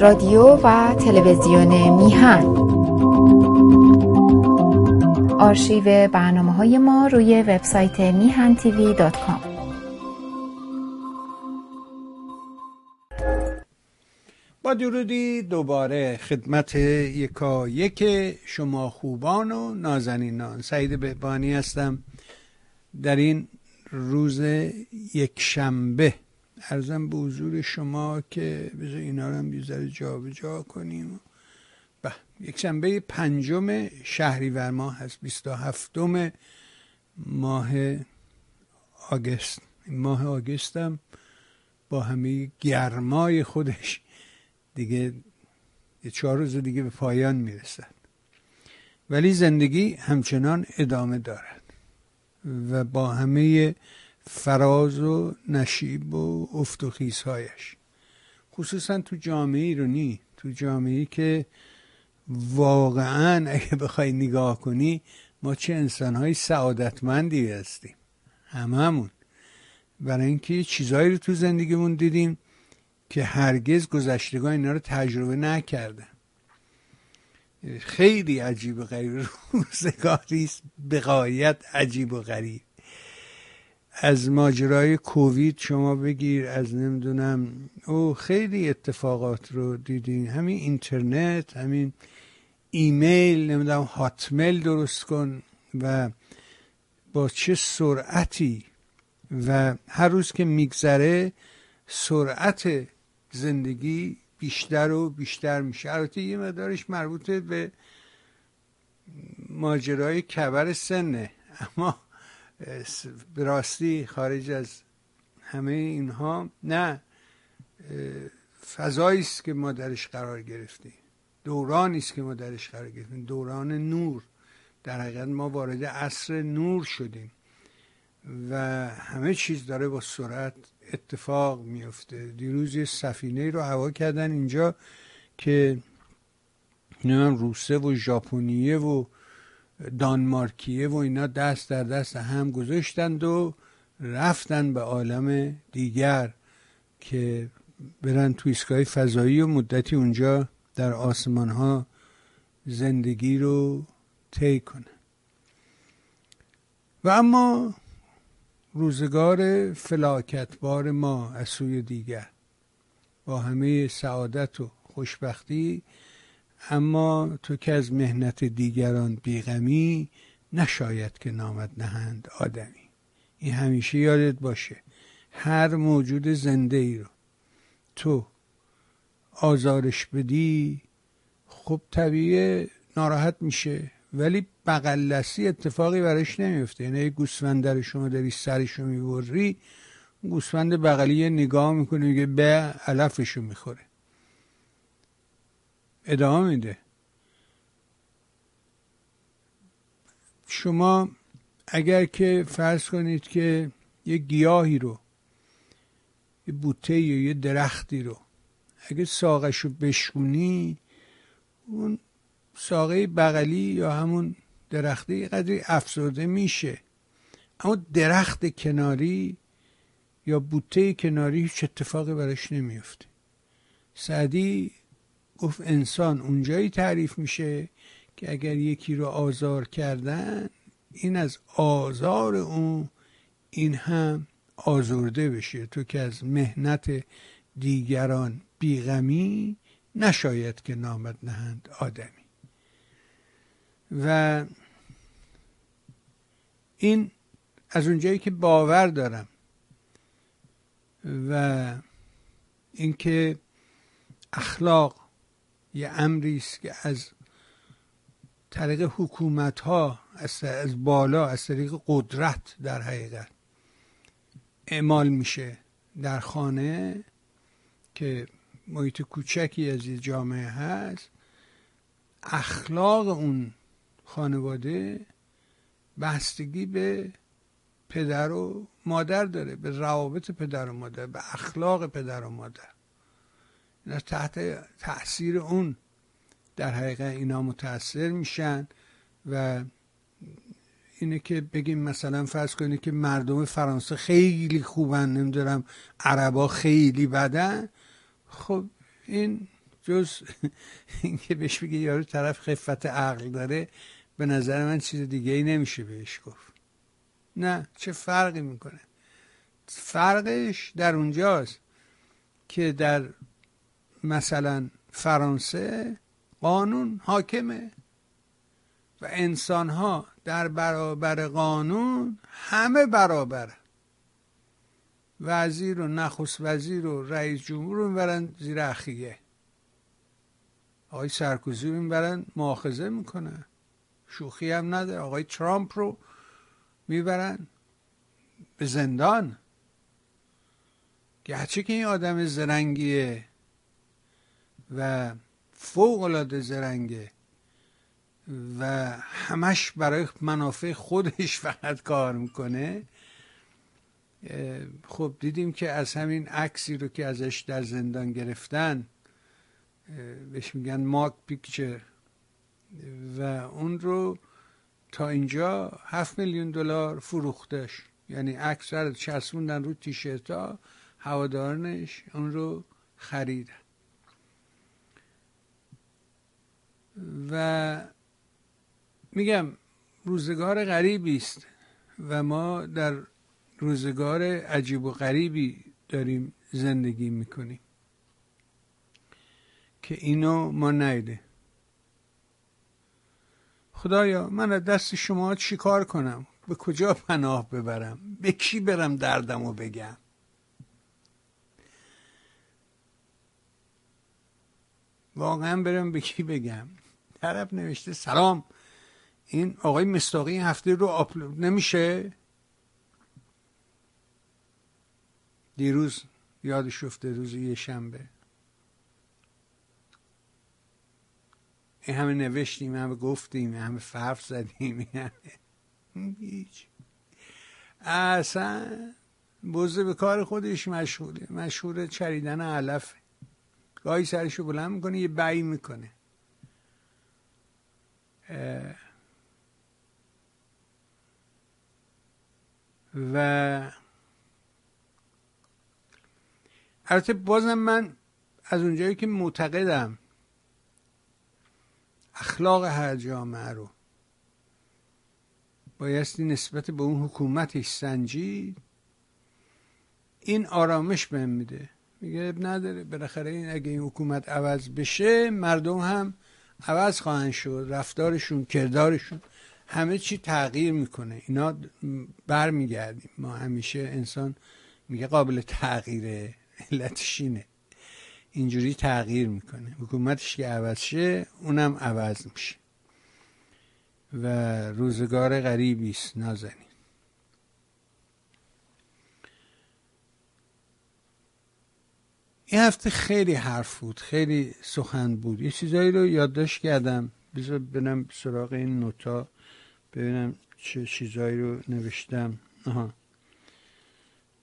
رادیو و تلویزیون میهن. آرشیو برنامه های ما روی وبسایت میهن تیوی دات کام. با درودی دوباره خدمت یکا یک شما خوبان و نازنینان. سعید بهبانی هستم. در این روز یک شنبه ارزم به حضور شما که بذار اینا رو هم بیزاره جا به جا کنیم. به یک شنبه پنجم شهریور ماه هست 27 ماه آگست. ماه آگستم با همه گرمای خودش دیگه یه چهار روز دیگه به پایان می‌رسد. ولی زندگی همچنان ادامه دارد و با همه فراز و نشیب و افت و خیزهایش. خصوصا تو جامعه ایرانی تو جامعه که واقعا اگه بخوای نگاه کنی ما چه انسانهای سعادتمندی هستیم. هممون. برای اینکه چیزهایی رو تو زندگیمون دیدیم که هرگز گذشتگاه اینا رو تجربه نکردن. خیلی عجیب و غریب. روزگاری است. به عجیب و غریب. از ماجرای کووید شما بگیر از نمی‌دونم. او خیلی اتفاقات رو دیدین. همین اینترنت همین ایمیل نمی‌دونم هاتمیل درست کن و با چه سرعتی و هر روز که میگذره سرعت زندگی بیشتر و بیشتر میشه. البته یه مدارش مربوط به ماجرای کبر سنه. اما به راستی خارج از همه اینها نه فضایی است که ما درش قرار گرفتیم. دورانی است که ما درش قرار گرفتیم. دوران نور. در حقیقت ما وارد عصر نور شدیم و همه چیز داره با سرعت اتفاق میفته دیروز یه سفینه رو هوا کردن اینجا که نمیم روسه و ژاپنیه و دانمارکیه و اینا دست در دست هم گذاشتند و رفتن به عالم دیگر که برن تو ایستگاه فضایی و مدتی اونجا در آسمان ها زندگی رو طی کنن. و اما روزگار فلاکتبار ما از سوی دیگر با همه سعادت و خوشبختی اما تو که از مهنت دیگران بیغمی نشاید که نامد نهند آدمی. این همیشه یادت باشه. هر موجود زنده ای رو تو آزارش بدی خب طبیعه ناراحت میشه. ولی بغلسی اتفاقی براش نمیفته. یعنی گوسفند در شما داری سرشو می‌بری گوسفند بغلی نگاه می‌کنه میگه به علفشو می‌خوره. ادامه میده. شما اگر که فرض کنید که یه گیاهی رو یه بوته یا یه درختی رو اگه ساقش رو بشونی اون ساقه بغلی یا همون درختی قدری افزوده میشه. اما درخت کناری یا بوته کناری هیچ اتفاقی براش نمیفته. سعدی گفت انسان اونجایی تعریف میشه که اگر یکی رو آزار کردن این از آزار اون این هم آزرده بشه. تو که از مهنت دیگران بیغمی نشاید که نامد نهند آدمی. و این از اونجایی که باور دارم و اینکه اخلاق یه امری است که از طریق حکومت ها از, بالا از طریق قدرت در حقیقت اعمال میشه در خانه که محیط کوچکی از یه جامعه هست. اخلاق اون خانواده بستگی به پدر و مادر داره به روابط پدر و مادر به اخلاق پدر و مادر. اینا تحت تاثیر اون در حقیقت اینا متاثر میشن و اینه که بگیم مثلا فرض کنید که مردم فرانسه خیلی خوبن نمی‌دونم عربا خیلی بدن. خب این جز اینکه بهش بگه یارو طرف خفت عقل داره به نظر من چیز دیگه ای نمیشه بهش گفت. نه چه فرقی می‌کنه؟ فرقش در اونجاست که در مثلا فرانسه قانون حاکمه و انسان ها در برابر قانون همه برابره. وزیر و نخست وزیر و رئیس جمهور رو می‌برن زیر اخیه. آقای سرکوزی رو می‌برن مؤاخذه می‌کنن شوخی هم نداره. آقای ترامپ رو می‌برن به زندان. گرچه که این آدم زرنگیه. و فوق العاده زرنگه و همش برای منافع خودش فقط کار می‌کنه. خب دیدیم که از همین عکسی رو که ازش در زندان گرفتن بهش میگن ماک پیکچر. و اون رو تا اینجا هفت میلیون دلار فروختش. یعنی عکس رو چسبوندن رو تیشرت ها هوادارنش اون رو خریدن و میگم روزگار غریبی است و ما در روزگار عجیب و غریبی داریم زندگی می‌کنیم. که اینو ما نیده. خدایا من از دست شما چیکار کنم؟ به کجا پناه ببرم؟ به کی برم دردم و بگم؟ واقعا برم به کی بگم؟ طرف نوشته سلام این آقای مستاقی هفته رو آپلود نمیشه؟ دیروز یادش افته روز یه شنبه. این همه نوشتیم همه گفتیم همه فرف زدیم هیچ. اصلا بزه به کار خودش مشغوله مشغول چریدن علف گاهی سرشو بلند می‌کنه یه بعی می‌کنه. و البته بازم من از اونجایی که معتقدم اخلاق هر جامعه رو بایستی نسبت به اون حکومتش سنجید این آرامش بهم میده. میگه نداره بالاخره این اگه این حکومت عوض بشه مردم هم عوض خواهند شد رفتارشون کردارشون همه چی تغییر می‌کنه. اینا برمیگردیم. ما همیشه انسان میگه قابل تغییره علتش اینه اینجوری تغییر می‌کنه. حکومتش که عوض شه اونم عوض میشه. و روزگار غریبی است نازنین. این هفته خیلی حرف بود خیلی سخن بود. یه چیزایی رو یادداشت کردم. بذار برم سراغ این نوتا ببینم چه چیزایی رو نوشتم. آها.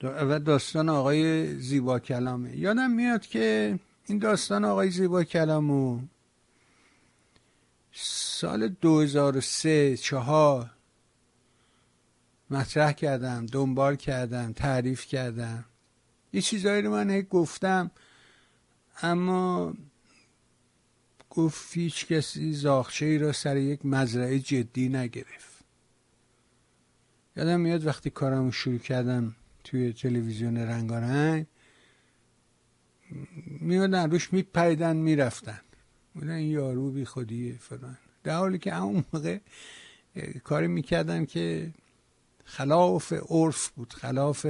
و داستان آقای زیبا کلامه. یادم میاد که این داستان آقای زیبا کلامو سال 2003 چهار مطرح کردم دنبال کردم تعریف کردم. یه چیزایی رو من گفتم. اما گفت هیچ کسی زاخچه ای را سر یک مزرعه جدی نگرفت. یادم میاد وقتی کارمو شروع کردم توی تلویزیون رنگارنگ میادن روش میپریدن می‌رفتن. بودن یارو بی خودیه فلان. در حالی که اون موقع کاری می‌کردن که خلاف عرف بود خلاف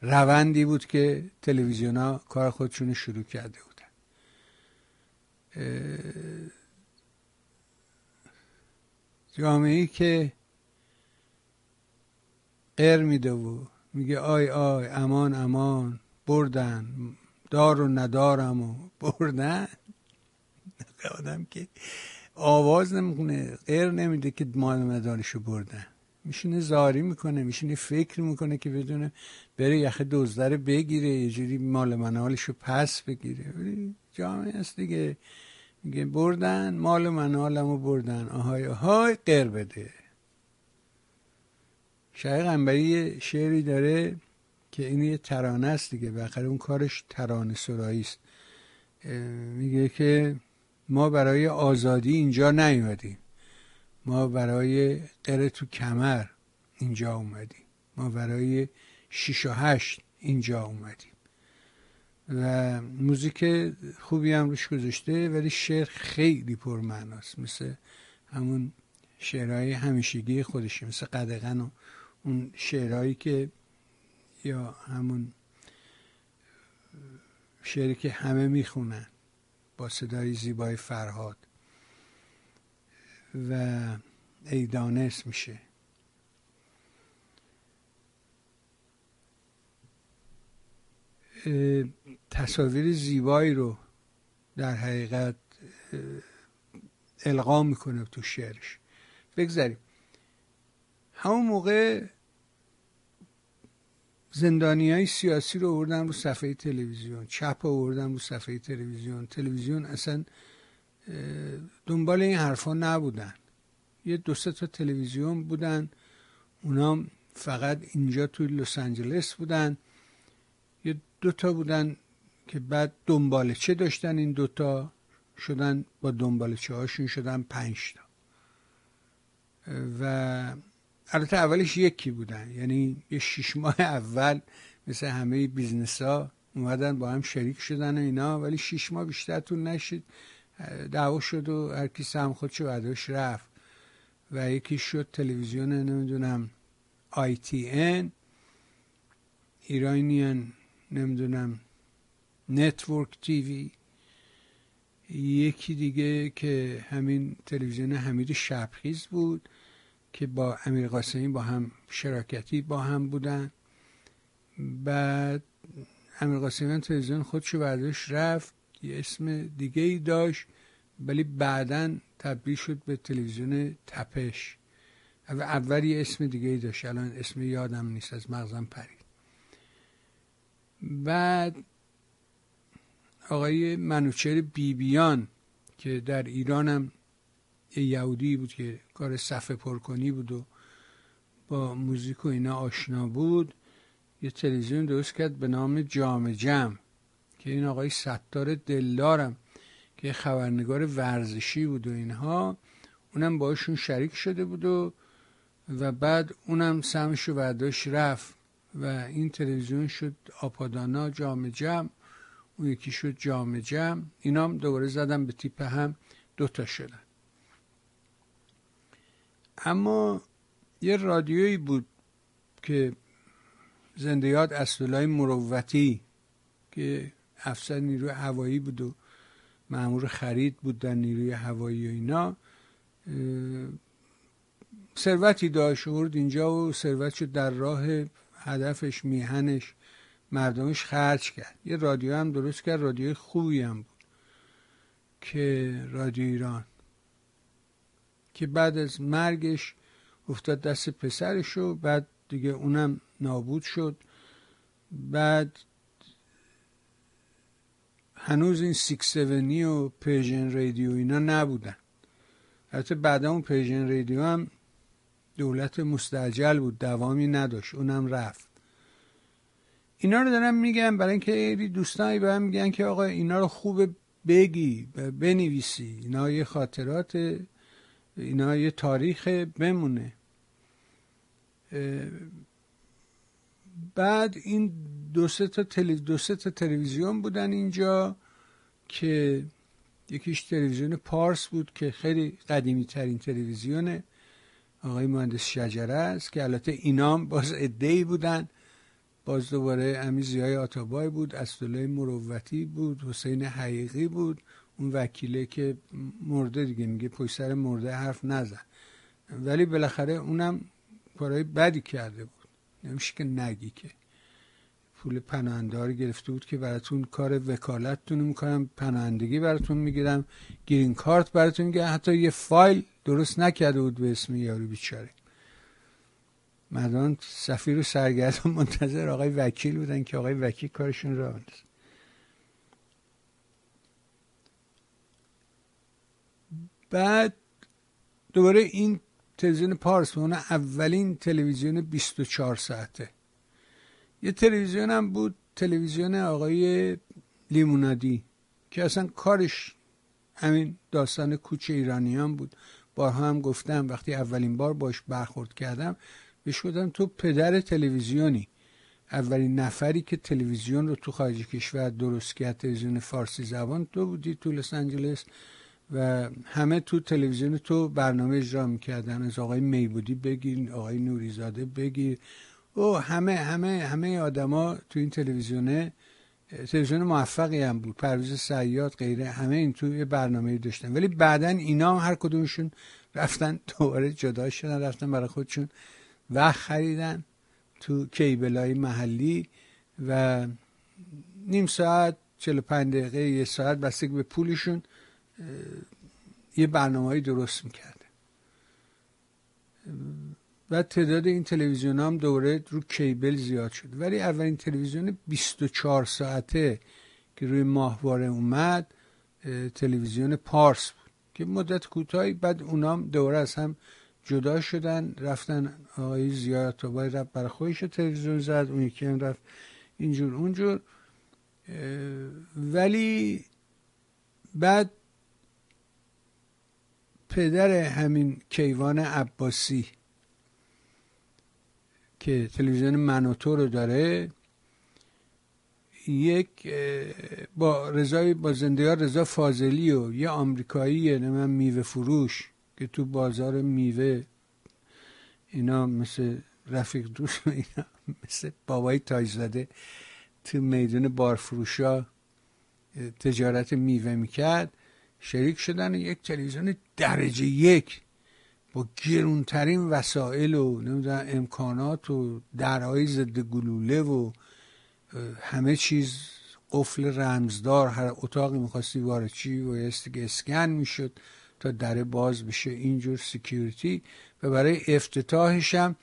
روندی بود که تلویزیون ها کار خودشون شروع کرده جامعه که غیر میده و میگه آی آی امان امان بردن دار و ندارم و بردن. آدم که آواز نمی‌کنه غیر نمیده که مال مدارشو بردن. میشینه زاری می‌کنه میشینه فکر می‌کنه که بدونه بره یخه دزدره بگیره یه جوری مال منالشو پس بگیره. جامعه است دیگه. میگه بردن مال منالمو بردن. آهای آهای غیر بده. شایق انبری شعری داره که این یه ترانه است دیگه. بخیر اون کارش ترانه سرایی است. میگه که ما برای آزادی اینجا نیومدیم. ما برای قره تو کمر اینجا اومدیم. ما برای شیش و هشت اینجا اومدیم. و موزیک خوبی هم روش گذاشته ولی شعر خیلی پرمعناست. مثل همون شعرهای همیشگی خودشه. مثل قدغن و اون شعرهایی که یا همون شعری که همه می‌خونن. با صدای زیبای فرهاد. و ایدانس میشه. تصاویر زیبایی رو در حقیقت القا می‌کنه تو شعرش. بگذاریم. همون موقع زندانی های سیاسی رو آوردن رو صفحه تلویزیون چپ آوردن رو صفحه تلویزیون. تلویزیون اصلا دنبال این حرفا نبودن. یه دو تا تلویزیون بودن. اونا فقط اینجا توی لس آنجلس بودن. یه دوتا بودن که بعد دنبالچه داشتن این دوتا شدن با دنبالچه هاشون شدن پنج تا. و البته اولش یکی بودن. یعنی یه شیش ماه اول مثل همه business ها اومدن با هم شریک شدن و اینا ولی شیش ماه بیشتر طول نکشید. دعوا شد و هر کی سهم خودشو برداشت رفت. و یکی شد تلویزیون نمی‌دونم ITN. ایرانیان نمی‌دونم Network TV. یکی دیگه که همین تلویزیون حمید شبخیز بود که با امیر قاسمی با هم شراکتی با هم بودن. بعد امیر قاسمی تلویزیون خودشو برداشت رفت. یه اسم دیگه ای داشت ولی بعدا تبدیل شد به تلویزیون تپش. اول یه اسم دیگه ای داشت الان اسم یادم نیست از مغزم پرید. بعد آقای منوچر بیبیان که در ایران هم یه یهودی بود که کار صفحه پرکنی بود و با موزیک و اینا آشنا بود یه تلویزیون درست کرد به نام جام جم. که این آقای ستار دلدارم که خبرنگار ورزشی بود و اینها اونم باشون شریک شده بود و و بعد اونم سمش رو برداشت رفت و این تلویزیون شد آپادانا جام جم اون یکی شد جام جم. اینا هم دوباره زدن به تیپ هم دوتا شدن. اما یه رادیویی بود که زنده یاد اسدالله مروتی که افسر نیروی هوایی بود و معمور خرید بود در نیروی هوایی و اینا. ثروتی داشت ورد اینجا و ثروتشو در راه هدفش میهنش مردمش خرج کرد. یه رادیو هم درست کرد رادیو خوبی هم بود که رادیو ایران. که بعد از مرگش افتاد دست پسرش و بعد دیگه اونم نابود شد. بعد هنوز این سیکس سونی و Persian Radio اینا نبودن. حتی بعد اون Persian Radio هم دولت مستعجل بود دوامی نداشت اونم رفت. اینا رو دارم میگم برای اینکه دوستانی به هم میگن که آقا اینا رو خوب بگی بنویسی. اینا یه خاطرات اینا یه تاریخ بمونه. بعد این دو سه تا دو سه تا تلویزیون بودن اینجا که یکیش تلویزیون پارس بود که خیلی قدیمی ترین تلویزیونه آقای مهندس شجره است که البته اینام باز ادهی بودن. باز دوباره امی های آتابای بود اسدالله مروتی بود حسین حقیقی بود. اون وکیله که مرده دیگه میگه پشت سر مرده حرف نزن. ولی بالاخره اونم کارهای بدی کرده بود. نمیشه که نگی که. پول پناهنده گرفته بود که براتون کار وکالتتون می‌کنم پناهندگی براتون می‌گیرم گرین کارت براتون می‌گیرم. حتی یه فایل درست نکرده بود به اسم یارو بیچاره. مردان سفیر و سرگردان منتظر آقای وکیل بودن که آقای وکیل کارشون را بندازن بعد دوباره این تلویزیون پارس اون اولین تلویزیون 24 ساعته. یه تلویزیون هم بود تلویزیون آقای لیمونادی که اصلا کارش همین داستان کوچه ایرانیان بود. بارها هم گفتم وقتی اولین بار باش برخورد کردم بهش گفتم تو پدر تلویزیونی. اولین نفری که تلویزیون رو تو خارج کشور درست کرد تلویزیون فارسی زبان تو بودی تو لس آنجلس. و همه تو تلویزیون تو برنامه اجرا می‌کردن. از آقای میبودی بگیر آقای نوریزاده بگیر. او همه همه همه آدما تو این تلویزیونه تلویزیون موفقی هم بود. پرویز سیاد غیره همه این توی برنامه داشتن. ولی بعدا اینا هر کدومشون رفتن دوباره جدا شدن رفتن برای خودشون وقت خریدن تو کیبلای محلی و نیم ساعت 45 دقیقه یه ساعت بستگی به پولشون یه برنامه درست می‌کرده و تعداد این تلویزیون هم دوره رو کیبل زیاد شد. ولی اولین تلویزیون 24 ساعته که روی ماهواره اومد تلویزیون پارس بود. که مدت کوتاهی بعد اونام دوره از هم جدا شدن رفتن آقای زیارت آبای رفت برای خودش تلویزیون زد اون یکی هم رفت اینجور اونجور. ولی بعد پدر همین کیوان عباسی که تلویزیون منوتو رو داره یک با رضای با زنده رضا فاضلی و یه آمریکایی من میوه فروش که تو بازار میوه اینا مثل رفیق دوست اینا مثل بابای تاج زده تو میدون بارفروشا تجارت میوه می‌کرد. شریک شدن یک تلویزیون درجه یک با گرونترین وسایل و نمی‌دونم امکانات و درهای ضد گلوله و همه چیز قفل رمزدار هر اتاقی می‌خواستی وارد چی و که اسکن می‌شد تا در باز بشه اینجور سکیوریتی و برای افتتاحش هم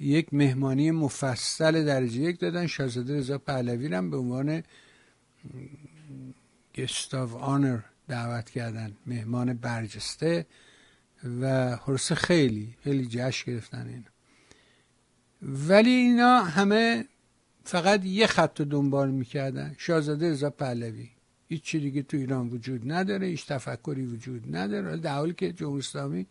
یک مهمانی مفصل درجه یک دادن. شاهزاده رضا پهلوی هم به عنوان گستاو آنر دعوت کردن. مهمان برجسته و حرس خیلی خیلی جشن گرفتن اینا. ولی اینا همه فقط یه خط رو دنبال می‌کردن. شاهزاده رضا پهلوی. هیچ چی دیگه تو ایران وجود نداره هیچ تفکری وجود نداره. در حالی که جمهوری اسلامی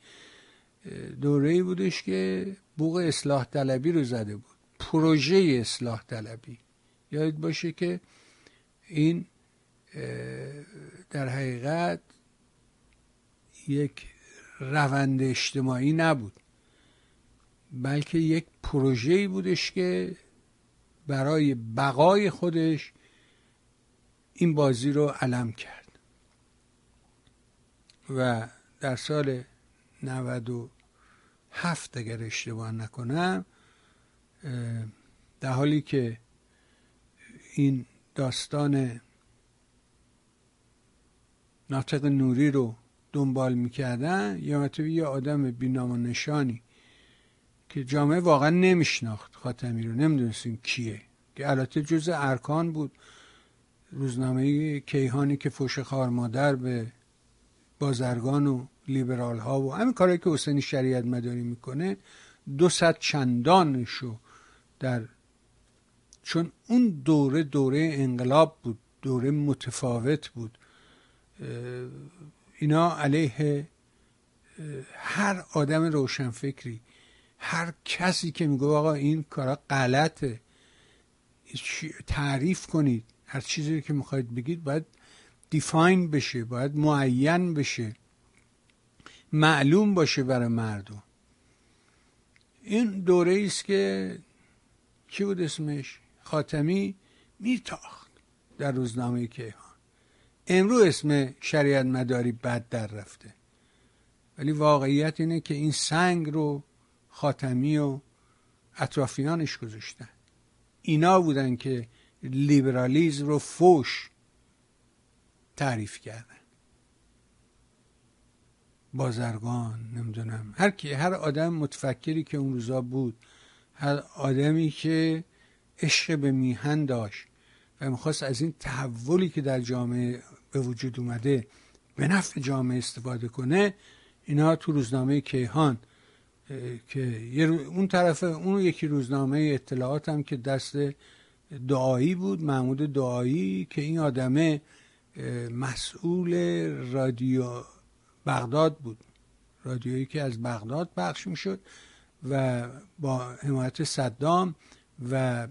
دوره بودش که بوق اصلاح طلبی رو زده بود. پروژه اصلاح طلبی. یاد باشه که این در حقیقت یک روند اجتماعی نبود بلکه یک پروژه بودش که برای بقای خودش این بازی رو علم کرد. و در سال 97 اگر اشتباه نکنم در حالی که این داستان ناطق نوری رو دنبال می‌کردن یا یه آدم بینام و نشانی که جامعه واقعا نمیشناخت خاتمی رو نمی‌دونستیم کیه. که البته جز ارکان بود. روزنامه کیهانی که فوش خار مادر به بازرگان و لیبرال ها و همین کارهایی که حسینی شریعت مداری می‌کنه دو صد چندانشو در چون اون دوره دوره انقلاب بود دوره متفاوت بود. اینا علیه هر آدم روشنفکری هر کسی که میگه آقا این کارا غلطه تعریف کنید. هر چیزی که می‌خواید بگید باید دیفاین بشه باید معین بشه معلوم باشه برای مردم. این دوره است که کی بود اسمش؟ خاتمی میتاخت در روزنامه کیهان. امرو اسم شریعت مداری بد در رفته. ولی واقعیت اینه که این سنگ رو خاتمی و اطرافیانش گذاشتن. اینا بودن که لیبرالیزم رو فوش تعریف کردن. بازرگان نمی‌دونم هر کی هر آدم متفکری که اون روزا بود هر آدمی که عشق به میهن داشت و می‌خواست از این تحولی که در جامعه به وجود اومده به نفع جامعه استفاده کنه اینا تو روزنامه کیهان که اون طرف اون یکی روزنامه اطلاعات هم که دست دعایی بود محمود دعایی که این آدمه مسئول رادیو بغداد بود. رادیویی که از بغداد پخش می‌شد و با حمایت صدام و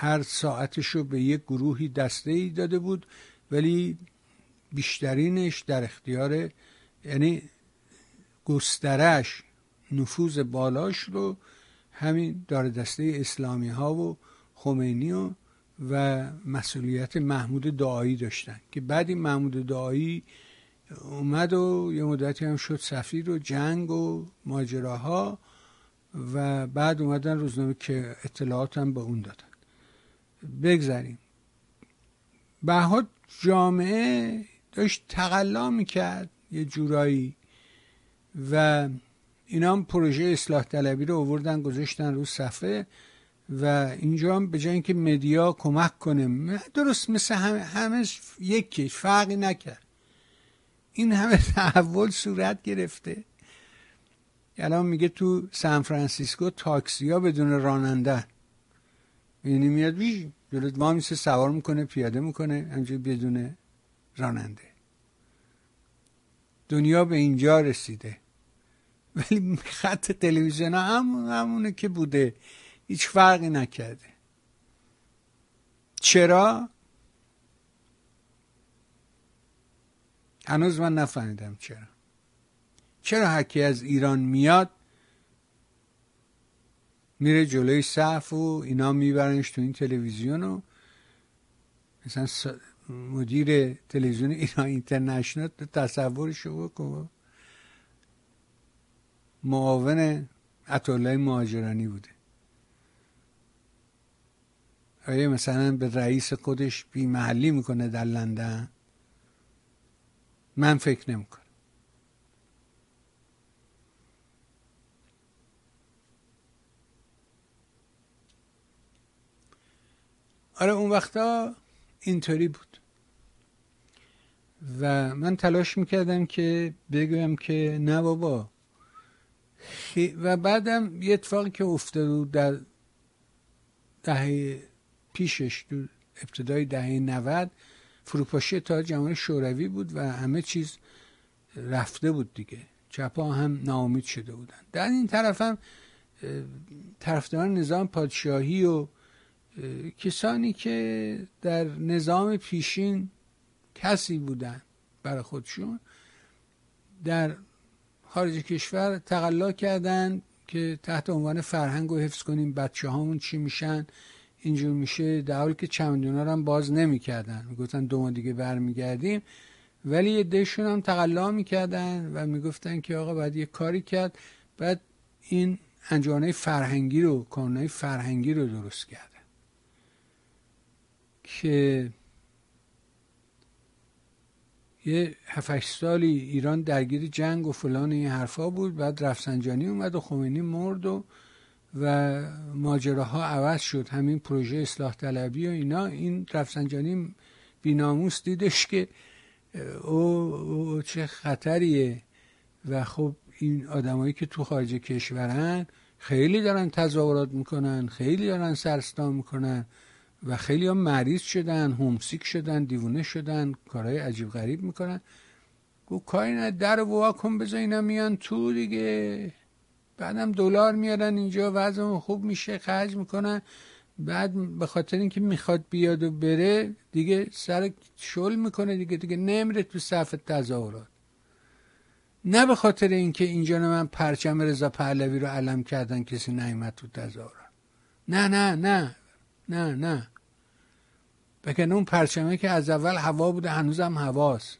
هر ساعتش رو به یک گروهی دسته ای داده بود ولی بیشترینش در اختیار یعنی گسترش نفوذ بالاش رو همین دار دسته اسلامی ها و خمینی و و مسئولیت محمود دعایی داشتن که بعد این محمود دعایی اومد و یه مدتی هم شد سفیر و جنگ و ماجراها و بعد اومدن روزنامه که اطلاعات هم به اون دادن. بگذاریم. بهاد جامعه داشت تقلا می‌کرد یه جورایی و اینا هم پروژه اصلاح طلبی رو آوردن گذاشتن رو صفحه و اینجا هم به جای اینکه مدیا کمک کنه درست مثل همه, همه یکی فرقی نکرد. این همه تحول صورت گرفته. الان میگه تو سان فرانسیسکو تاکسی ها بدون راننده یعنی میاد بی جلوت ما میسه سوار می‌کنه پیاده می‌کنه همجوری بدون راننده. دنیا به اینجا رسیده. ولی خط تلویزیون همون همونه که بوده. هیچ فرقی نکرده. چرا؟ هنوز من نفهمیدم چرا. چرا هرکی از ایران میاد میره جلوی صف و اینا میبرنش تو این تلویزیون و مثلا مدیر تلویزیون ایران اینترنشنال تصورشو بکن. معاون عطالای مهاجرانی بوده. آیا مثلا به رئیس خودش بی محلی می‌کنه در لندن؟ من فکر نمی‌کنم. آره اون وقتا اینطوری بود. و من تلاش می‌کردم که بگویم که نه بابا. و بعدم یه اتفاقی که افتاد در دهه پیشش تو ابتدای دهه 90 فروپاشی تا جمهوری شوروی بود و همه چیز رفته بود دیگه. چپا هم ناامید شده بودن. در این طرف هم طرفداران نظام پادشاهی و کسانی که در نظام پیشین کسی بودن برای خودشون در خارج کشور تقلا کردن که تحت عنوان فرهنگ و حفظ کنیم بچه هامون چی میشن اینجور میشه در حالی که چمدونا رو هم باز نمی‌کردن. می‌گفتن دو ماه دیگه برمیگردیم. ولی یه دهشون هم تقلا می‌کردن و می‌گفتن که آقا باید یه کاری کرد. بعد این انجانه فرهنگی رو کانونهای فرهنگی رو درست کردن که یه هفت سالی ایران درگیر جنگ و فلان این حرفا بود بعد رفسنجانی اومد و خمینی مرد و و ماجراها عوض شد. همین پروژه اصلاح طلبی و اینا. این رفسنجانی بیناموس دیدش که او, او چه خطریه. و خب این آدمایی که تو خارج کشورن خیلی دارن تظاهرات می‌کنن خیلی دارن سرستان می‌کنن. و خیلی هم مریض شدن همسیک شدن دیوونه شدن کارهای عجیب غریب می‌کنن. گو کاری نه در وا کن بذار اینا میان تو دیگه. بعدم دلار میارن اینجا وضع خوب میشه خرج می‌کنن. بعد به خاطر اینکه می‌خواد بیاد و بره دیگه سر شل می‌کنه دیگه دیگه نمیره تو صف تظاهرات. نه به خاطر اینکه اینجا من پرچم رضا پهلوی رو علم کردن کسی نیومد تو تظاهرات. نه نه نه. نه نه. بکن اون پرچمه که از اول هوا بوده هنوزم هواست.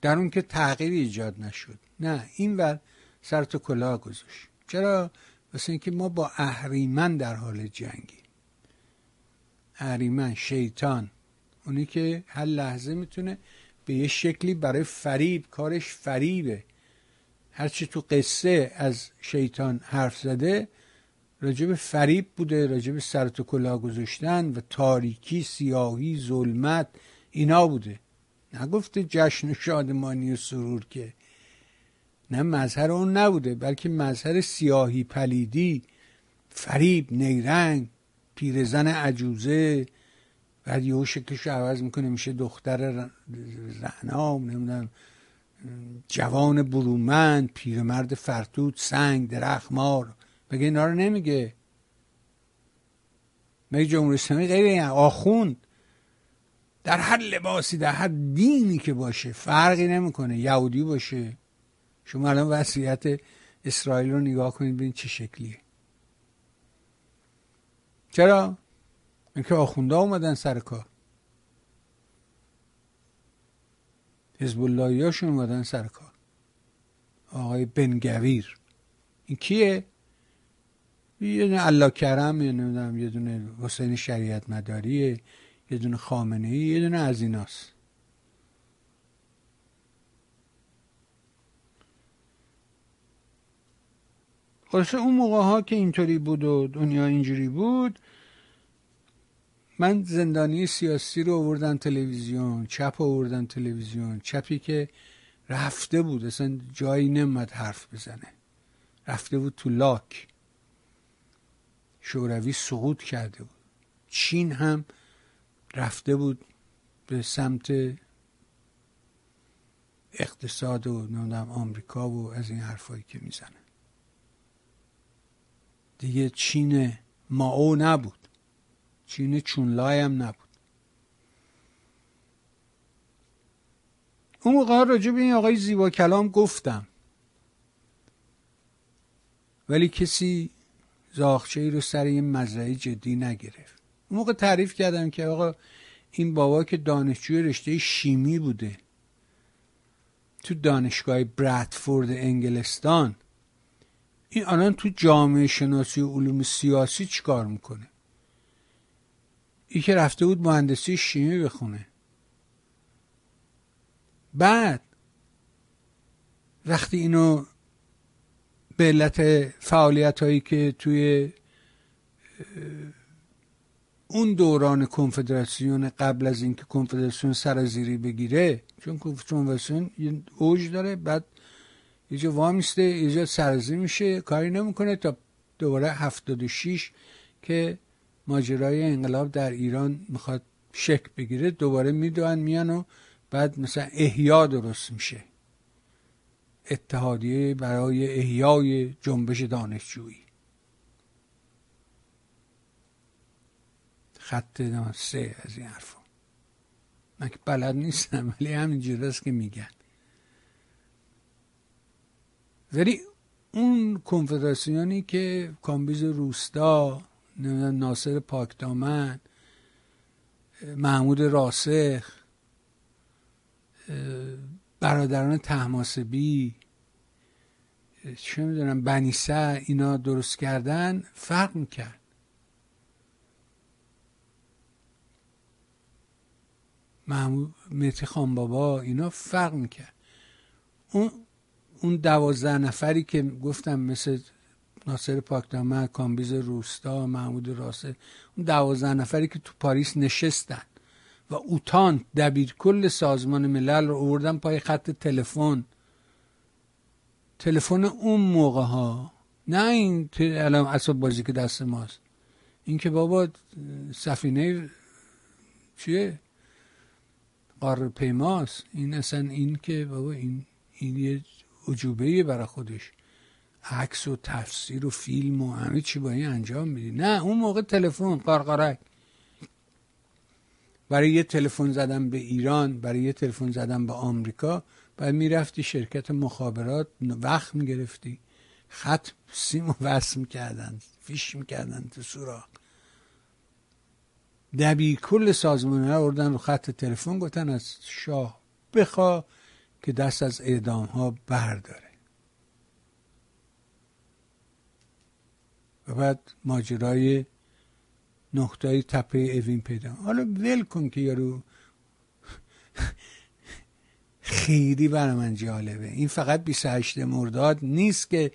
در اون که تغییری ایجاد نشد. نه این ور سر تو کلاه گذاشت. چرا؟ واسه اینکه ما با اهریمن در حال جنگی اهریمن شیطان. اونی که هر لحظه می‌تونه به یه شکلی برای فریب کارش فریبه. هرچی تو قصه از شیطان حرف زده راجب فریب بوده راجب سر تو کلاه گذاشتن و تاریکی سیاهی ظلمت اینا بوده. نگفته جشن و شادمانی و سرور که نه مظهر اون نبوده بلکه مظهر سیاهی پلیدی فریب نیرنگ پیرزن عجوزه. بعد یهو شکلش عوض می‌کنه میشه دختر رعنام نمی‌دونم جوان برومند پیرمرد فرتود سنگ درخت مار بگه اینا رو نمیگه؟ مگه جمهوری اسلامی غیر آخوند در هر لباسی در هر دینی که باشه فرقی نمی‌کنه یهودی باشه. شما الان وضعیت اسرائیل رو نگاه کنید ببینید چه شکلیه. چرا؟ اینکه آخونده اومدن سر کار. حزب اللهیاشون اومدن سر کار. آقای بنگویر این کیه؟ یه دونه الله کرم یه نمی‌دونم یه دونه حسین شریعت مداریه یه دونه خامنه ای یه دونه از ایناست. خلاصه اون موقع ها که اینطوری بود و دنیا اینجوری بود من زندانی سیاسی رو آوردن تلویزیون چپ آوردن تلویزیون چپی که رفته بود اصلا جایی نمد حرف بزنه. رفته بود تو لاک. شوروی سقوط کرده بود. چین هم رفته بود به سمت اقتصاد و نمی‌دونم آمریکا و از این حرفایی که می‌زنه. دیگه چین ماو نبود. چین چونلای هم نبود. اون موقع راجع به این آقای زیبا کلام گفتم. ولی کسی زاخچه ای رو سر این مزرعه جدی نگرفت. اون موقع تعریف کردم که آقا این بابا که دانشجوی رشته شیمی بوده. تو دانشگاه برادفورد انگلستان. این الان تو جامعه شناسی و علوم سیاسی چیکار می‌کنه؟ این که رفته بود مهندسی شیمی بخونه. بعد وقتی اینو به علت فعالیت هایی که توی اون دوران کنفدراسیون قبل از اینکه کنفدراسیون سرازیری بگیره چون کنفدراسیون یه اوج داره بعد یه جا وامیسته یه جا سرازیر میشه کاری نمی‌کنه تا دوباره 76 که ماجرای انقلاب در ایران می‌خواد شک بگیره دوباره می‌دونن میان و بعد مثلا احیا درست میشه. اتحادیه برای احیای جنبش دانشجویی. خط سه از این حرفا. من که بلد نیستم ولی همینجور است که میگن. ولی اون کنفدراسیونی که کامبیز روستا ناصر پاکدامن محمود راسخ برادران تحماسبی چه می‌دونم بنیسه اینا درست کردن فرق می‌کرد. محمود مهتی بابا اینا فرق می‌کرد. اون اون دوازده نفری که گفتم مثل ناصر پاکدامن کامبیز روستا محمود راسخ اون دوازده نفری که تو پاریس نشستن. و اوتان دبیر کل سازمان ملل رو آوردن پای خط تلفن. تلفن اون موقع ها نه این الان اسباب بازی که دست ماست. این که بابا سفینه چیه؟ قاره پیماست. این اصلا این که بابا این این یه عجوبه برای خودش. عکس و تفسیر و فیلم و همه چی با این انجام میدی. نه اون موقع تلفن قارقارک. برای یه تلفن زدن به ایران برای یه تلفن زدن به آمریکا بعد می‌رفتی شرکت مخابرات وقت می‌گرفتی خط سیم و وصل می‌کردن فیش می‌کردن تو سوراخ. دبیر کل سازمان ها اردن رو خط تلفن گفتن از شاه بخوا که دست از اعدام ها برداره. و بعد ماجرای نقطه تپه اوین پیدا. حالا ول کن که یارو خیلی برای من جالبه. این فقط 28 مرداد نیست که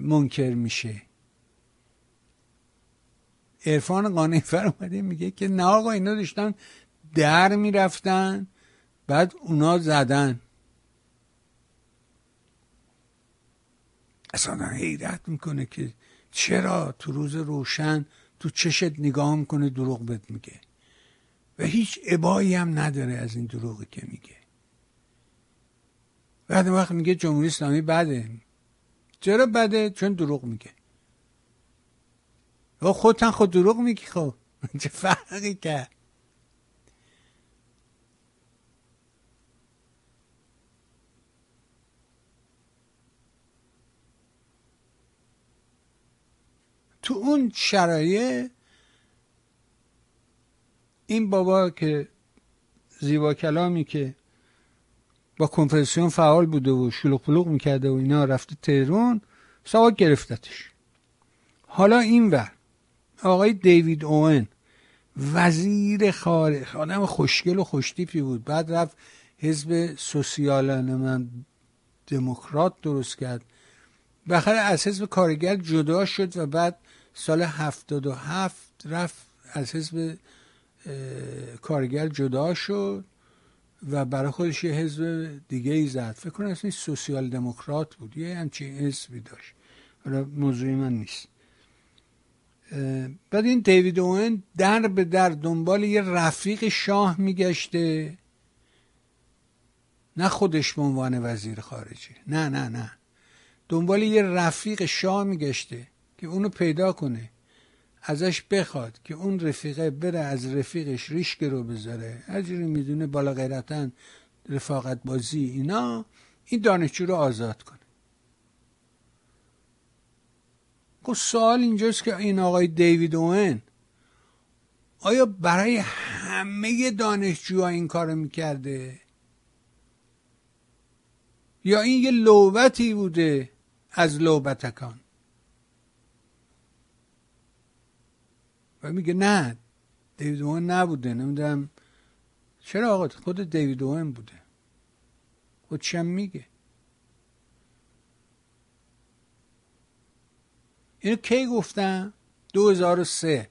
منکر میشه. عرفان قانیفر اومده میگه که نه آقا اینا داشتن در می‌رفتن بعد اونا زدن. اصلا حیرت می‌کنه که چرا تو روز روشن تو چشت نگاه می‌کنه دروغ بهت میگه. و هیچ عبایی هم نداره از این دروغی که میگه. بعد وقت میگه جمهوری اسلامی بده. چرا بده؟ چون دروغ میگه. و خودتن خود دروغ میگی خب. چه فرقی کرد؟ تو اون شرایط این بابا که زیبا کلامی که با کنفرانسیون فعال بوده و شلوغ پلوغ می‌کرده و اینا رفته تهرون ساواک گرفتتش. حالا این ور آقای دیوید اوین وزیر خارج آدم خوشگل و خوشتیپی بود. بعد رفت حزب سوسیال من دموکرات درست کرد. بخیر از حزب کارگر جدا شد و بعد سال هفتاد و هفت رفت از حزب کارگر جدا شد و برای خودش یه حزب دیگه ای زد. فکر کنم اسمش سوسیال دموکرات بود. یه همچین حزبی داشت. حالا موضوع من نیست. بعد این دیوید اوین در به در دنبال یه رفیق شاه میگشته. نه خودش به عنوان وزیر خارجه. نه نه نه. دنبال یه رفیق شاه میگشته. که اونو پیدا کنه ازش بخواد که اون رفیقه بره از رفیقش ریشک رو بذاره. هرجوری می‌دونه بالا غیرتن رفاقت بازی اینا این دانشجو رو آزاد کنه. خب سوال اینجاست که این آقای دیوید اوین آیا برای همه دانشجوها این کارو می‌کرده؟ یا این یه لوبتی بوده از لوبتکان و میگه نه دیوید اوین نبوده نمی‌دونم. چرا آقا؟ خود دیوید اوین بوده. خودشم میگه؟ اینو کی گفتم 2003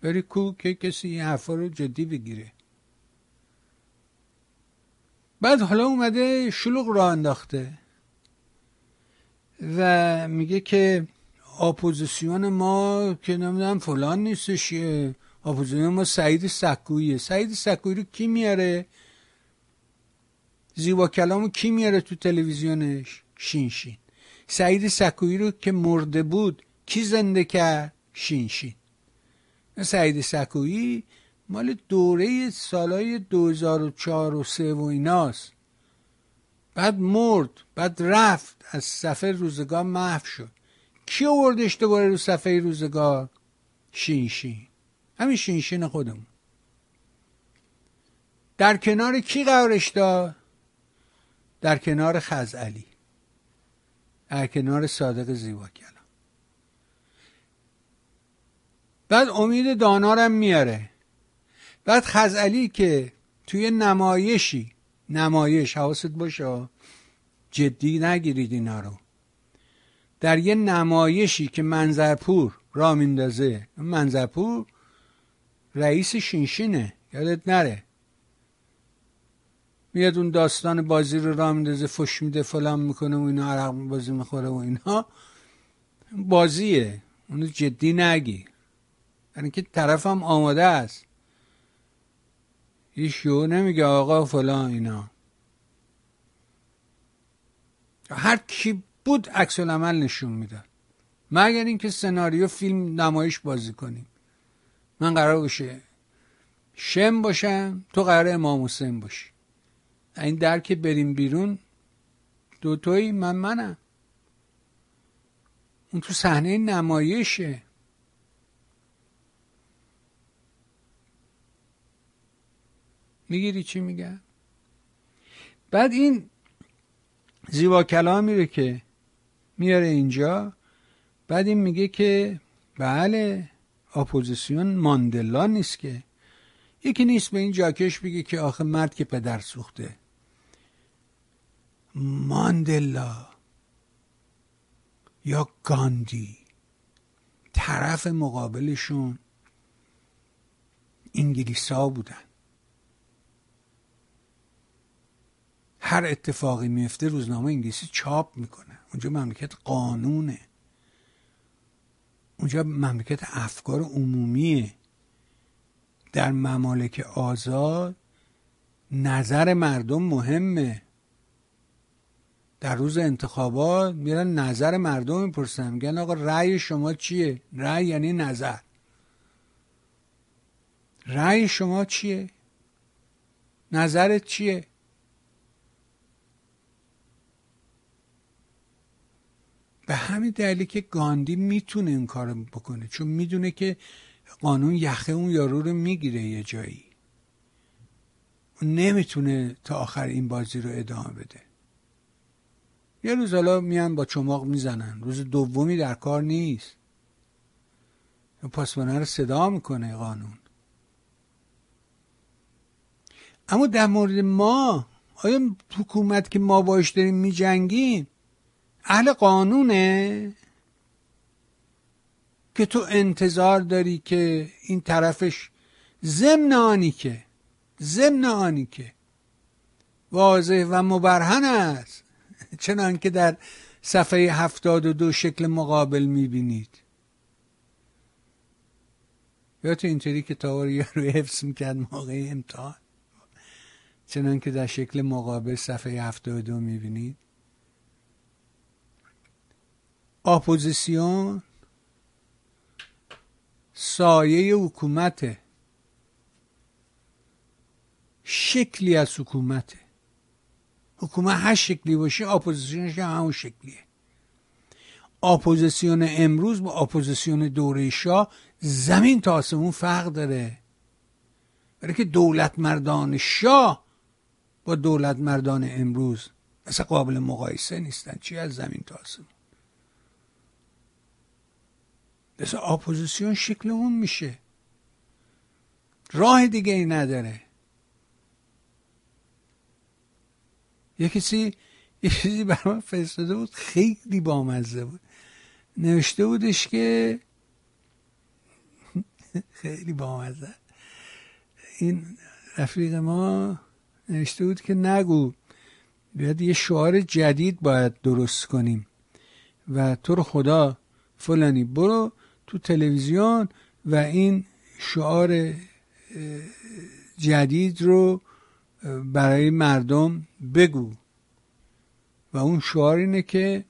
بری کو که کسی این حرفا رو جدی بگیره. بعد حالا اومده شلوغ را انداخته و میگه که اپوزیسیون ما که نمی‌دونم فلان نیستش اپوزیسیون ما سعید سکویه. سعید سکویی رو کی میاره؟ زیبا کلامو کی میاره تو تلویزیونش؟ شینشین سعید سکویی رو که مرده بود کی زنده کرد؟ شینشین سعید سکویی مال دوره سالای 2004 و 3 و ایناست. بعد مرد بعد رفت از صفحه روزگار محو شد. کی آوردش دوباره رو صفحه روزگار؟ شینشین. همین شینشین خودمون. در کنار کی قرارش داد؟ در کنار خزعلی. در کنار صادق زیبا کلام بعد امید دانارم میاره. بعد خزعلی که توی نمایشی نمایش حواست باشه جدی نگیرید اینا رو. در یه نمایشی که منظرپور را میندازه منظرپور رئیس شینشینه یادت نره. میاد اون داستان بازی رو را میندازه فش میده فلان می‌کنه و اینا عرق بازی می‌خوره و اینا. بازیه. اونو جدی نگی یعنی که طرفم آماده است. ایشو نمیگه آقا فلان اینا. هر کی بود عکس عمل نشون می‌داد. مگر اینکه سناریو فیلم نمایش بازی کنیم. من قرار باشه شم باشم تو قرار امام حسین باشی. این در که بریم بیرون. دوتایی من منم. اون تو صحنه نمایشه. می‌گیری چی میگه بعد این زیبا کلامی رو که میاره اینجا بعد این میگه که بله اپوزیسیون ماندلا نیست که. یکی نیست به این جاکش بگه که آخه مرد که پدر سوخته. ماندلا یا گاندی؟ طرف مقابلشون انگلیسا بودن. هر اتفاقی میفته روزنامه انگلیسی چاپ می‌کنه. اونجا مملکت قانونه. اونجا مملکت افکار عمومیه. در ممالک آزاد نظر مردم مهمه. در روز انتخابات میرن نظر مردم می‌پرسن. میگن آقا رأی شما چیه؟ رأی یعنی نظر. رأی شما چیه؟ نظرت چیه؟ به همین دلیلی که گاندی می‌تونه این کار بکنه چون می‌دونه که قانون یخه اون یارو رو می‌گیره یه جایی. اون نمی‌تونه تا آخر این بازی رو ادامه بده. یه روز حالا میان با چماق می‌زنن. روز دومی در کار نیست. پاسبانه رو صدا می‌کنه قانون. اما در مورد ما آیا حکومت که ما باش داریم میجنگیم؟ اهل قانونه که تو انتظار داری که این طرفش ضمن آنی که ضمن آنی که واضح و مبرهن است. چنان که در صفحه هفتاد و دو شکل مقابل می‌بینید. یا تو اینطوری که رو حفظ می‌کرد موقع امتحان. چنان که در شکل مقابل صفحه هفتاد و دو می‌بینید. اپوزیسیون سایه حکومته شکلی از حکومته حکومت هر شکلی باشه اپوزیسیونش هم همون شکلیه. اپوزیسیون امروز با اپوزیسیون دوره شاه زمین تا آسمون فرق داره. برای که دولت مردان شاه با دولت مردان امروز مثلا قابل مقایسه نیستن. چی از زمین تا آسمون؟ مثل اپوزیسیون شکل اون میشه. راه دیگه ای نداره. یه کسی یه چیزی برای فرستاده بود خیلی بامزه بود. نوشته بودش که خیلی بامزه. این رفیق ما نوشته بود که نگو باید یه شعار جدید باید درست کنیم و تو رو خدا فلانی برو تو تلویزیون و این شعار جدید رو برای مردم بگو. و اون شعار اینه که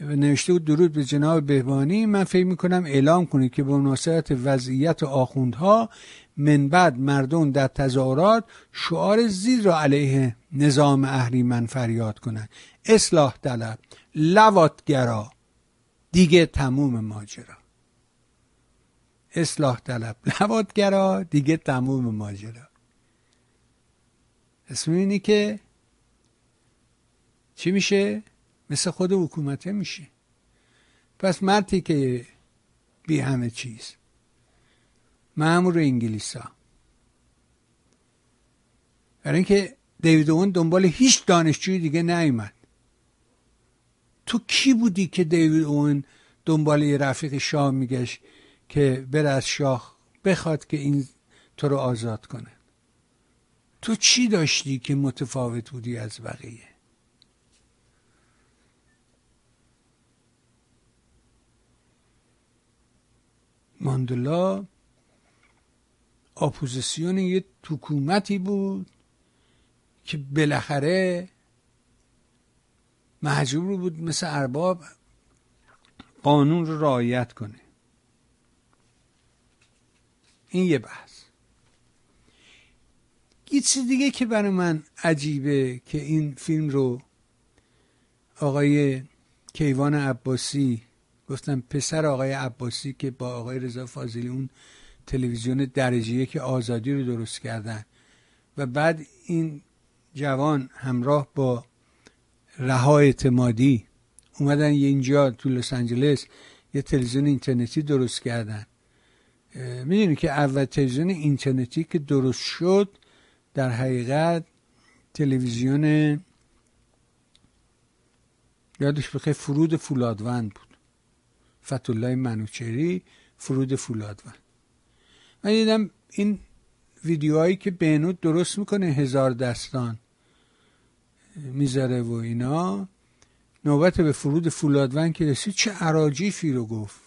نوشته بود درود به جناب بهبانی من فکر می‌کنم اعلام کنید که به مناسبت وضعیت آخوندها من بعد مردم در تظاهرات شعار زیر را علیه نظام اهریمن فریاد کنند. اصلاح طلب. لواتگرا دیگه تموم ماجرا. اصلاح طلب. لواتگرا دیگه تموم ماجرا. اسم اینی که چی میشه؟ مثل خود حکومته میشه. پس مردی که بی همه چیز. معمور انگلیسا. برای اینکه دیوید اون دنبال هیچ دانشجوی دیگه نیومد. تو کی بودی که دیوید اون دنبال یه رفیق شاه میگشت؟ که بره از شاه بخواد که این تو رو آزاد کنه. تو چی داشتی که متفاوت بودی از بقیه؟ ماندلا اپوزیسیون یه حکومتی بود که بالاخره مجبور بود مثل ارباب قانون رو رعایت کنه. این یه بحث. یه چیز دیگه که برای من عجیبه که این فیلم رو آقای کیوان عباسی گفتم پسر آقای عباسی که با آقای رضا فاضلی اون تلویزیون درجه که آزادی رو درست کردن و بعد این جوان همراه با رها اعتمادی اومدن اینجا تو لس آنجلس یه تلویزیون اینترنتی درست کردن. می‌دونی که اول تلویزیون اینترنتی که درست شد در حقیقت تلویزیون یادش بخیر فرود فولادوند بود. فتولای منوچری فرود فولادوند. من دیدم این ویدیوهایی که بهنود درست می‌کنه هزار دستان می‌ذاره و اینا نوبت به فرود فولادون که رسید چه عراجیفی رو گفت.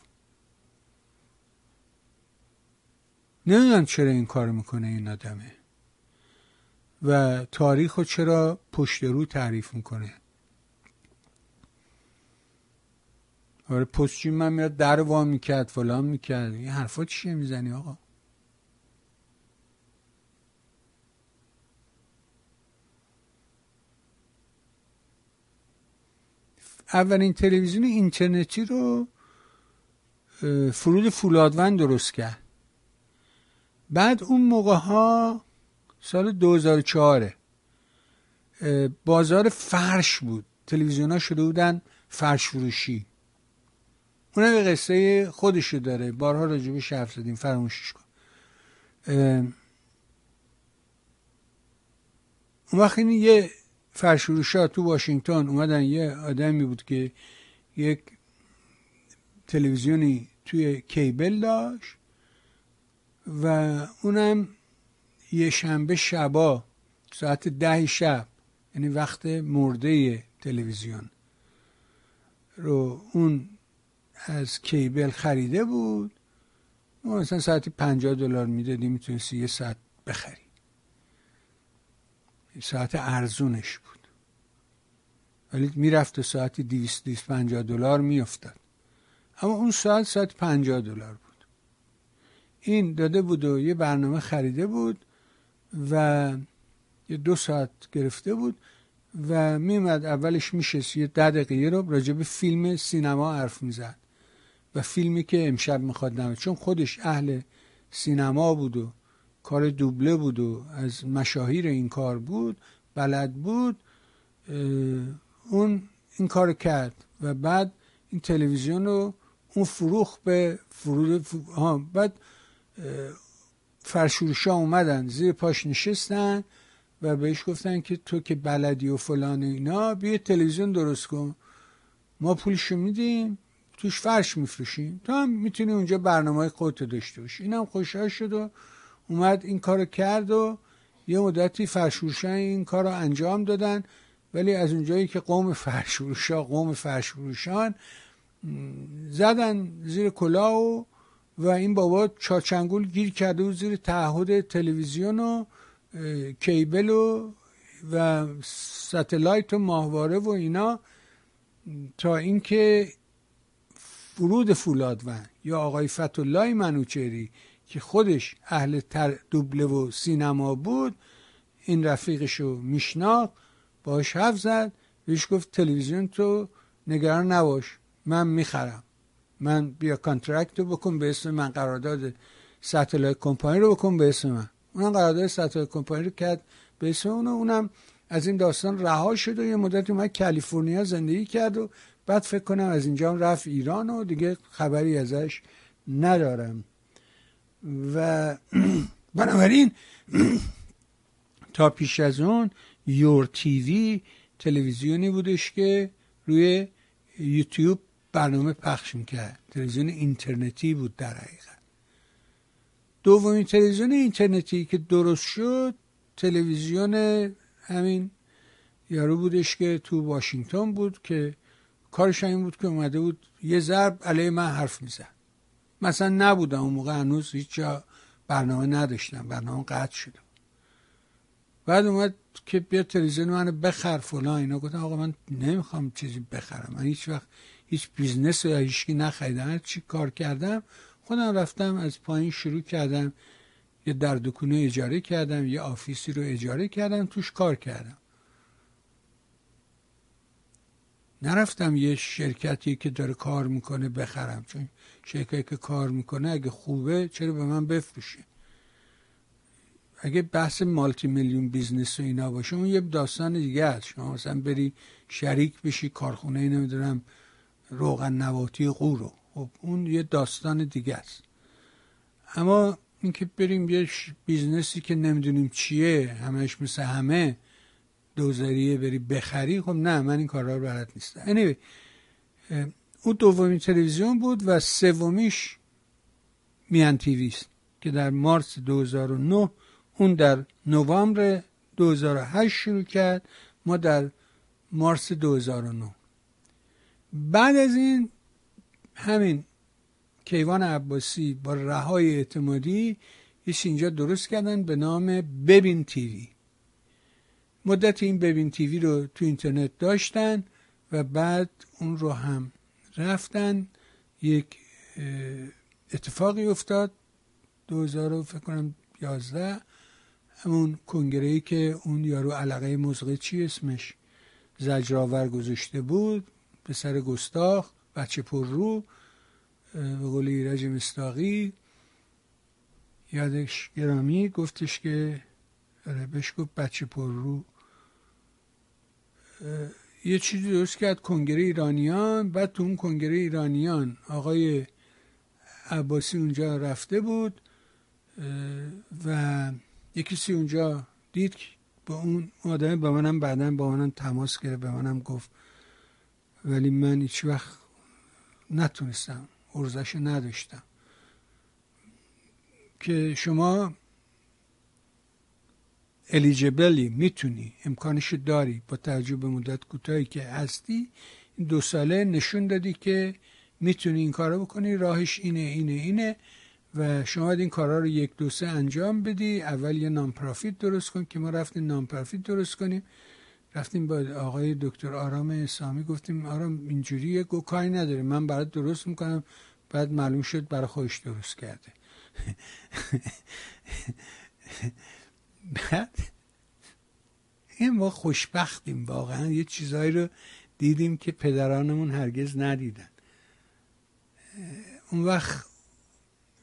نمی‌دونم چرا این کار می‌کنه این آدمه. و تاریخ رو چرا پشت رو تعریف می‌کنه؟ آره پستچیم من میاد در وا می‌کرد فلان می‌کرد. این حرفا چیه می‌زنی آقا؟ اولین تلویزیون اینترنتی رو فرود فولادون درست کرد. بعد اون موقع ها سال 2004 بازار فرش بود. تلویزیون ها شده بودن فرش فروشی. اونم به قصه خودشو داره. بارها راجبش حرف زدیم. فراموشش کن. اون وقت این یه فرشوروشا تو واشنگتن اومدن. یه آدمی بود که یک تلویزیونی توی کیبل داشت. و اونم یه شنبه شبا ساعت ده شب یعنی وقت مرده تلویزیون رو اون از کیبل خریده بود. ما مثلا ساعتی پنجاه دلار می‌دادی می‌تونستی یه ساعت بخری. ساعت ارزونش بود. ولی می‌رفت ساعتی دیویست دیویست پنجاه دلار میافتاد. اما اون ساعت ساعت پنجاه دلار بود. این داده بود و یه برنامه خریده بود و یه دو ساعت گرفته بود و میمد اولش میشست یه ده دقیقه رو راجب فیلم سینما حرف می‌زد و فیلمی که امشب می‌خواد نمید چون خودش اهل سینما بود و کار دوبله بود و از مشاهیر این کار بود بلد بود اون این کار کرد و بعد این تلویزیون رو اون فروخ به فرود بعد فرشورشا اومدن زیر پاش نشستن و بهش گفتن که تو که بلدی و فلان اینا بیا تلویزیون درست کن. ما پولشو میدیم توش فرش میفروشیم. تو هم می‌تونی اونجا برنامه خودتو داشته باشی. اینم خوشحال شد و اومد این کارو کرد و یه مدتی فرشورشان این کار رو انجام دادن. ولی از اونجایی که قوم فرشورشا قوم فرشورشان زدن زیر کلاه و و این بابا چاچنگول گیر کرده و زیر تعهد تلویزیون و کیبل و و ستلایت و ماهواره و اینا تا اینکه فرود فولادون یا آقای فتولای منوچری که خودش اهل تر دوبله و سینما بود این رفیقشو میشناخت باش حرف زد بهش گفت تلویزیون تو نگران نباش من می‌خرم. من بیا contract رو بکن به اسم من قرارداد satellite company رو بکن به اسم من. اونم قرارداد satellite company رو کرد به اسم اون اونم از این داستان رها شد و یه مدت اومد کالیفرنیا زندگی کرد و بعد فکر کنم از اینجا رفت ایران و دیگه خبری ازش ندارم. و بنابراین تا پیش از اون یور تیوی تلویزیونی بودش که روی یوتیوب برنامه پخش می‌کرد. تلویزیون اینترنتی بود در حقیقت. دومین تلویزیون اینترنتی که درست شد تلویزیون همین یارو بودش که تو واشنگتن بود که کارش این بود که اومده بود یه ضرب علیه من حرف می‌زد. مثلا نبودم اون موقع هنوز هیچ جا برنامه نداشتم برنامه قطع شده بعد اومد که بیا تلویزیون منو بخر فلان اینا گفتم آقا من نمی‌خوام چیزی بخرم من هیچ وقت هیچ business یا هیچکی نخریدم. چی کار کردم خودم رفتم از پایین شروع کردم. یه در دکونه اجاره کردم یه office ی رو اجاره کردم توش کار کردم. نرفتم یه شرکتی که داره کار می‌کنه بخرم. چون شرکتی که کار می‌کنه اگه خوبه چرا به من بفروشه؟ اگه بحث multi million business و اینا باشه اون یه داستان دیگه است. شما مثلا بری شریک بشی کارخونه نمی‌دونم روغن نباتی قو رو خب اون یه داستان دیگه است. اما اینکه بریم یه business ی که نمی‌دونیم چیه همش مثل همه دوزریه بری بخری خب نه من این کارا رو بلد نیستم. Anyway, اون دومین تلویزیون بود و سومیش میهن TV ست که در مارس 2009 اون در نوامبر 2008 شروع کرد ما در مارس 2009 بعد از این همین کیوان عباسی با رهای اعتمادی یه اینجا درست کردن به نام ببین تیوی. مدت این ببین تیوی رو تو اینترنت داشتن و بعد اون رو هم رفتن. یک اتفاقی افتاد 2000 فکر کنم 11 همون کنگره که اون یارو علاقه مزقه چی اسمش؟ زجرآور گذاشته بود. پسر گستاخ بچه پر رو به قول ایرج مستاقی یادش گرامی گفتش که آره بهش گفت بچه پر رو. یه چیزی درست کرد کنگره ایرانیان. بعد تو اون کنگره ایرانیان آقای عباسی اونجا رفته بود و یکی سی اونجا دید که با اون آدم به منم بعدا با منم تماس گرفت به منم گفت ولی من هیچ وقت نتونستم ارزش نداشتم. که شما الیجیبلی می‌تونی امکانش داری. با توجه به مدت کوتاهی که هستی این دو ساله نشون دادی که می‌تونی این کارو بکنی. راهش اینه اینه اینه و شما باید این کارا رو یک دو سه انجام بدی. اول یه نامپرافیت درست کن که ما رفتیم نامپرافیت درست کنیم. رفتیم با آقای دکتر آرام اسلامی گفتیم آرام اینجوریه گو کاری نداره من برات درست می‌کنم. بعد معلوم شد برای خودش درست کرده. بعد این ما خوشبختیم واقعا. یه چیزایی رو دیدیم که پدرانمون هرگز ندیدن. اون وقت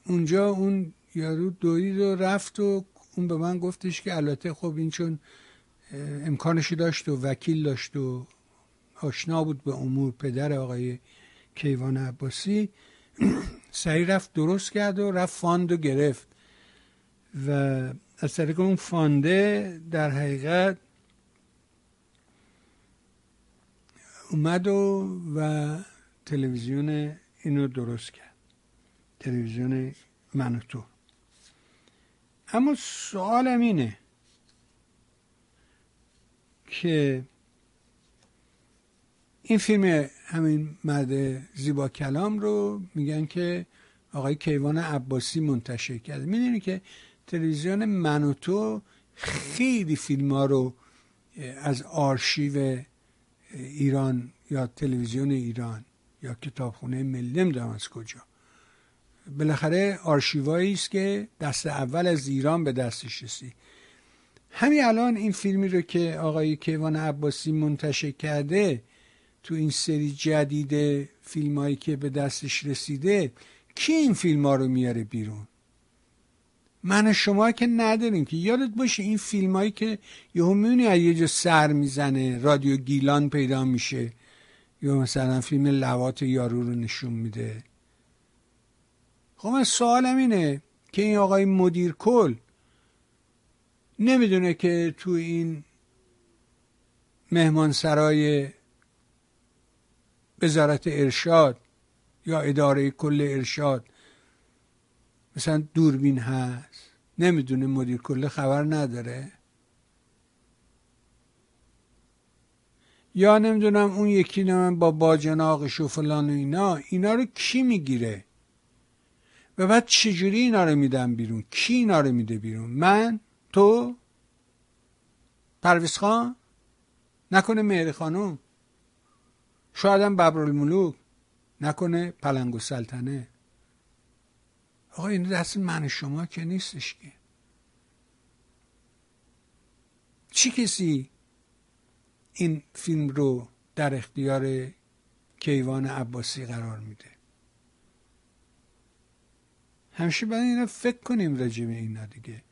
اونجا اون یارو دوید و رفت و اون به من گفتش که البته خب این چون امکانشی داشت و وکیل داشت و آشنا بود به امور پدر آقای کیوان عباسی. سریع رفت درست کرد و رفت فاند و گرفت. و از طریق اون فانده در حقیقت اومد و, و تلویزیون اینو درست کرد. تلویزیون من و تو. اما سوالم اینه که این فیلم همین مرد زیبا کلام رو میگن که آقای کیوان عباسی منتشر کرده می‌دونی که تلویزیون من و تو خیلی فیلم ها رو از آرشیو ایران یا تلویزیون ایران یا کتابخونه ملی نمی‌دونم از کجا. بالاخره آرشیوایی است که دست اول از ایران به دستش رسید. همین الان این فیلمی رو که آقای کیوان عباسی منتشر کرده تو این سری جدید فیلم هایی که به دستش رسیده کی این فیلم ها رو میاره بیرون؟ من شما که نداریم که. یادت باشه این فیلم هایی که یهو میونی از یه جا سر می‌زنه رادیو گیلان پیدا میشه. یا مثلا فیلم لوات یارو رو نشون میده. خب من سوالم اینه که این آقای مدیر کل نمی‌دونه که تو این مهمانسرای وزارت ارشاد یا اداره کل ارشاد مثلا دوربین هست؟ نمی‌دونه مدیر کل خبر نداره. یا نمی‌دونم اون یکی من با باجناقش و فلان و اینا اینا رو کی می‌گیره؟ و بعد چجوری اینا رو میدن بیرون؟ کی اینا رو میده بیرون؟ من تو پرویز خان؟ نکنه مهر خانم شایدم ببرالملوک. نکنه پلنگ و سلطنه. آقا این دست من شما که نیستش که. چی کسی این فیلم رو در اختیار کیوان عباسی قرار میده؟ همیشه باید اینا فکر کنیم راجع به اینا دیگه.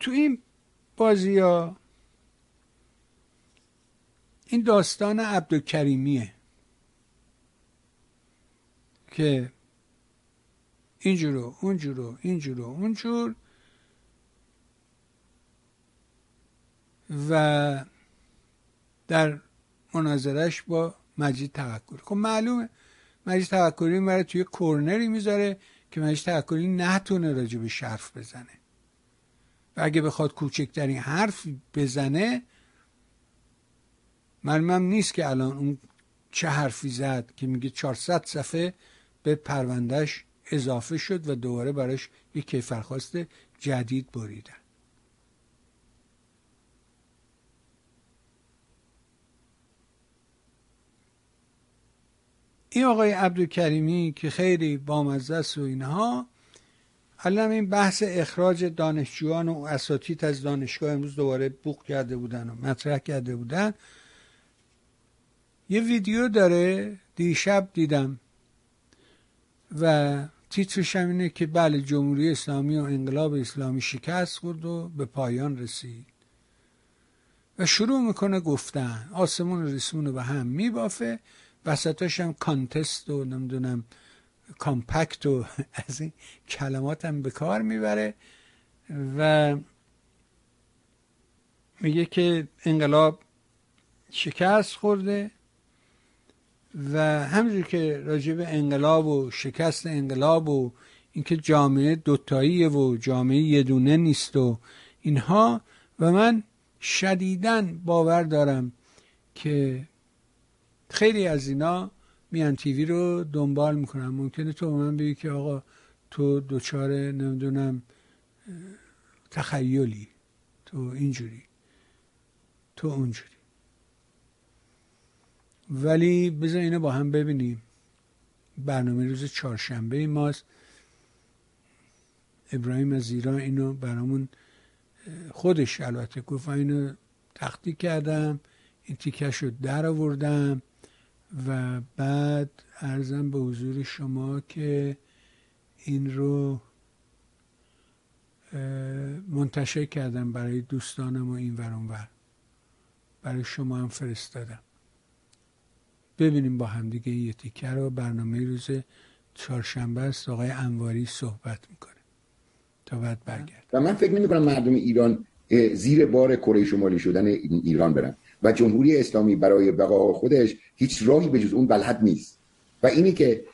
تو این بازی ها این داستان عبدالکریمیه که اینجورو اونجورو اینجورو اونجور و در مناظرش با مجید توکلی. خب معلومه مجید توکلی می‌بره توی کورنری می‌ذاره که مجید توکلی نتونه راجع به شرف بزنه. اگه بخواد کوچکترین حرف بزنه معلومم نیست که الان اون چه حرفی زد که میگه 400 صفحه به پروندهش اضافه شد و دوباره براش یک کیفرخواست جدید بریدن. این آقای عبدالکریمی که خیلی بامزه است و اینها الان این بحث اخراج دانشجویان و اساتید از دانشگاه امروز دوباره بوق کرده بودن و مطرح کرده بودن. یه ویدیو داره دیشب دیدم و تیترش هم اینه که بله جمهوری اسلامی و انقلاب اسلامی شکست خورد و به پایان رسید. و شروع می‌کنه گفتن. آسمون ریسمون رو به هم میبافه. وسطاش هم کانتست و نمی‌دونم کامپکت و از این کلمات هم به کار می‌بره و میگه که انقلاب شکست خورده و همجور که راجع به انقلاب و شکست انقلاب و اینکه جامعه دوتاییه و جامعه یدونه نیست و اینها و من شدیدن باور دارم که خیلی از اینا میان تیوی رو دنبال می‌کنن. ممکنه تو من بگی که آقا تو دوچار نمی‌دونم تخیلی. تو اینجوری. تو اونجوری. ولی بذار اینو با هم ببینیم. برنامه روز چهارشنبه ماست. ابراهیم از ایران اینو برامون خودش البته گفت اینو تختی کردم این تیکش رو در آوردم. و بعد ارزم به حضور شما که این رو منتشر کردم برای دوستانم و این ور برای شما هم فرستادم. ببینیم با هم دیگه یه تیکه رو. برنامه روز چهارشنبه است. آقای انواری صحبت می‌کنه. تا بعد برگرد. و من فکر نمی کنم مردم ایران زیر بار کره شمالی شدن ایران برن. و جمهوری اسلامی برای بقا خودش هیچ راهی به جز اون بلحد نیست. و اینی که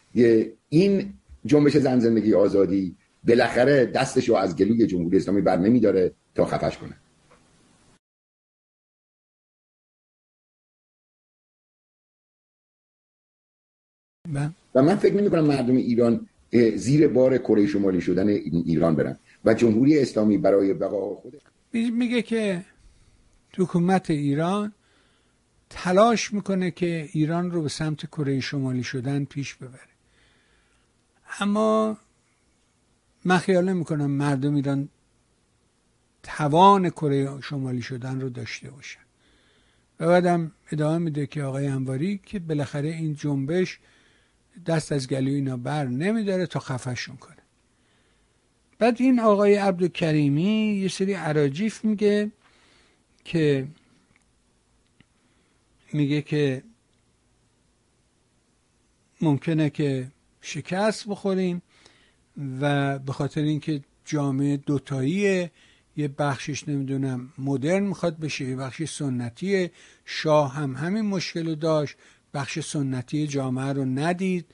این جنبش زن زندگی آزادی بالاخره دستش رو از گلوی جمهوری اسلامی بر نمیداره تا خفش کنه. بله. و من فکر نمی کنم مردم ایران زیر بار کره شمالی شدن ایران برن. و جمهوری اسلامی برای بقا خودش میگه که حکومت ایران تلاش می‌کنه که ایران رو به سمت کره شمالی شدن پیش ببره. اما من خیال می‌کنم مردم ایران توان کره شمالی شدن رو داشته باشن. و بعدم ادامه میده که آقای انواری که بالاخره این جنبش دست از گلوی اینا بر نمیداره تا خفشون کنه. بعد این آقای عبدالکریمی یه سری عراجیف میگه که میگه که ممکنه که شکست بخوریم و به خاطر اینکه جامعه دوتاییه یه بخشش نمی‌دونم مدرن می‌خواد بشه یه بخشی سنتیه. شاه هم همین مشکل داشت بخش سنتی جامعه رو ندید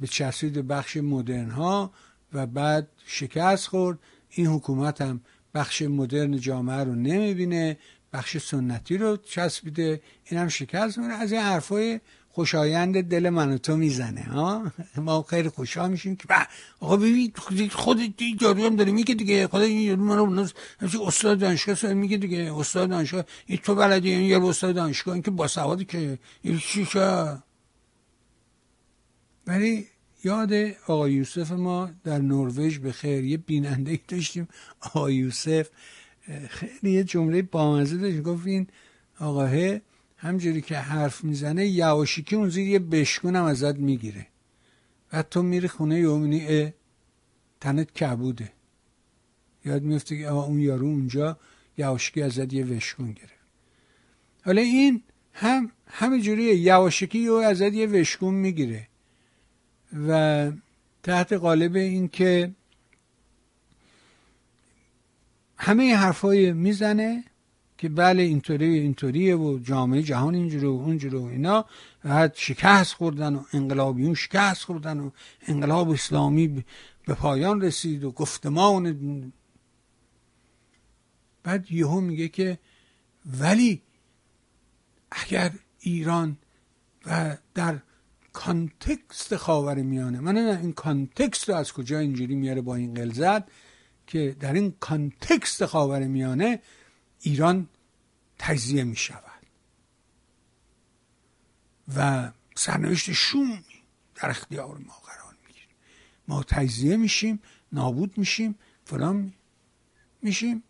به چسبید بخش مدرن ها و بعد شکست خورد. این حکومت هم بخش مدرن جامعه رو نمی‌بینه. بخش سنتی رو چسبیده این هم شکست میره از این حرفای خوشایند دل من و تو می‌زنه ها؟ ما خیلی خوشحال میشیم که آقا ببین خود جارو هم داره میگه دیگه خود این یارو من استاد دانشگاه میگه دیگه استاد دانشگاه این تو بلدی این یه استاد دانشگاه این که با سوادی که این چیشه ولی یاد آقا یوسف ما در نروژ به خیر یه بیننده ای داشتیم. آقا یوسف خیلی یه جمله بامزه داشت. گفت این آقاه همجوری که حرف می‌زنه یواشیکی اون زیر یه بشکون هم ازت می‌گیره. بعد تو میری خونه یومینی تنت کبوده. یاد میفته که اون یارو اونجا یواشکی ازت یه وشکون گرفت. حالا این هم همه جوریه یواشکی یو ازت یه وشکون می‌گیره. و تحت قالب این که همه حرفای می‌زنه که بله اینطوری اینطوریه و جامعه جهان اینجوره و اونجوره و اینا. بعد شکست خوردن و انقلابیون شکست خوردن و انقلاب اسلامی به پایان رسید و گفتمان بعد یهو میگه که ولی اگر ایران و در context خاور میانه من این context رو از کجا اینجوری میاره با این غلظت که در این context خاور میانه ایران تجزیه می شود و سرنوشت شومی در اختیار ما قرار می‌گیره. ما تجزیه میشیم نابود میشیم فلان میشیم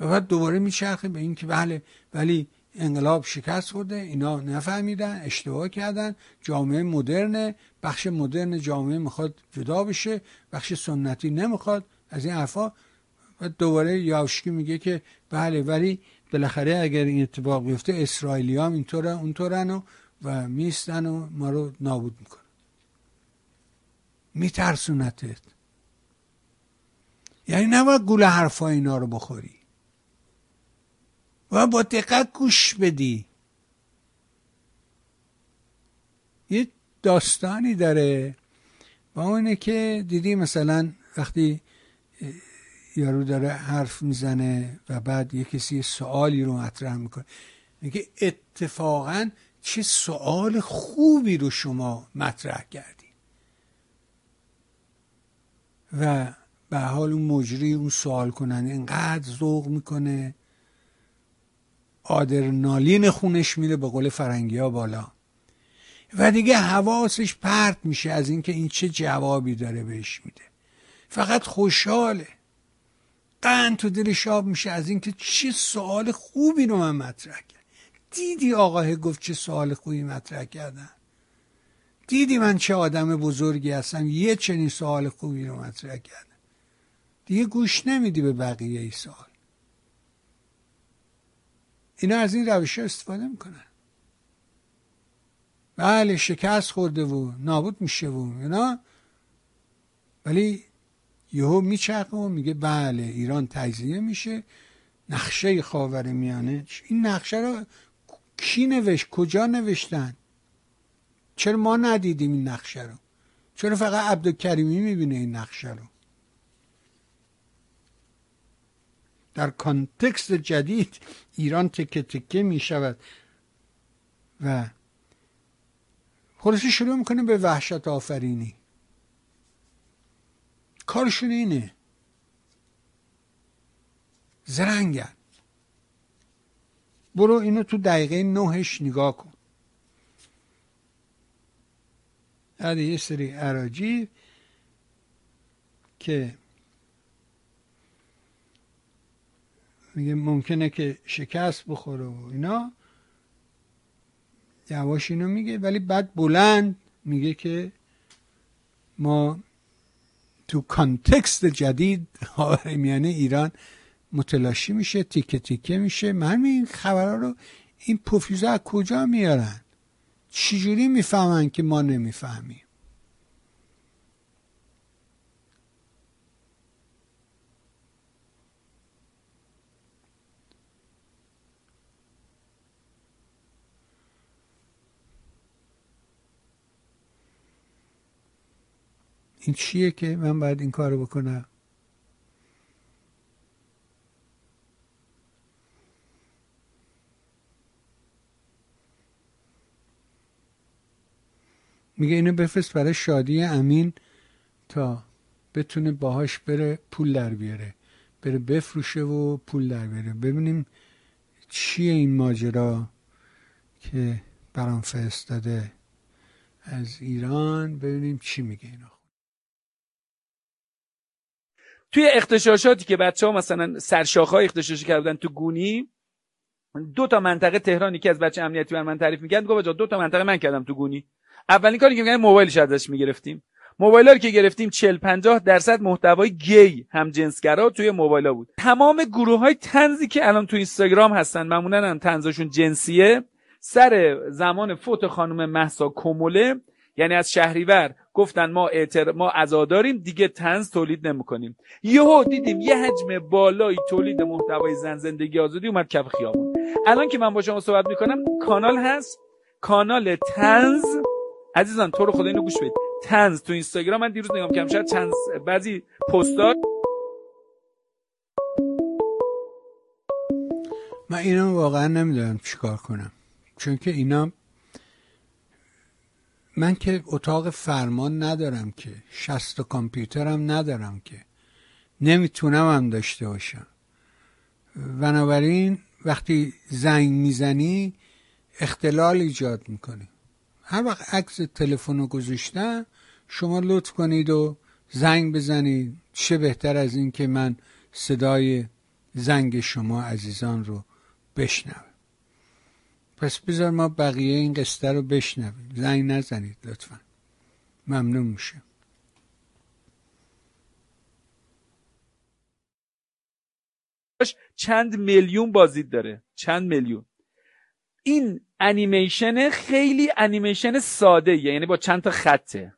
و بعد دوباره میچرخه به اینکه بله ولی انقلاب شکست خورده اینا نفهمیدن اشتباه کردن جامعه مدرن بخش مدرن جامعه می‌خواد جدا بشه بخش سنتی نمی‌خواد. از این حرفا و دوباره یاوشکی میگه که بله ولی بالاخره اگر این اتفاق بیفته اسرائیلی هم اینطور اونطورن و, و میستن و ما رو نابود می‌کنن. میترسونتت یعنی نباید گول حرفا اینا رو بخوری. و با دقت گوش بدی. یه داستانی داره. با اونه که دیدی مثلا وقتی یارو داره حرف می‌زنه و بعد یه کسی سوالی رو مطرح می‌کنه. میگه اتفاقا چه سوال خوبی رو شما مطرح کردی. و به حال اون مجری اون سوال کننده اینقدر ذوق می‌کنه. آدرنالین خونش میره به قول فرنگی ها بالا. و دیگه حواسش پرت میشه از اینکه این چه جوابی داره بهش میده. فقط خوشحاله. تو دلش آب میشه از اینکه چه سوال خوبی رو من مطرح کرد. دیدی آقاه گفت چه سوال خوبی مطرح کردن؟ دیدی من چه آدم بزرگی هستم؟ یه چنین سوال خوبی رو مطرح کردم دیگه گوش نمیدی به بقیه ای سوال. اینا از این روش استفاده می‌کنن. بله شکست خورده و نابود میشه و اینا. ولی یهو میچرخه و میگه بله ایران تجزیه میشه. نقشه خاور میانه. این نقشه رو کی نوشت؟ کجا نوشتن؟ چرا ما ندیدیم این نقشه رو؟ چرا فقط عبدالکریمی می‌بینه این نقشه رو؟ در کانتکست جدید ایران تکه تکه می شود و خلاصه شروع می‌کنه به وحشت آفرینی. کارشون اینه. زرنگن. برو اینو تو دقیقه نهش نگاه کن. بعد یه سری عراجی که میگه ممکنه که شکست بخوره و اینا یواش اینو میگه ولی بعد بلند میگه که ما تو کانتکست جدید میانه ایران متلاشی میشه تیکه تیکه میشه. من این خبرها رو این پوفیزا از کجا میارن؟ چجوری می‌فهمن که ما نمی‌فهمیم؟ این چیه که من باید این کارو بکنم؟ میگه اینو بفرست برای شادی امین تا بتونه باهاش بره پول در بیاره. بره بفروشه و پول در بیاره. ببینیم چیه این ماجرا که برام فرستاده از ایران. ببینیم چی میگه اینا توی اختشاشاتی که بچه ها مثلا سرشاخ های اختشاشی کردن تو گونی دو تا منطقه تهرانی که از بچه امنیتی بر من تعریف میگن گفت دو تا منطقه من کردم تو گونی. اولین کاری که میگن موبایلش ازش می‌گرفتیم. موبایل که گرفتیم 40 50 درصد محتوای گی هم جنسگرا توی موبایل بود. تمام گروه های تنزی که الان تو اینستاگرام هستن معمولا هم تنزشون جنسیه سر زمان فوت خانم محسا کومله یعنی از شهریور گفتن ما اعتر... ما عزاداریم دیگه تنز تولید نمی‌کنیم. یهو دیدیم یه حجم بالایی تولید محتوای زن زندگی آزادی اومد کف خیابون. الان که من با شما صحبت می‌کنم کانال هست. کانال تنز عزیزان تو رو خدا اینو گوش بدید. تنز تو اینستاگرام من دیروز نگاه کردم شاید چند بعضی پستار من اینو واقعا نمی‌دونم چیکار کنم. چون که اینا من که اتاق فرمان ندارم که شست و کامپیوترم ندارم که. نمی‌تونم هم داشته باشم. بنابراین وقتی زنگ می‌زنی اختلال ایجاد می‌کنی. هر وقت عکس تلفن رو گذاشتم شما لطف کنید و زنگ بزنید. چه بهتر از این که من صدای زنگ شما عزیزان رو بشنوم. پس بذار ما بقیه این قصه رو بشنویم. زنگ نزنید لطفا. ممنون میشه چند میلیون بازدید داره. چند میلیون؟ این انیمیشن خیلی انیمیشن ساده یعنی با چند تا خطه.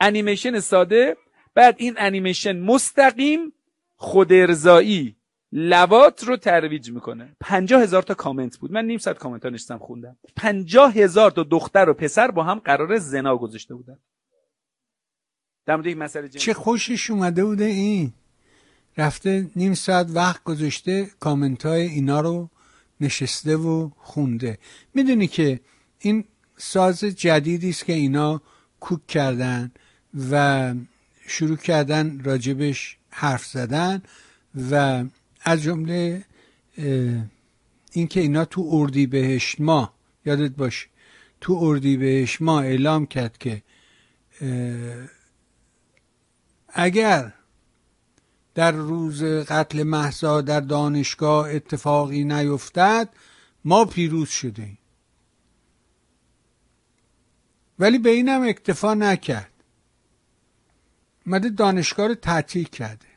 انیمیشن ساده بعد این انیمیشن مستقیم خود ارضایی لواط رو ترویج می‌کنه. پنجاه هزار تا کامنت بود. من نیم ساعت کامنت ها نشستم خوندم. پنجاه هزار تا دختر و پسر با هم قرار زنا گذاشته بودن. در مورد مسئله چه خوشش اومده بوده این. رفته نیم ساعت وقت گذاشته کامنت های اینا رو نشسته و خونده. می‌دونی که این ساز جدیدی است که اینا کوک کردن و شروع کردن راجبش حرف زدن و از جمله اینکه اینا تو اردی بهشت ما یادت باشه تو اردی بهشت ما اعلام کرد که اگر در روز قتل محسا در دانشگاه اتفاقی نیفتد ما پیروز شده ولی به اینم اکتفا نکرد. مده دانشگاه رو تعطیل کرده.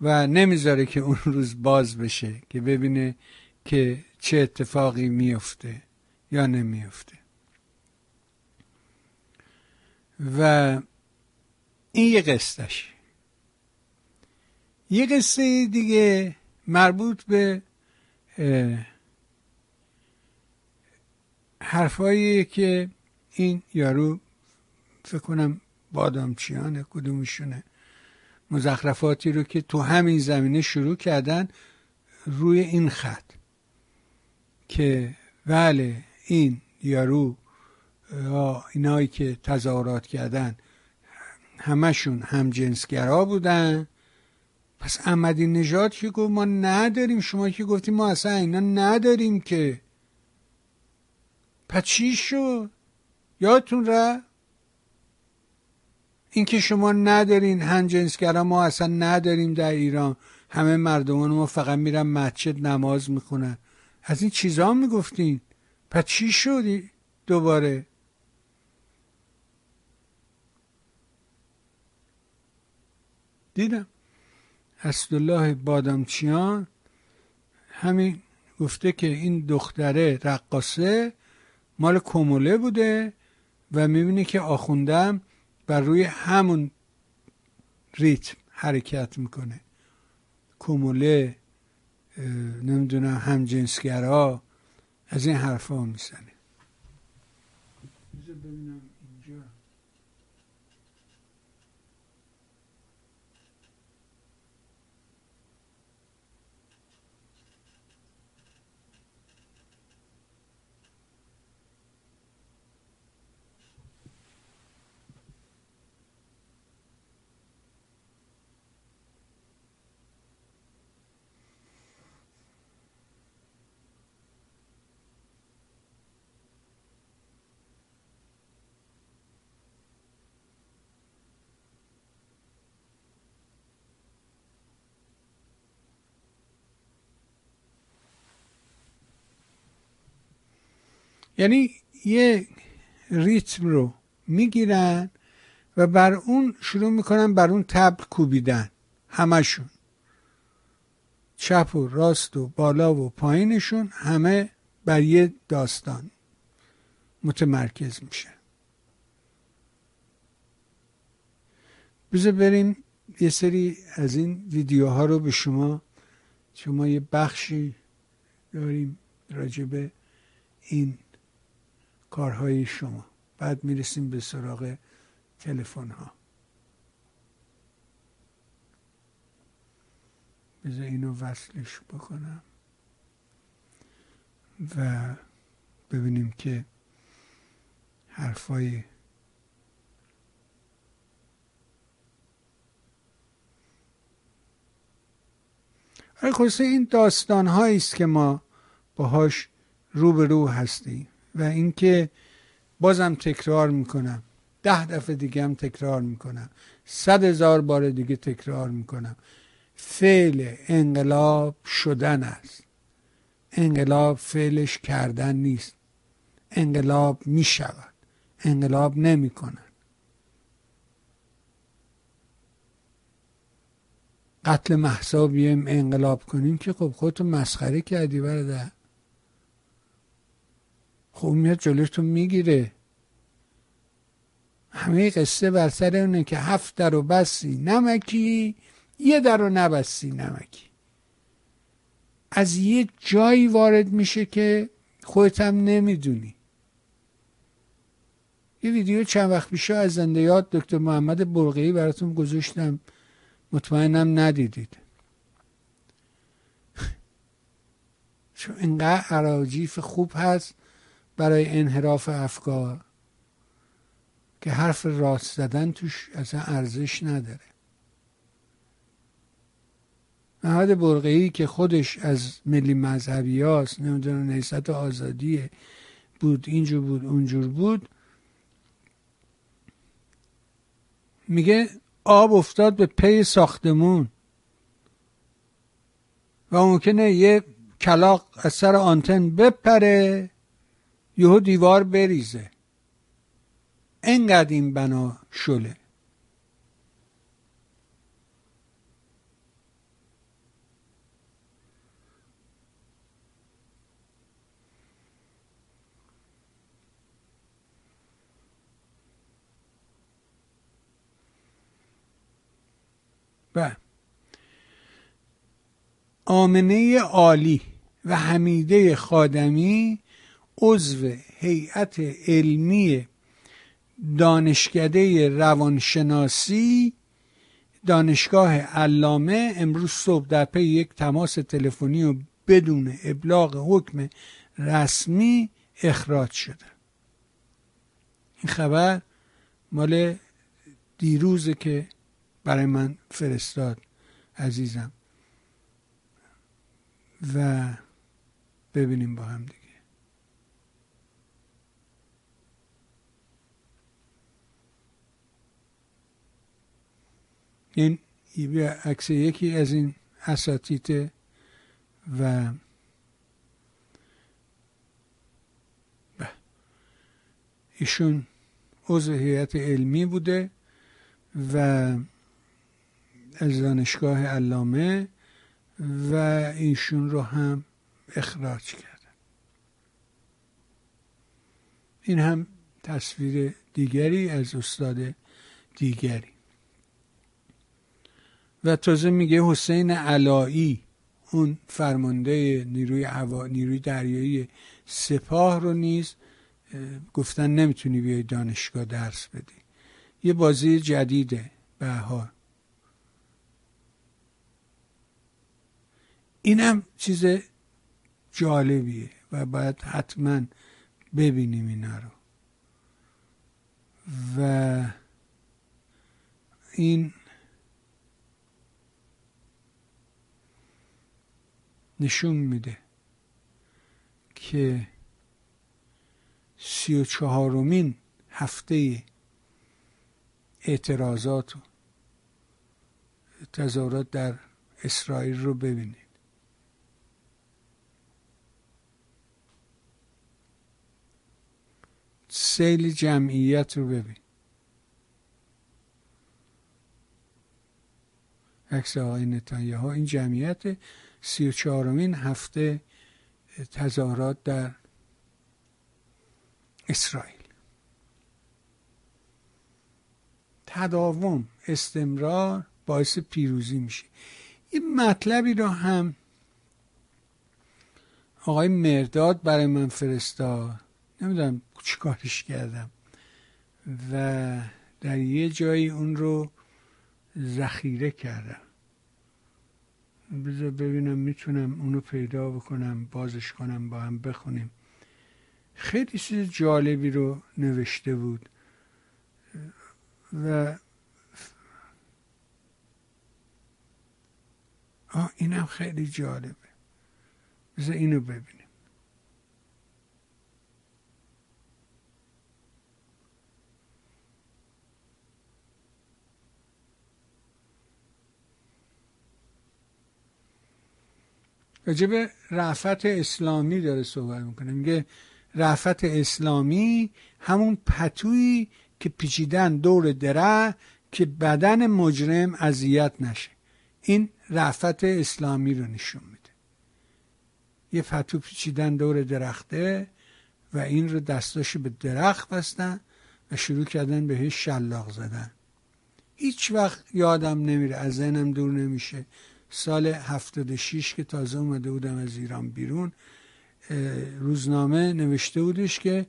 و نمی‌ذاره که اون روز باز بشه که ببینه که چه اتفاقی میفته یا نمیفته. و این یه قصدش یه قصه دیگه مربوط به حرفایی که این یارو فکر کنم بادامچیانه کدومشونه. مزخرفاتی رو که تو همین زمینه شروع کردن روی این خط که بله این یارو یا اینایی که تظاهرات کردن همشون هم جنسگرا بودن. پس احمدی نژاد که گفت ما نداریم شما که گفتیم ما اصلا اینا نداریم که. پس چی شد؟ یادتون رفت؟ اینکه شما ندارین هنجنسگرا ما اصلا نداریم در ایران. همه مردمان ما فقط میرن مسجد نماز می‌خونن. از این چیزا می‌گفتین؟ پس چی شدی دوباره؟ دیدم. اسدالله بادامچیان همین گفته که این دختره رقاصه مال کموله بوده و می‌بینی که آخوندم بر روی همون ریتم حرکت می‌کنه. کموله نمی‌دونم همجنسگرا از این حرفا می‌زنه. ببینم اینجا یعنی یه ریتم رو می‌گیرن و بر اون شروع می‌کنن بر اون تبل کوبیدن همشون چپ و راست و بالا و پایینشون همه بر یه داستان متمرکز میشه بذار بریم یه سری از این ویدیوها رو به شما شما یه بخشی داریم راجبه این کارهای شما. بعد می‌رسیم به سراغ تلفن ها بذار اینو وصلش بکنم و ببینیم که حرفای خلاصه این داستان است که ما باهاش رو به رو هستیم. و اینکه بازم تکرار می‌کنم. ده دفعه دیگه هم تکرار می‌کنم. صد هزار بار دیگه تکرار می‌کنم. فعل انقلاب شدن است. انقلاب فعلش کردن نیست. انقلاب می‌شود. انقلاب نمی‌کنن قتل محسا بیایم انقلاب کنیم که خب خودتو مسخره کردی برده خب میاد جلوتون می‌گیره. همه قصه بر سر اونه که هفت در و بسی نمکی یه در و نبستی نمکی. از یه جایی وارد میشه که خودت هم نمی‌دونی. یه ویدیو چند وقت پیش از زنده یاد دکتر محمد برقی براتون گذاشتم. مطمئنم ندیدید. چون اینقدر عراجیف خوب هست. برای انحراف افکار که حرف راست زدن توش اصلا ارزش نداره. محمد برقی که خودش از ملی مذهبی هاست نمی‌دونم نیست آزادیه بود اینجور بود اونجور بود. میگه آب افتاد به پی ساختمون. و ممکنه یه کلاق از سر آنتن بپره. یهو دیوار بریزه. انقدر این بنا شله. و آمنه عالی و حمیده خادمی عضو هیئت علمی دانشکده روانشناسی دانشگاه علامه امروز صبح در پی یک تماس تلفنی و بدون ابلاغ حکم رسمی اخراج شده. این خبر مال دیروزه که برای من فرستاد عزیزم. و ببینیم با هم دیگه. این عکس یکی از این اساتید و ایشون عضو هیئت علمی بوده و از دانشگاه علامه و ایشون رو هم اخراج کردن این هم تصویر دیگری از استاد دیگری. و تازه میگه حسین علایی اون فرمانده نیروی هوا نیروی دریایی سپاه رو نیز گفتن نمی‌تونی بیای دانشگاه درس بدی. یه بازی جدیده به حال اینم چیز جالبیه و باید حتما ببینیم اینا رو. و این نشون میده که سی و چهارمین هفته اعتراضات و تظاهرات در اسرائیل رو ببینید. سیل جمعیت رو ببین. عکس آقای ها این جمعیت سی و چهارمین هفته تظاهرات در اسرائیل. تداوم استمرار باعث پیروزی میشه. این مطلبی رو هم آقای مرداد برای من فرستاد. نمی‌دونم چیکارش کردم. و در یه جایی اون رو ذخیره کردم. بذار ببینم می‌تونم اونو پیدا بکنم بازش کنم با هم بخونیم. خیلی چیز جالبی رو نوشته بود. و آه اینم خیلی جالبه. بذار اینو ببینیم. راجب رفت اسلامی داره صحبت می‌کنه. میگه رفت اسلامی همون پتویی که پیچیدن دور درع که بدن مجرم اذیت نشه. این رفت اسلامی رو نشون میده. یه پتو پیچیدن دور درخته و این رو دستاشو به درخت بستن و شروع کردن بهش شلاق زدن. هیچ وقت یادم نمیره از ذهنم دور نمیشه. سال 76 که تازه اومده بودم از ایران بیرون روزنامه نوشته بودش که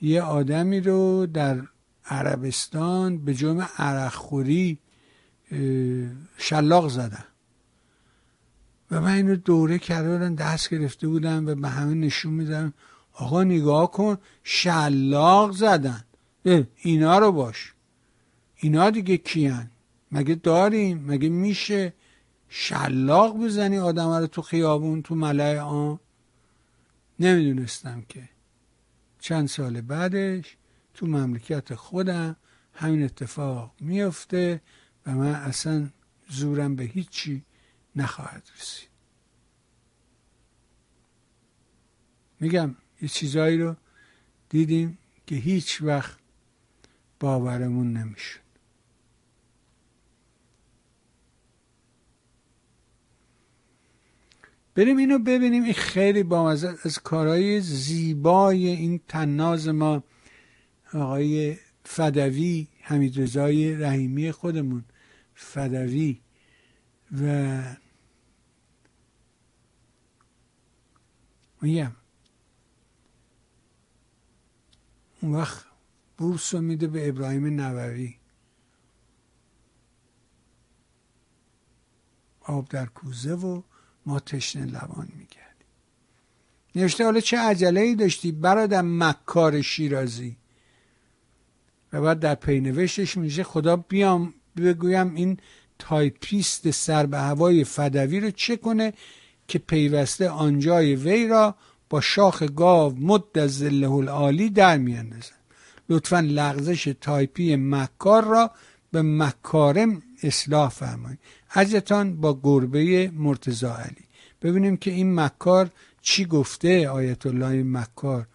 یه آدمی رو در عربستان به جرم عرقخوری شلاق زدن. و من اینو دوره کرده بودم دست گرفته بودم و به همه نشون میدم آقا نگاه کن شلاق زدن. اینا رو باش. اینا دیگه کیان؟ مگه داریم؟ مگه میشه؟ شلاق بزنی آدم رو تو خیابون تو ملع آن؟ نمی‌دونستم که. چند سال بعدش تو مملکت خودم همین اتفاق میفته و من اصلا زورم به هیچی نخواهد رسید. میگم یه چیزایی رو دیدیم که هیچ وقت باورمون نمی‌شد. بریم اینو ببینیم. این خیلی بامزه از کارهای زیبای این تناز ما. آقای فدوی حمید رضای رحیمی خودمون. فدوی. و میگم اون وقت بورس رو میده به ابراهیم نبوی. آب در کوزه و ما تشنه لبان می‌گردیم. نوشته حالا چه عجله ای داشتی برادر مکار شیرازی؟ و بعد در پینوشتش میشه خدا بیام بگویم این تایپیست سر به هوای فدوی رو چه کنه که پیوسته آنجای وی را با شاخ گاو مد ظله العالی در میاندازن لطفا لغزش تایپی مکار را به مکارم اصلاح فرمایید. اجرتان با گربه مرتضی علی. ببینیم که این مکار چی گفته آیت الله مکار.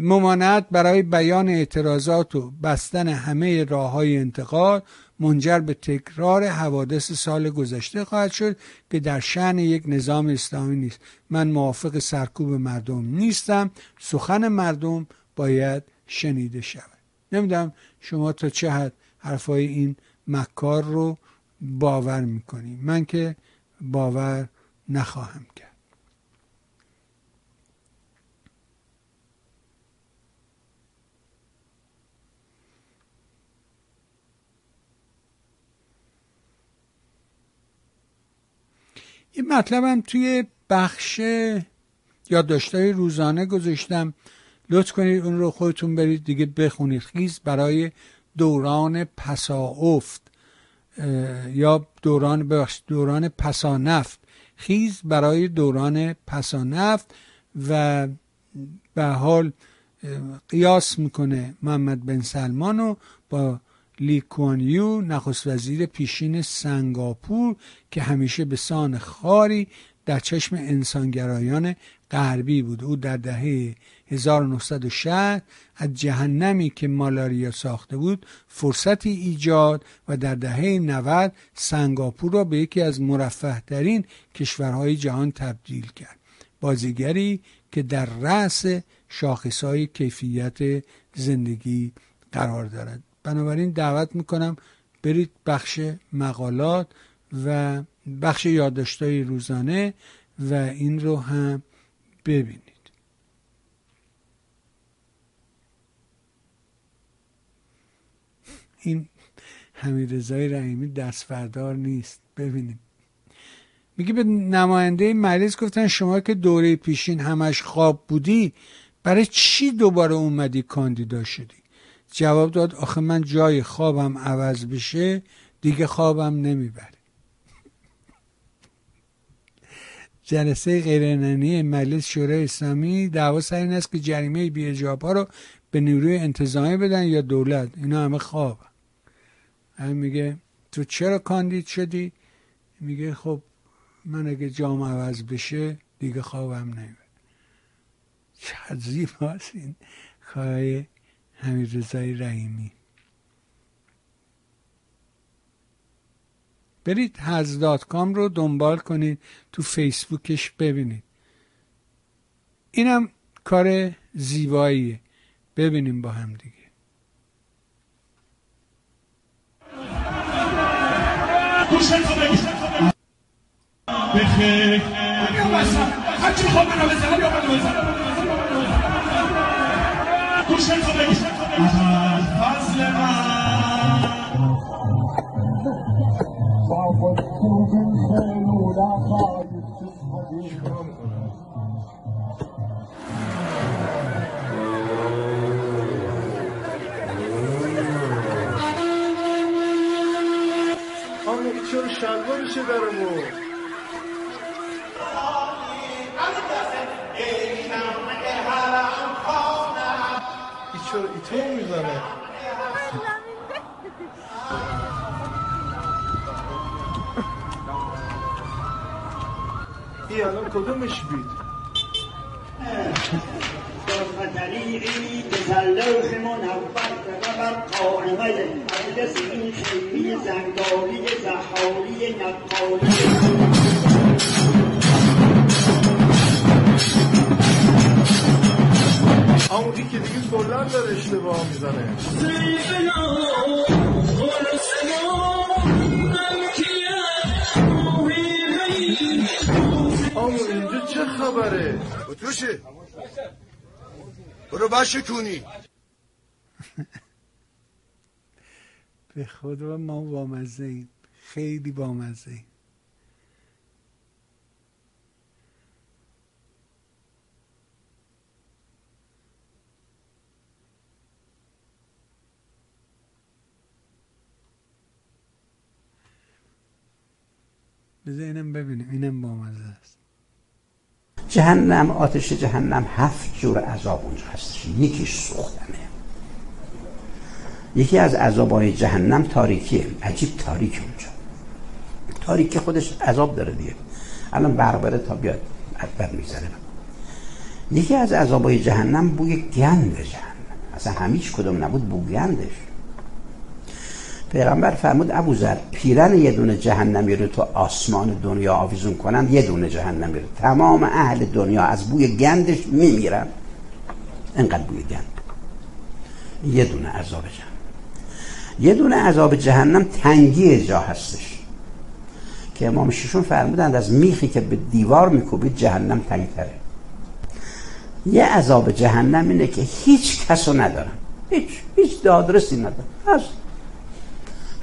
ممانعت برای بیان اعتراضات و بستن همه راه های انتقال منجر به تکرار حوادث سال گذشته خواهد شد که در شعن یک نظام اسلامی نیست. من موافق سرکوب مردم نیستم. سخن مردم باید شنیده شود. نمی‌دونم شما تا چه حد حرفای این مکار رو باور می‌کنی. من که باور نخواهم کرد. این مطلبم توی بخش یادداشتهای روزانه گذاشتم. لطف کنید اون رو خودتون برید دیگه بخونید. خیز برای دوران پسا یا دوران بخش دوران پسانفت. خیز برای دوران پسانفت و به حال قیاس می‌کنه محمد بن سلمان رو با لیکوانیو نخست وزیر پیشین سنگاپور که همیشه به سان خاری در چشم انسانگرایان غربی بود. او در دهه 1960 از جهنمی که مالاریا ساخته بود فرصتی ایجاد و در دهه 90 سنگاپور را به یکی از مرفه ترین کشورهای جهان تبدیل کرد. بازیگری که در رأس شاخصهای کیفیت زندگی قرار دارد. بنابراین دعوت می‌کنم برید بخش مقالات و بخش یادداشتهای روزانه و این رو هم ببینید. این حمید رضای رحیمی دستفردار نیست. ببینیم. میگه به نماینده مجلس گفتن شما که دوره پیشین همش خواب بودی برای چی دوباره اومدی کاندیدا شدی؟ جواب داد آخه من جای خوابم عوض بشه دیگه خوابم نمی‌بره. جلسه غیرنانی مجلس شورای اسلامی دعوا سر این است که جریمه بی ها رو به نیروی انتظامی بدن یا دولت. اینا همه خواب. هم میگه تو چرا کاندید شدی؟ میگه خب من اگه جام عوض بشه دیگه خوابم نمی‌بره چقدر زیباست این خواهی همین رضای رحیمی. برید کام رو دنبال کنید تو فیسبوکش ببینید. اینم کار زیباییه. ببینیم با هم دیگه. چرا شلوارشه درمو ای چرا ایتو می‌زنه ای الان کدومش بید؟ همونی که دیگه کلن داره اشتباه می‌زنه. خبره؟ توشه برو بشکونی به خدا ما بامزه ایم. خیلی بامزه ایم. بذار اینم ببینیم. اینم بامزه است. جهنم آتش جهنم هفت جور عذاب اونجا هستش یکیش سوختنه. یکی از عذابهای جهنم تاریکیه. عجیب تاریک اونجا. تاریکی خودش عذاب داره دیگه. الان برق بره تا بیاد بر می‌زنه یکی از عذابهای جهنم بوی گند جهنم. اصلا همیش کدوم نبود؟ بو گندش. پیغمبر فرمود ابو ذر پیرن یه دونه جهنمی رو تو آسمان دنیا آویزون کنند یه دونه جهنمی رو. تمام اهل دنیا از بوی گندش میمیرن. انقدر بوی گند. یه دونه عذاب جهنم. یه دونه عذاب جهنم تنگی جا هستش. که امام ششون فرمودند از میخی که به دیوار میکوبید جهنم تنگتره. یه عذاب جهنم اینه که هیچ کسو ندارن. هیچ هیچ دادرسی ندارن. هست.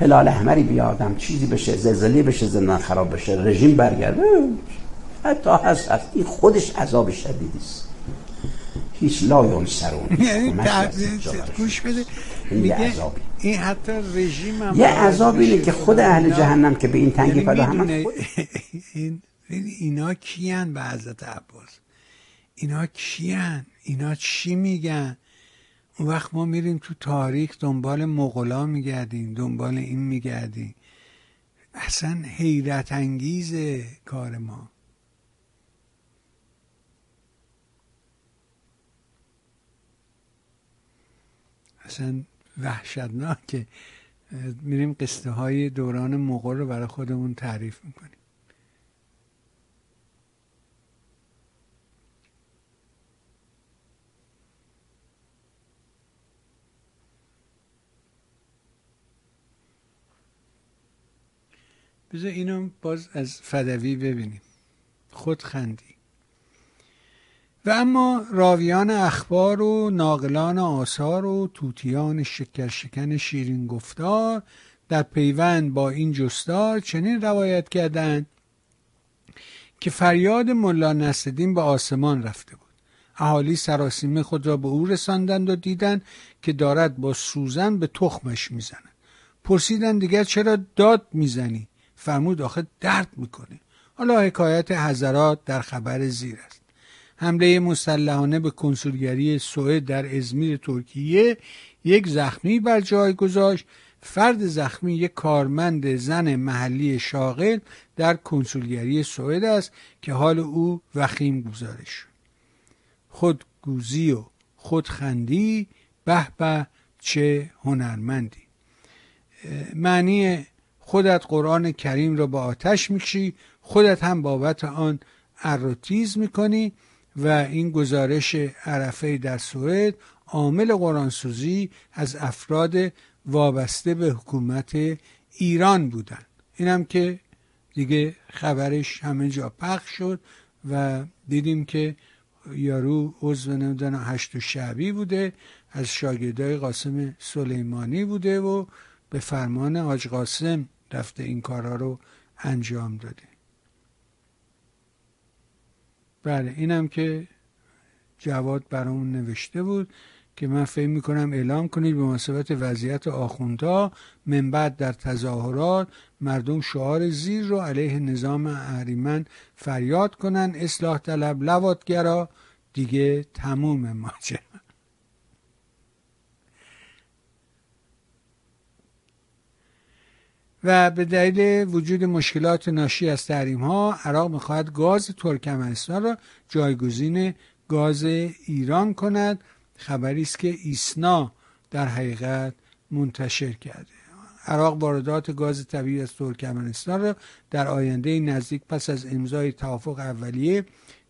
هلال احمری بیادم چیزی بشه زلزله بشه زندان خراب بشه رژیم برگرده حتی هست هست این خودش عذاب شدیدی است. هیچ لا سرون یعنی گوش بده. میگه این حتی رژیم هم یه عذاب اینه که خود اهل جهنم که به این تنگی یعنی پیدا هم این اینا کیان به حضرت عباس؟ اینا کیان؟ اینا چی میگن؟ اون وقت ما میریم تو تاریخ دنبال مغلا میگردیم دنبال این میگردیم. اصلا حیرت انگیزه کار ما. اصلا وحشتناکه. میریم قصه های دوران مغول رو برای خودمون تعریف می‌کنیم. بذار اینو باز از فدوی ببینیم. خود خندی. و اما راویان اخبار و ناقلان آثار و توتیان شکر شکن شیرین گفتار در پیوند با این جستار چنین روایت کردند که فریاد ملا نصدین به آسمان رفته بود. اهالی سراسیمه خود را به او رساندند و دیدند که دارد با سوزن به تخمش می‌زند. پرسیدن دیگر چرا داد می‌زنی؟ فرمود آخه درد می‌کنه. حالا حکایت حضرات در خبر زیر است. حمله مسلحانه به کنسولگری سوئد در ازمیر ترکیه یک زخمی بر جای گذاشت. فرد زخمی یک کارمند زن محلی شاغل در کنسولگری سوئد است که حال او وخیم گزارش خودگوزی و خودخندی به به چه هنرمندی. معنی خودت قرآن کریم را با آتش می‌کشی خودت هم بابت آن ارتیز می‌کنی و این گزارش عرفه در سوئد عامل قرآنسوزی از افراد وابسته به حکومت ایران بودن. اینم که دیگه خبرش همه جا پخش شد و دیدیم که یارو عضو نمی‌دونم هشت و شعبی بوده از شاگردای قاسم سلیمانی بوده و به فرمان حاج قاسم رفته این کارا رو انجام داده. بله اینم که جواد برامون نوشته بود که من فکر می‌کنم اعلام کنید به مناسبت وضعیت آخوندها من بعد در تظاهرات مردم شعار زیر رو علیه نظام اهریمن فریاد کنن اصلاح طلب لواتگرا دیگه تموم ماجرا. و به دلیل وجود مشکلات ناشی از تحریم ها عراق می‌خواهد گاز ترکمنستان را جایگزین گاز ایران کند. خبری است که ایسنا در حقیقت منتشر کرده. عراق واردات گاز طبیعی از ترکمنستان را در آینده نزدیک پس از امضای توافق اولیه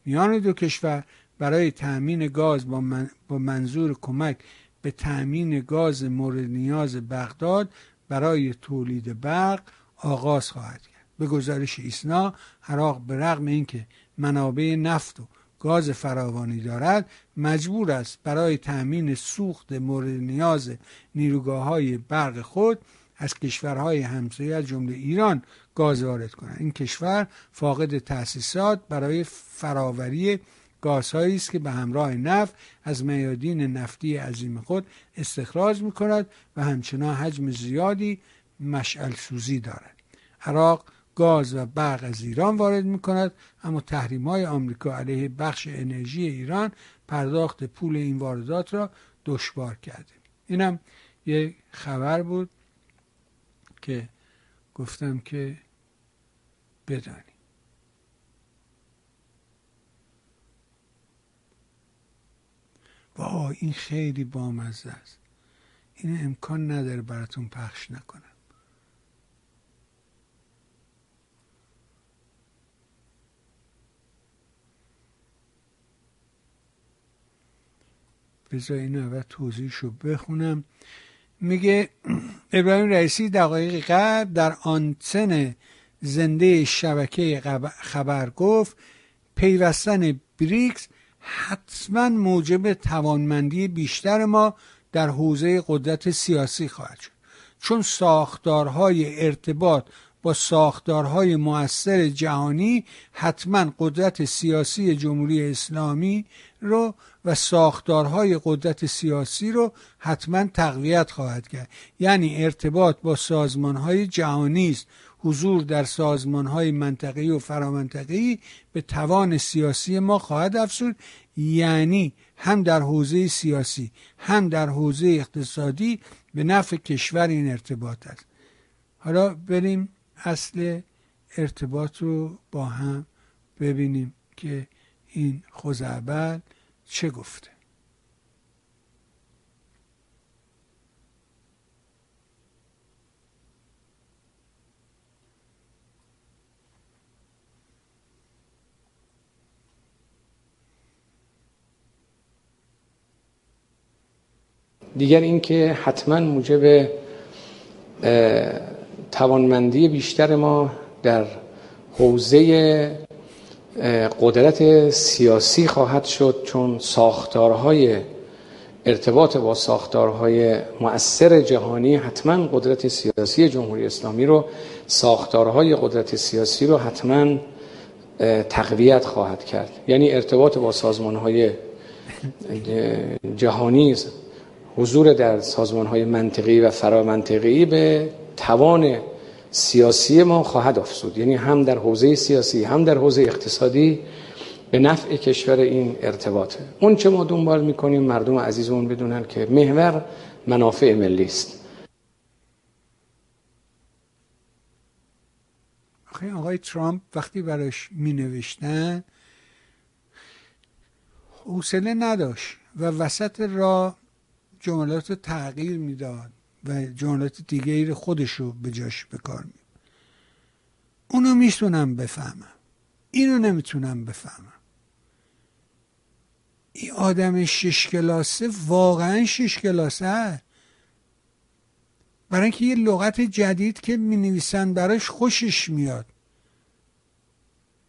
میان دو کشور برای تأمین گاز با, با منظور کمک به تأمین گاز مورد نیاز بغداد برای تولید برق آغاز خواهد کرد. به گزارش ایسنا عراق به رغم اینکه منابع نفت و گاز فراوانی دارد مجبور است برای تأمین سوخت مورد نیاز نیروگاه های برق خود از کشورهای همسایه از جمله ایران گاز وارد کند این کشور فاقد تأسیسات برای فراوری گازهایی است که به همراه نفت از میادین نفتی عظیم خود استخراج می کند و همچنان حجم زیادی مشعل سوزی دارد. عراق گاز و برق از ایران وارد می کند اما تحریم های آمریکا علیه بخش انرژی ایران پرداخت پول این واردات را دشوار کرده. اینم یک خبر بود که گفتم که بدانی وای این خیلی بامزه است. این امکان نداره براتون پخش نکنم. بذار این اول توضیحشو بخونم. میگه ابراهیم رئیسی دقایق قبل در آنتن زنده شبکه خبر گفت پیوستن بریکس حتما موجب توانمندی بیشتر ما در حوزه قدرت سیاسی خواهد شد. چون ساختارهای ارتباط با ساختارهای موثر جهانی حتما قدرت سیاسی جمهوری اسلامی رو و ساختارهای قدرت سیاسی رو حتما تقویت خواهد کرد. یعنی ارتباط با سازمانهای جهانی است. حضور در سازمانهای منطقی و فرامنطقی به توان سیاسی ما خواهد افزود یعنی هم در حوزه سیاسی هم در حوزه اقتصادی به نفع کشور این ارتباط است. حالا بریم اصل ارتباط رو با هم ببینیم که این خوزعبل چه گفته. دیگر اینکه حتما موجب توانمندی بیشتر ما در حوزه قدرت سیاسی خواهد شد چون ساختارهای ارتباط با ساختارهای مؤثر جهانی حتما قدرت سیاسی جمهوری اسلامی رو ساختارهای قدرت سیاسی رو حتما تقویت خواهد کرد. یعنی ارتباط با سازمان های جهانی حضور در سازمان های منطقی و فرامنطقی به توان سیاسی ما خواهد افزود. یعنی هم در حوزه سیاسی هم در حوزه اقتصادی به نفع کشور این ارتباطه. اون چه ما دنبال می‌کنیم مردم عزیزمون بدونن که محور منافع ملی است. آقای ترامپ وقتی براش می نوشتن حوصله نداشت و وسط را جملات تغییر می‌داد و جملات دیگه خودش رو به جاش بکار می اونو می‌تونم بفهمم. اینو نمی‌تونم بفهمم. این آدم شش کلاسه واقعا شش کلاسه برای اینکه یه لغت جدید که می نویسن براش خوشش میاد.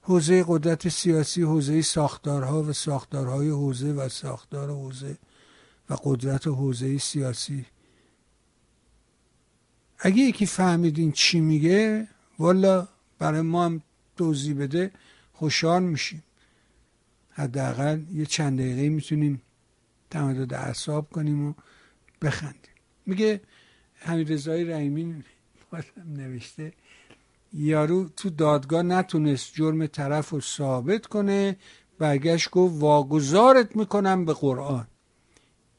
حوزه قدرت سیاسی حوزه ساختارها و ساختارهای حوزه و ساختار حوزه. قدرت حوزه سیاسی. اگه یکی فهمیدین چی میگه والا برای ما هم توضیح بده خوشحال میشیم. حداقل یه چند دقیقه می‌تونیم تمدد اعصاب کنیم و بخندیم. میگه حمید رضای رحیمی نوشته یارو تو دادگاه نتونست جرم طرف رو ثابت کنه برگشت گفت واگذارت می‌کنم به قرآن.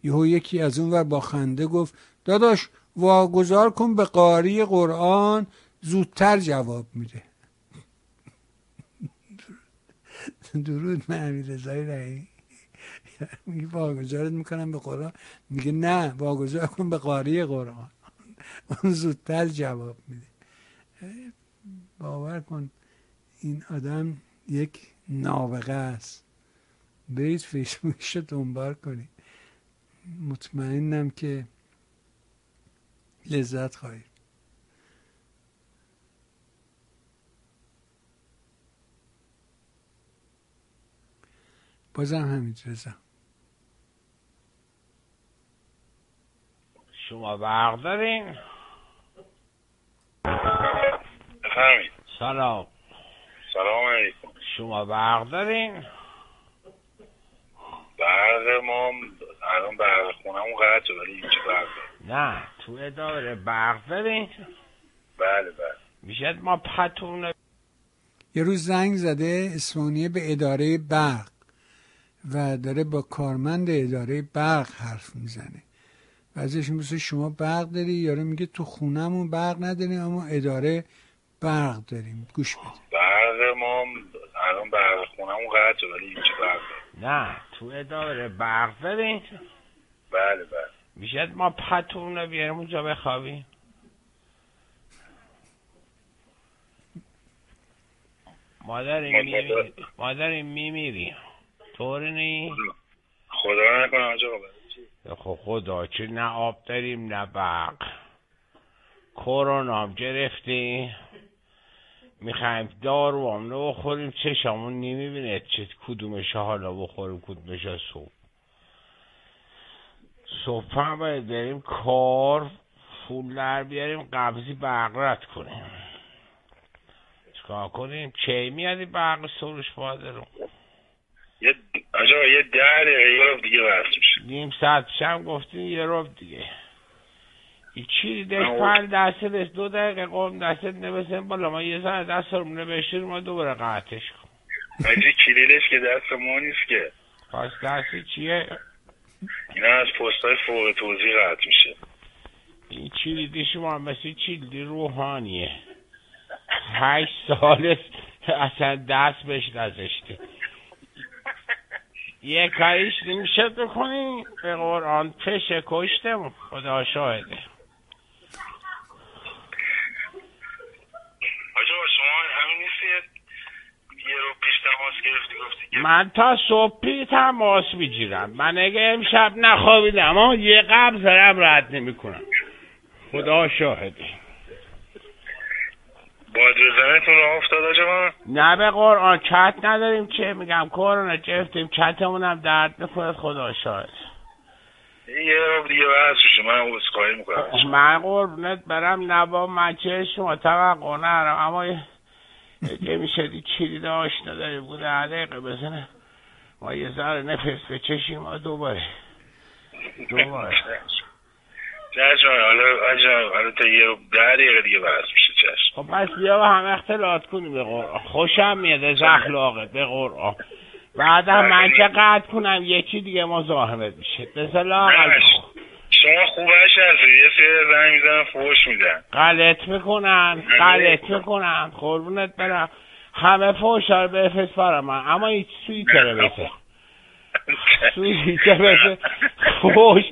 یهو یکی از اون ور با خنده گفت داداش واگذار کن به قاری قرآن زودتر جواب میده. درود من امیر رضای رحیمی. میگه واگذارت می‌کنم به قرآن. میگه نه واگذار کن به قاری قرآن. اون زودتر جواب میده. باور کن این آدم یک نابغه است. برید فیسبوکش رو دنبال کنید. مطمئنم که لذت خواهید. بازم همین رضا شما برق دارین؟ سلام. سلام علیکم. شما برق دارین؟ برق ما الان برق خونمون قطعه ولی هیچ برق نه تو اداره برق دارین بله بله. می‌شد ما پتون یه روز زنگ زده اسمانیه به اداره برق و داره با کارمند اداره برق حرف می‌زنه. و ازش می‌پرسه شما برق داری؟ یارو میگه تو خونمون برق نداریم اما اداره برق داریم. گوش بده. برق ما الان برق خونمون قطعه ولی هیچ برق نه تو اداره برق. دارین بله بله. می‌شد ما پتون رو بیاریم اونجا بخوابیم. ما داریم میمیریم ما داریم میمیریم طوری نی؟ خدا. نکنه آجا خب خدا چه نه آب داریم نه برق. کرونا گرفتیم می‌خوایم دارو هم بخوریم چشمون نمی‌بینه چه کدومش حالا بخوریم کدومش صبح. صبح هم باید بریم کار پول در بیاریم قبضی رد کنیم. چکار کنیم؟ چه میادی برق سروش باده رو؟ یه آجا یه ده دقیقه دیگه وقت میشه. نیم ساعت شم گفتیم یه روب دیگه. چی پل دست دست دو دقیقه قوم دست نبسیم بالا ما یه ساعت دست رو نبشتیم ما دوباره قطعش کن مجی کلیدش که دست ما نیست که؟ پس دستی چیه؟ اینا از پست های فوق توضیح قطع میشه. این چیلیدی شما مثل چیلدی روحانیه. هشت سال اصلا دست بهش نزشته یه کاریش نمیشه بکنی؟ به قرآن پشه کشتم خدا شاهده آجا شما همین نیست یه رو پیش تماس گرفتی گفتی که من تا صبحی تماس می‌گیرم. من اگه امشب نخوابیدم اما یه قبل زرم رد نمی کنم خدا شاهده. باد بزنتون رو افتاد آجا من؟ نه به قرآن چت نداریم چه میگم. کرونا گرفتیم چتمون هم درد می‌کنه خدا شاهد یه رو دیگه وقت میشه من عذرخواهی می‌کنم. من قربونت برم نبا من چه شما توقع نرم اما اگه می‌شدی چیزی داشت نداری بوده علیقه بزنه. ما یه ذره نفس به چشیم ما دوباره. دوباره. چشم حالا آجا حالا تا یه ده دقیقه دیگه بحث میشه چشم. خب پس بیا با هم اختلاط کنیم به قرآن. خوشم میاد از اخلاقت به قرآن. بعد هم من که قطع کنم؟ یکی دیگه مزاحمت میشه. لاغل نه، شما خوبش هستی یه سری زنگ می‌زنن فوش میدن. غلط می‌کنن غلط می‌کنن. قربونت برم. همه فوشا رو بفرست برا من. اما هیچ سوی تره بسه سوی تره بسه فوش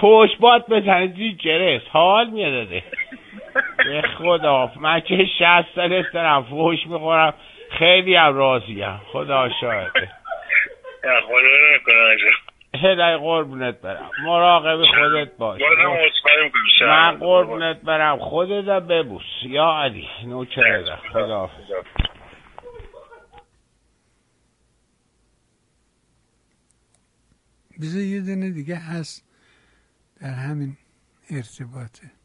فوش باد بزنه. زی جرس حال می‌داده به خدا. من که شست سال دارم فوش می‌خورم. خیلی هم راضیم. خدا شاهده. خدا نکنه. هدای قربونت برم. مراقب خودت باش. من قربونت برم. خودت ببوس. یا علی نوچه خدا. بذار یه دونه دیگه هست در همین ارتباطه.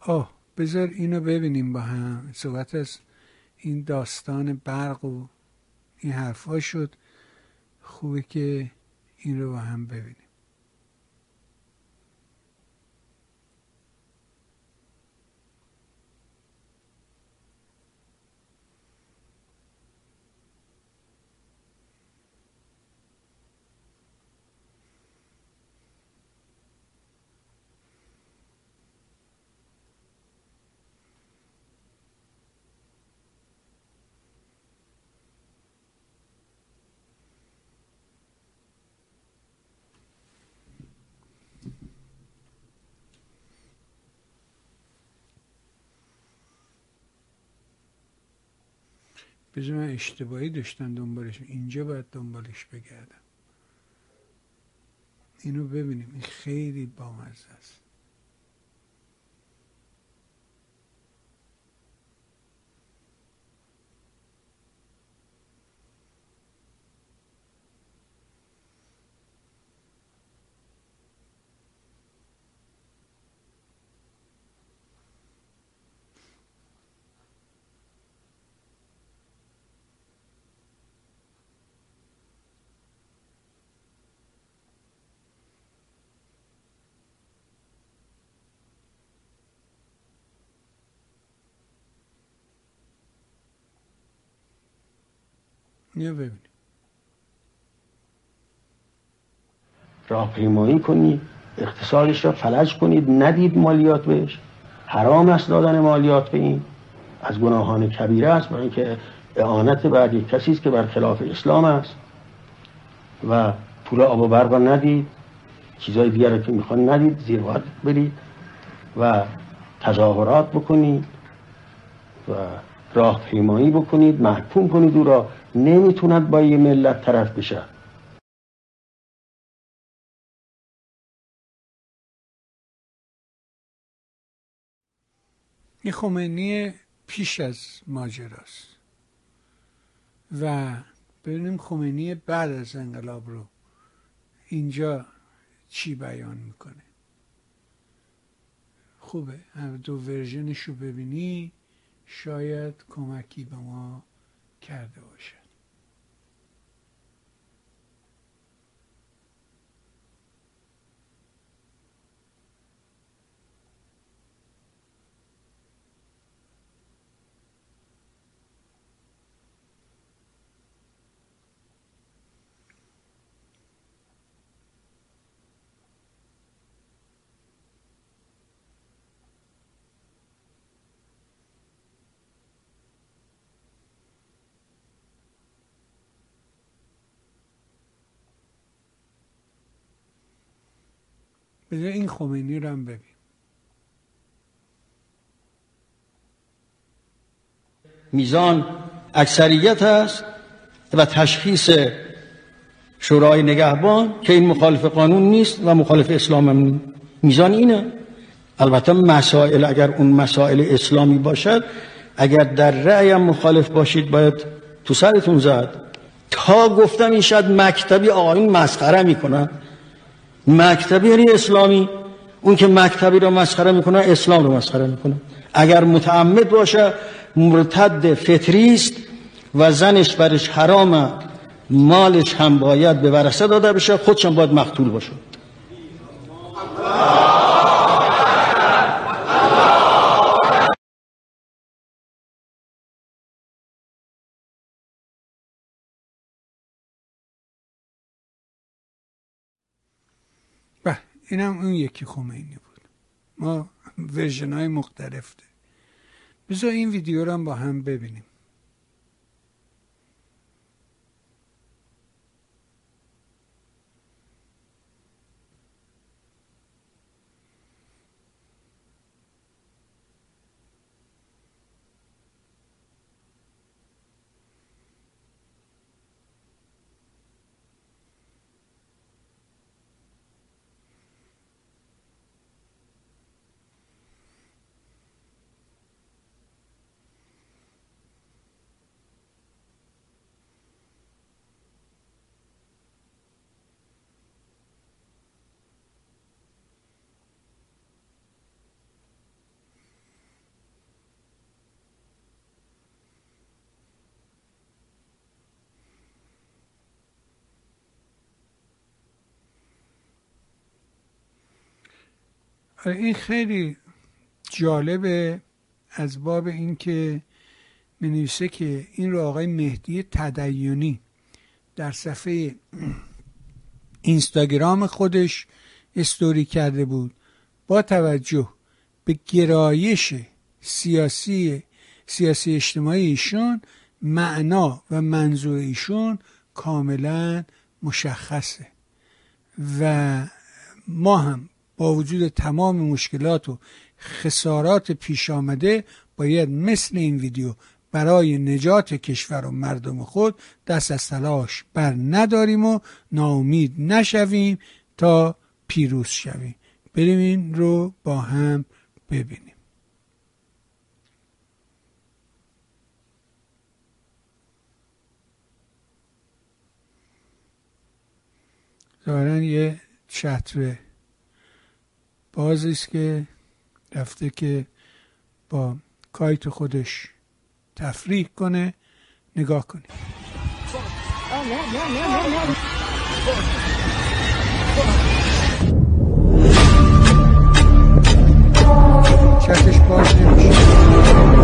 آه بذار اینو ببینیم با هم. صحبت از این داستان برق و این حرفا شد. خوبه که این رو با هم ببینیم. بذار من اشتباهی داشتم دنبالش اینجا باید دنبالش بگردم اینو ببینیم این خیلی بامزه است اینو ببینیم راهپیمایی کنید اقتصادش را فلج کنید ندید مالیات بهش. حرام است دادن مالیات به این. از گناهان کبیره است برای اینکه اعانت یک کسی است که بر خلاف اسلام است. و پول آب و برق ندید چیزای دیگر که می‌خوان ندید زیر برید و تظاهرات بکنید. و راهپیمایی بکنید محکوم کنید او را. نمی‌توند با یه ملت طرف بشه. این خمینی پیش از ماجراست و ببینیم خمینی بعد از انقلاب رو اینجا چی بیان می‌کنه. خوبه. دو ورژنش رو ببینی. شاید کمکی به ما کرده باشه. بذار این خمینی رو هم ببین. میزان اکثریت است و تشخیص شورای نگهبان که این مخالف قانون نیست و مخالف اسلام هم نیست. میزان اینه. البته مسائل اگر اون مسائل اسلامی باشد اگر در رأی مخالف باشید باید تو سرتون زد. تا گفتم این شاید مکتبی آقایون مسخره می‌کنن. مکتبی یعنی اسلامی. اون که مکتبی رو مسخره می‌کنه اسلام رو مسخره می‌کنه. اگر متعمد باشه مرتد فطری است و زنش برش حرامه مالش هم باید به ورثه داده بشه خودش هم باید مقتول باشه. اینم اون یکی خمینی بود. ما ورژن های مختلف ده بذار این ویدیو رو هم با هم ببینیم آره، این خیلی جالبه از باب اینکه نویسه که این رو آقای مهدی تدیونی در صفحه اینستاگرام خودش استوری کرده بود با توجه به گرایش سیاسی سیاسی اجتماعی ایشون معنا و منظور ایشون کاملا مشخصه. و ما هم با وجود تمام مشکلات و خسارات پیش آمده باید مثل این ویدیو برای نجات کشور و مردم خود دست از تلاش بر نداریم و ناامید نشویم تا پیروز شویم. بریم این رو با هم ببینیم. ظاهرا یه چتر بازی است که رفته که با کایت خودش تفریح کنه نگاه کنید چتش باز نمیشه.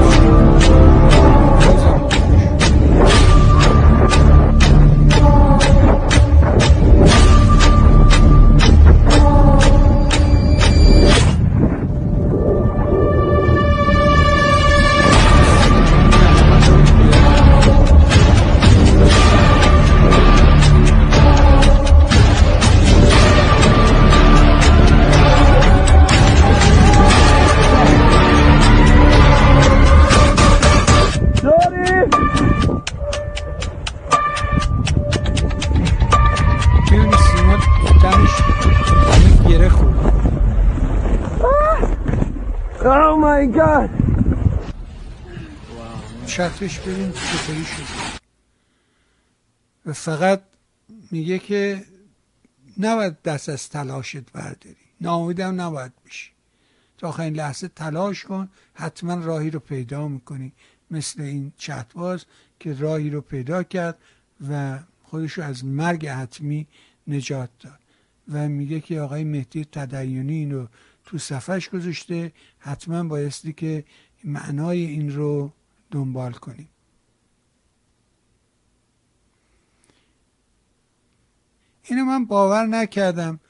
چترش ببین چطوری شد. و فقط میگه که نباید دست از تلاشت برداری. ناامیدم نباید بشی. تا آخرین لحظه تلاش کن حتما راهی رو پیدا می‌کنی. مثل این چتباز که راهی رو پیدا کرد و خودش رو از مرگ حتمی نجات داد. و میگه که آقای مهدی تدیونی این رو تو صفحش گذاشته. حتما بایستی که معنای این رو دنبال کنیم. اینو من باور نکردم.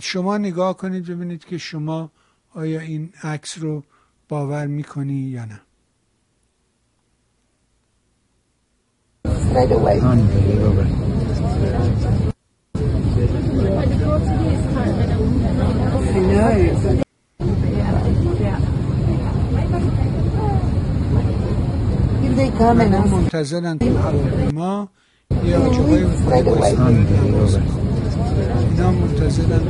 شما نگاه کنید ببینید که شما آیا این عکس رو باور می‌کنی یا نه. منتظرن هواپیما یه آجوهای away. اینا منتظرن.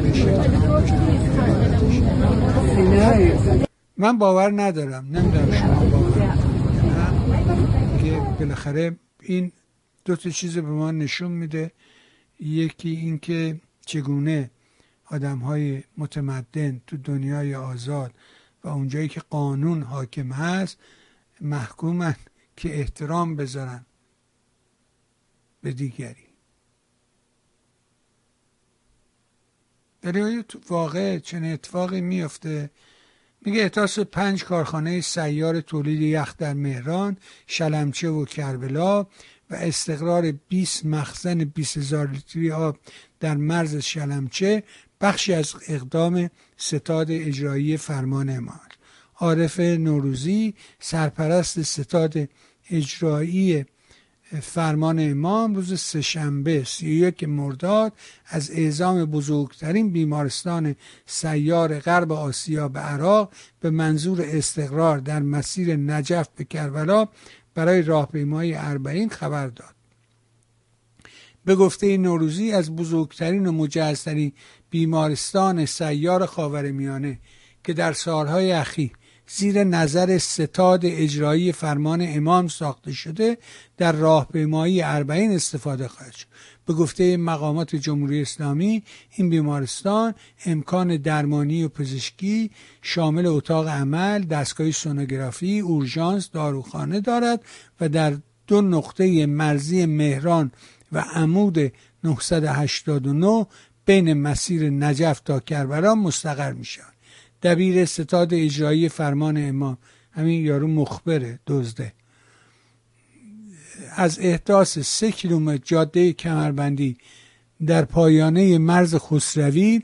من باور ندارم نمی‌دونم شما باور که بالاخره این دو تا چیز به ما نشون میده یکی اینکه چگونه آدم های متمدن تو دنیای آزاد و اونجایی که قانون حاکم هست محکومن که احترام بذارن به دیگری. در واقع چنین اتفاقی میفته میگه احتاس پنج کارخانه سیار تولید یخ در مهران شلمچه و کربلا و استقرار 20 مخزن 20 هزار لیتری آب در مرز شلمچه بخشی از اقدام ستاد اجرایی فرمان امام عارف نوروزی سرپرست ستاد اجرایی فرمان امام روز سهشنبه سی یک مرداد از اعزام بزرگترین بیمارستان سیار غرب آسیا به عراق به منظور استقرار در مسیر نجف به کربلا برای راهپیمایی اربعین خبر داد. به گفته نوروزی از بزرگترین و مجهزترین بیمارستان سیار خاورمیانه که در سالهای اخیر زیر نظر ستاد اجرایی فرمان امام ساخته شده در راهپیمایی اربعین استفاده خواهد شد. به گفته مقامات جمهوری اسلامی این بیمارستان امکان درمانی و پزشکی شامل اتاق عمل دستگاه سونوگرافی اورژانس داروخانه دارد و در دو نقطه مرزی مهران و عمود 989 بین مسیر نجف تا کربلا مستقر می شود دبیر ستاد اجرایی فرمان امام. همین یارو مخبره دزده. از احداث سه کیلومتر جاده کمربندی در پایانه مرز خسروی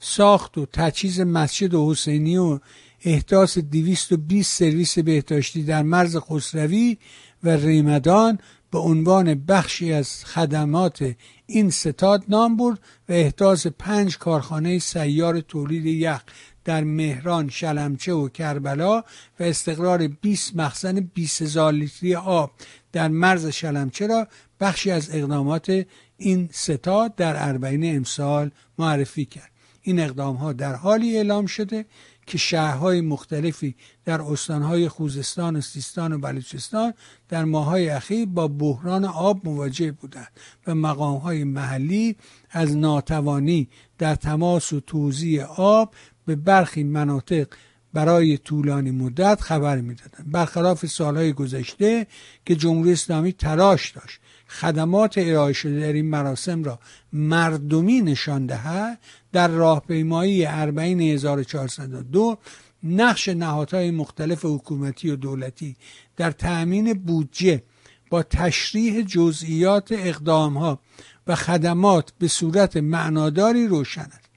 ساخت و تجهیز مسجد و حسینی و احداث 220 سرویس بهداشتی در مرز خسروی و ریمدان به عنوان بخشی از خدمات این ستاد نام برد و احداث پنج کارخانه سیار تولید یخ در مهران، شلمچه و کربلا و استقرار 20 مخزن 20 هزار لیتری آب در مرز شلمچه را بخشی از اقدامات این ستاد در اربعین امسال معرفی کرد. این اقدام ها در حالی اعلام شده که شهرهای مختلفی در استانهای خوزستان و سیستان و بلوچستان در ماهای اخیر با بحران آب مواجه بودند و مقامهای محلی از ناتوانی در تماس و توزیع آب به برخی مناطق برای طولانی مدت خبر می‌دادند. برخلاف سالهای گذشته که جمهوری اسلامی تلاش داشت خدمات ارائه شده در این مراسم را مردمی نشان دهد. در راهپیمایی اربعین 1402 نقش نهادهای مختلف حکومتی و دولتی در تأمین بودجه با تشریح جزئیات اقدامها و خدمات به صورت معناداری روشن است.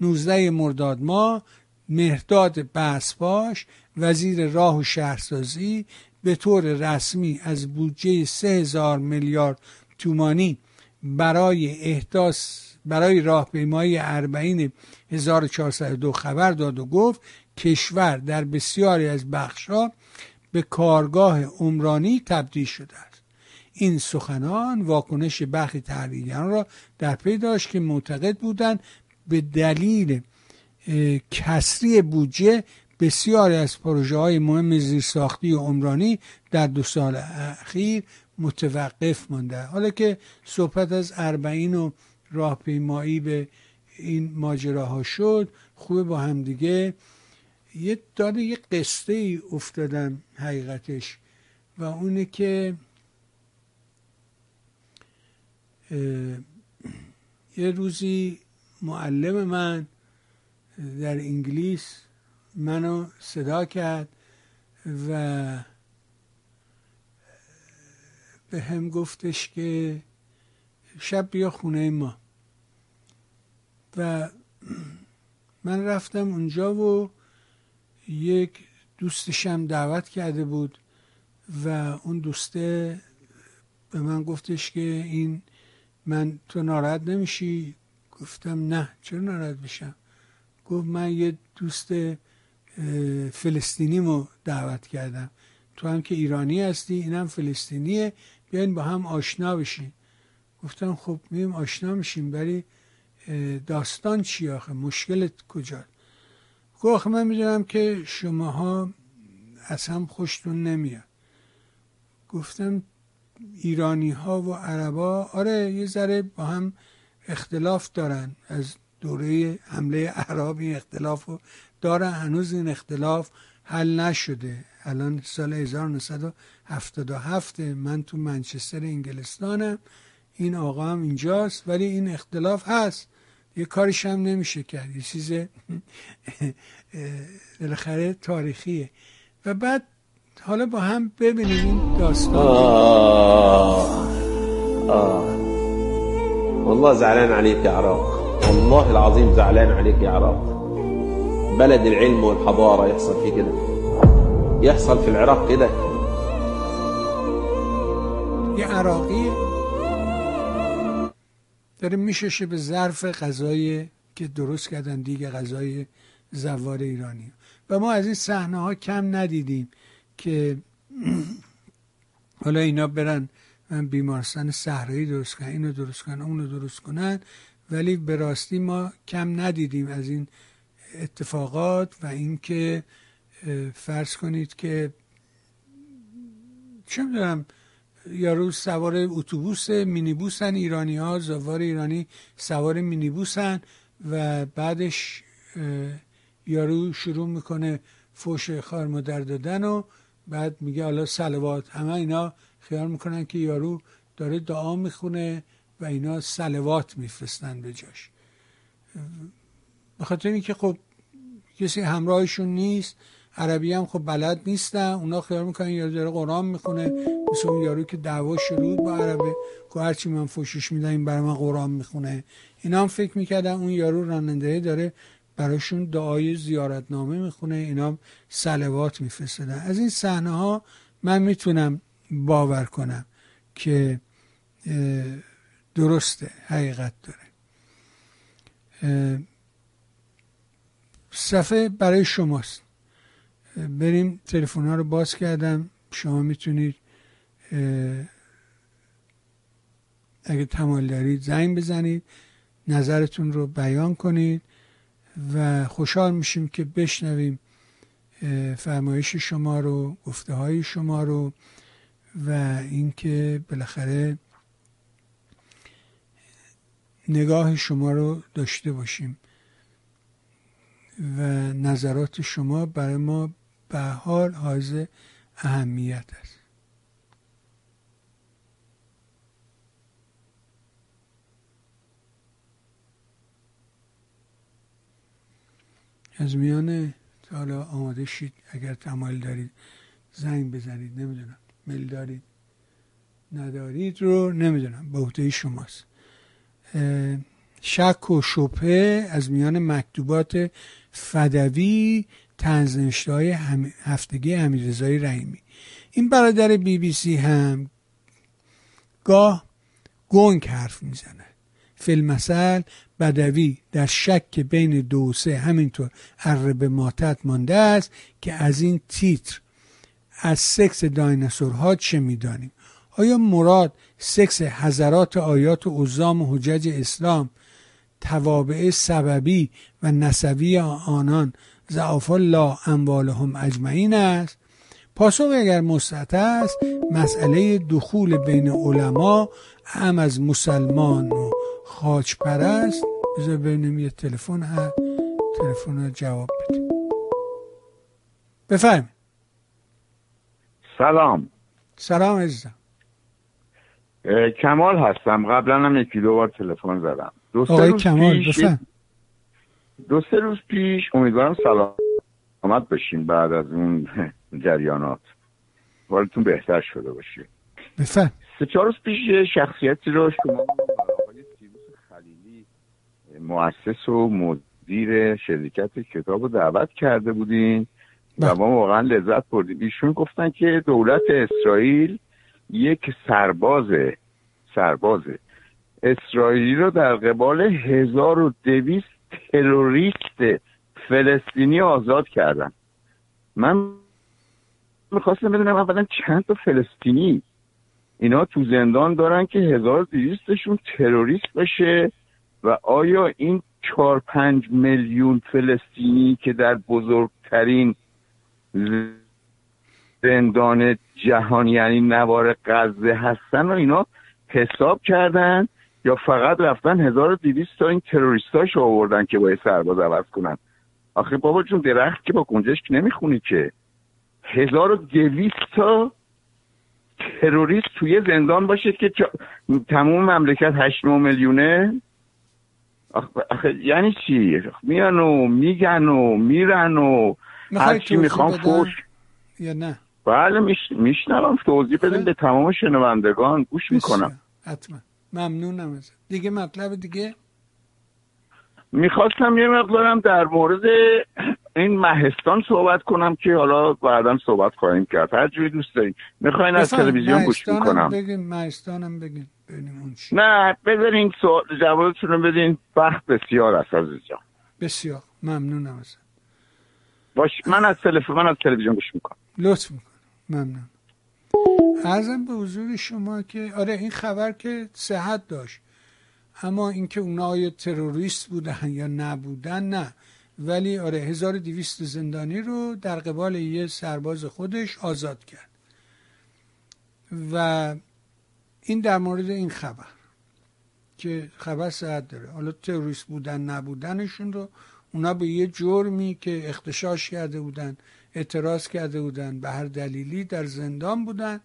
19 مرداد ماه مهداد بسپاش وزیر راه و شهرسازی به طور رسمی از بودجه 3000 میلیارد تومانی برای احداث برای راهپیمایی اربعین 1402 خبر داد و گفت کشور در بسیاری از بخشها به کارگاه عمرانی تبدیل شده است. این سخنان واکنش برخی تحلیلگران را در پی داشت که معتقد بودند به دلیل کسری بودجه بسیاری از پروژه های مهم زیرساختی و عمرانی در دو سال اخیر متوقف مانده. حالا که صحبت از اربعین و راهپیمایی به این ماجراها شد خوبه با هم دیگه. یه داده یه قصه ای افتادم حقیقتش و اونه که یه روزی معلم من در انگلیس منو صدا کرد و به هم گفتش که شب بیا خونه ما. و من رفتم اونجا و یک دوستشم دعوت کرده بود و اون دوسته به من گفتش که این من تو ناراحت نمیشی؟ گفتم نه چرا ناراحت بشم؟ گفت من یه دوست فلسطینیمو دعوت کردم. تو هم که ایرانی هستی اینم فلسطینیه بیاین با هم آشنا بشین. گفتم خب میم آشنا میشیم ولی داستان چی آخه؟ مشکلت کجا؟ گفت من می‌دونم که شماها از هم خوشتون نمیاد. گفتم ایرانی ها و عربا آره یه ذره با هم اختلاف دارن. از دوره حمله اعراب این اختلاف رو دارن هنوز این اختلاف حل نشده. الان سال 1977 من تو منچستر انگلستانم. این آقا هم اینجاست ولی این اختلاف هست. یه کارش هم نمیشه کرد. یه چیز بالاخره تاریخیه. و بعد حالا با هم ببینیم این داستان. آه آه. والله زعلان عليك يا عراق. والله العظيم زعلان عليك يا عراق. بلد العلم والحضارة يحصل فيه كده. يحصل في العراق كده. یه عراقی داره میششه به ظرف غذای که درست کردن دیگه غذای زوار ایرانی. و ما از این صحنه ها کم ندیدیم که حالا اینا برن من بیمارستان صحرایی درست کنن اینو درست کنن اونو درست کنن. ولی به راستی ما کم ندیدیم از این اتفاقات و اینکه فرض کنید که چه می‌دونم یارو سوار اتوبوس مینیبوسن ایرانی ها زوار ایرانی سوار مینیبوسن و بعدش یارو شروع می‌کنه فوش خار مادر دادن و بعد میگه حالا سلوات. همه اینا خیال می‌کنن که یارو داره دعا می‌خونه و اینا سلوات میفرستن به جاش. به خاطر اینکه خب کسی همراهشون نیست عربی هم خب بلد نیستن اونا خیال می‌کنن یارو داره قرآن می‌خونه مثل اون یارو که دعوا شروع با عربه که هرچی من فوشش میدم این برای من قرآن می‌خونه. اینا هم فکر می‌کردن اون یارو راننده داره براشون دعای زیارتنامه می‌خونه اینا هم سلوات میفرستدن از این صحنه ها من می‌تونم باور کنم که درسته حقیقت داره. صفحه برای شماست. بریم تلفن ها رو باز کردم. شما می‌تونید اگه تمایل دارید زنگ بزنید نظرتون رو بیان کنید و خوشحال میشیم که بشنویم فرمایش شما رو گفته های شما رو و اینکه بالاخره نگاه شما رو داشته باشیم. و نظرات شما برای ما به حال حائز اهمیت است. از میان حالا آماده شید اگر تمایل دارید زنگ بزنید نمی‌دونم میل دارید ندارید رو نمی‌دونم به عهده شماست. شک و شبهه از میان مکتوبات فدوی تنزنشته های هم- هفتگی امیرزای رحیمی. این برادر بی بی سی هم گاه گنگ حرف می‌زنه. فیلمسل بدوی در شک بین دو سه همینطور به ماتت مانده است که از این تیتر از سکس دایناسورها چه می‌دانیم؟ آیا مراد سکس حضرات آیات و عظام و حجج اسلام توابع سببی و نسبی آنان. ضعف الله اموالهم اجمعین است. پاسخ اگر مثبت است مسئله دخول بین علما هم از مسلمان و خاچ پرست بذار ببینیم یه تلفن هست تلفن رو جواب بدیم بفرمایید. سلام. سلام عزیزم. کمال هستم. قبلا هم یکی دو بار تلفن زدم. دو سه آقای روز کمال پیش دو سه روز پیش امیدوارم سلامت بشین بعد از اون جریانات. حالتون بهتر شده باشه. بفرم سه چهار روز پیش شخصیتی رو شما آقای سیروس خلیلی مؤسس و مدیر شرکت کتاب رو دعوت کرده بودین. و ما واقعا لذت بردیم. ایشون گفتن که دولت اسرائیل یک سرباز سرباز اسرائیلی رو در قبال 1200 تروریست فلسطینی آزاد کردن. من می‌خواستم بدونم اولا چند تا فلسطینی اینا تو زندان دارن که 1200 تروریست بشه و آیا این چهار پنج میلیون فلسطینی که در بزرگترین زندان جهان یعنی نوار غزه هستن و اینا حساب کردن؟ یا فقط رفتن 1200 تا این تروریستاش آوردن که باید سرباز عوض کنن. آخه بابا جون درخت که با گنجشک نمی‌خونی که. 1200 تا تروریست توی زندان باشه که تموم مملکت 8 میلیونه؟ آخه یعنی چی؟ میان و میگن و میرن و هر چی می‌خوام فوش. یا نه؟ بله میشنوم توضیح بدیم به تمام شنوندگان. گوش می‌کنم. حتما. ممنونم ازت. دیگه مطلب دیگه؟ می‌خواستم یه مقدارم در مورد این مهستان صحبت کنم که حالا بعدا صحبت خواهیم کرد. هر جوری دوست داریم می‌خواین از تلویزیون گوش می‌کنم. بگین مهستانم بگین. نه بذارین جوابتون رو بدین. وقت بسیار است عزیز جان بسیار. ممنونم ازت. باش من از تلفن من از تلویزیون گوش می‌کنم. لطف می‌کنم. ممنون. ارزم به حضور شما که آره این خبر که صحت داشت. اما اینکه اونا آیا تروریست بودن یا نبودن نه. ولی آره 1200 زندانی رو در قبال یه سرباز خودش آزاد کرد. و این در مورد این خبر که خبر صحت داره. حالا تروریست بودن نبودنشون رو اونا به یه جرمی که اختشاش کرده بودن اعتراض کرده بودن به هر دلیلی در زندان بودن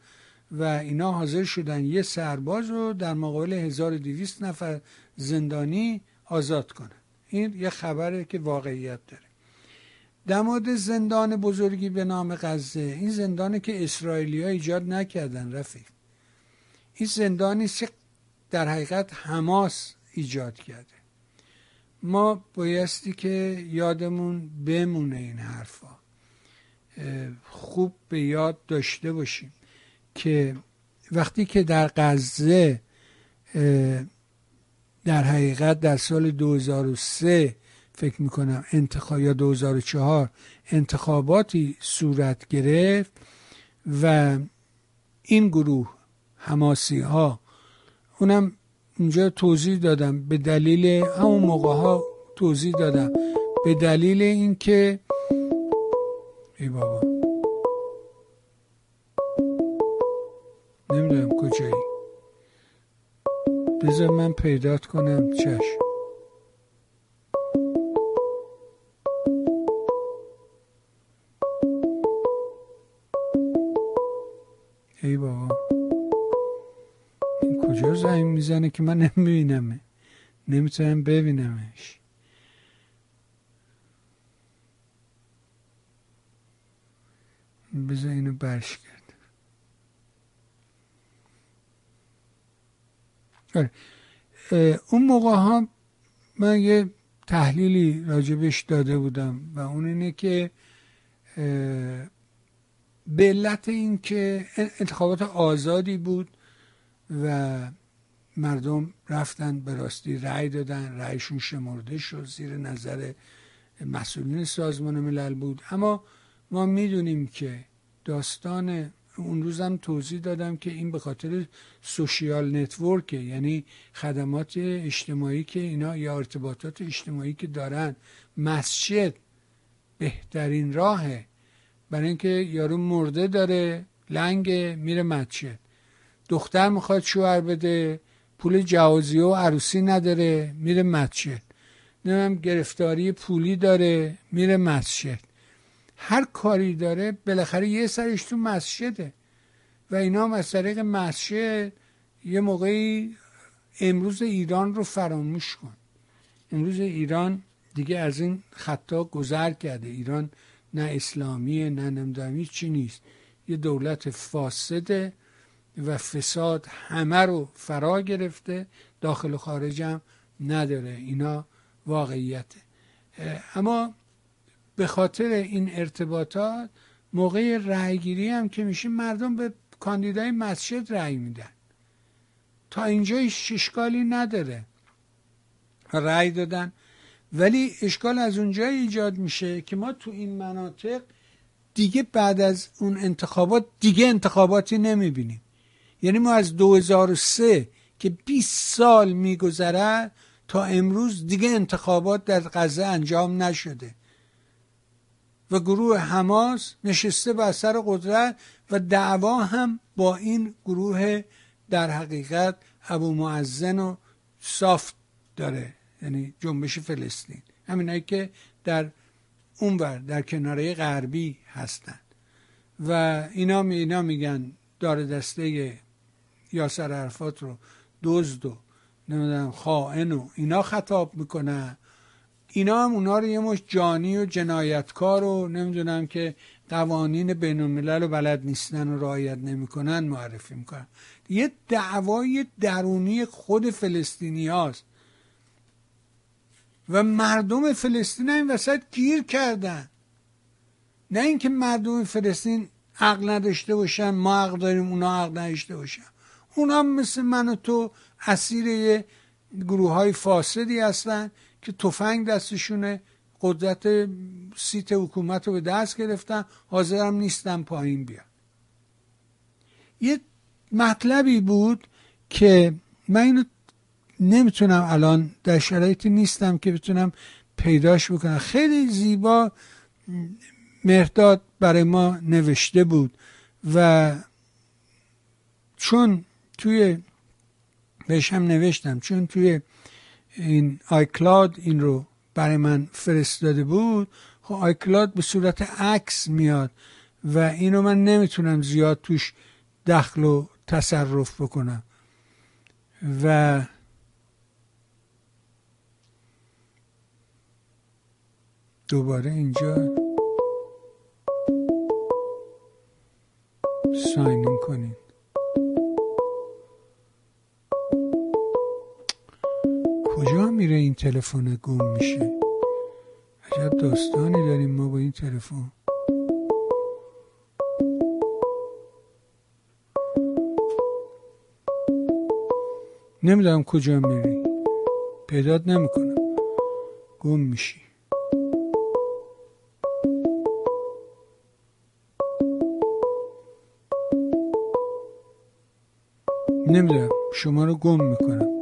و اینا حاضر شدن یه سرباز رو در مقابل 1200 نفر زندانی آزاد کنن این یه خبره که واقعیت داره. در مورد زندان بزرگی به نام غزه این زندانی که اسرائیلی ها ایجاد نکردن رفیق این زندانی که در حقیقت حماس ایجاد کرده. ما بایستی که یادمون بمونه این حرفا. خوب به یاد داشته باشیم که وقتی که در غزه در حقیقت در سال 2003 فکر می‌کنم انتخاب یا 2004 انتخاباتی صورت گرفت و این گروه حماسی ها اونم اینجا توضیح دادم به دلیل همون موقع ها توضیح دادم به دلیل اینکه ای بابا نمی‌دونم کجایی بذار من پیدات کنم چشم ای بابا این کجا زنگ می‌زنه که من نمیبینمه نمی‌تونم ببینمش بذار اینو برش کرد آره. اون موقع ها من یه تحلیلی راجبش داده بودم و اون اینه که به علت این که انتخابات آزادی بود و مردم رفتن به راستی رأی دادن رأیشون شمرده شد زیر نظر مسئولین سازمان ملل بود اما ما می‌دونیم که داستان اون روزم توضیح دادم که این به خاطر سوشیال نتورکه یعنی خدمات اجتماعی که اینا یا ارتباطات اجتماعی که دارن مسجد بهترین راهه. برای اینکه یارو مرده داره لنگ میره مسجد. دختر می‌خواد شوهر بده پول جوازی و عروسی نداره میره مسجد. نمیم گرفتاری پولی داره میره مسجد. هر کاری داره بالاخره یه سرش تو مسجده. و اینا از طریق مسجد یه موقعی امروز ایران رو فراموش کن. امروز ایران دیگه از این خطا گذر کرده. ایران نه اسلامیه نه نمدامی چی نیست. یه دولت فاسده و فساد همه رو فرا گرفته. داخل و خارج هم نداره. اینا واقعیته. اما به خاطر این ارتباطات موقع رأیگیری هم که میشه مردم به کاندیدای مسجد رأی میدن. تا اینجا اشکالی نداره. رأی دادن. ولی اشکال از اونجا ایجاد میشه که ما تو این مناطق دیگه بعد از اون انتخابات دیگه انتخاباتی نمی‌بینیم. یعنی ما از 2003 که 20 سال میگذره تا امروز دیگه انتخابات در غزه انجام نشده. و گروه حماس نشسته بر سر قدرت و دعوا هم با این گروه در حقیقت ابو معزن و صافت داره یعنی جنبش فلسطین. همینایی که در اونور در کناره غربی هستند و اینا, اینا میگن دار دسته یاسر عرفات رو دزد و نمی‌دونم خائن و اینا خطاب می‌کنن. اینا هم اونا رو یه مش جانی و جنایتکار و نمی‌دونم که قوانین بین الملل و بلد نیستن و رعایت نمی‌کنن معرفی می‌کنن. یه دعوای درونی خود فلسطینی هاست. و مردم فلسطین این وسط گیر کردن. نه اینکه مردم فلسطین عقل نداشته باشن ما عقل داریم اونا عقل نداشته باشن. اونا مثل من و تو اسیر گروه های فاسدی هستن. که تفنگ دستشونه قدرت سیت حکومت رو به دست گرفتن حاضرم نیستن پایین بیان. یه مطلبی بود که من اینو نمی‌تونم الان در شرایطی نیستم که بتونم پیداش بکنم. خیلی زیبا مرداد برای ما نوشته بود و چون توی بهش نوشتم چون توی این آیکلاد این رو برای من فرستاده بود. خب آیکلاد به صورت عکس میاد و اینو من نمی‌تونم زیاد توش دخل و تصرف بکنم. و دوباره اینجا ساین کنیم کجا میره این تلفن گم میشه؟ عجب داستانی داریم ما با این تلفن. نمی‌دونم کجا میری. پیدات نمی‌کنم. گم میشی. نمی‌دونم. شما رو گم می‌کنم.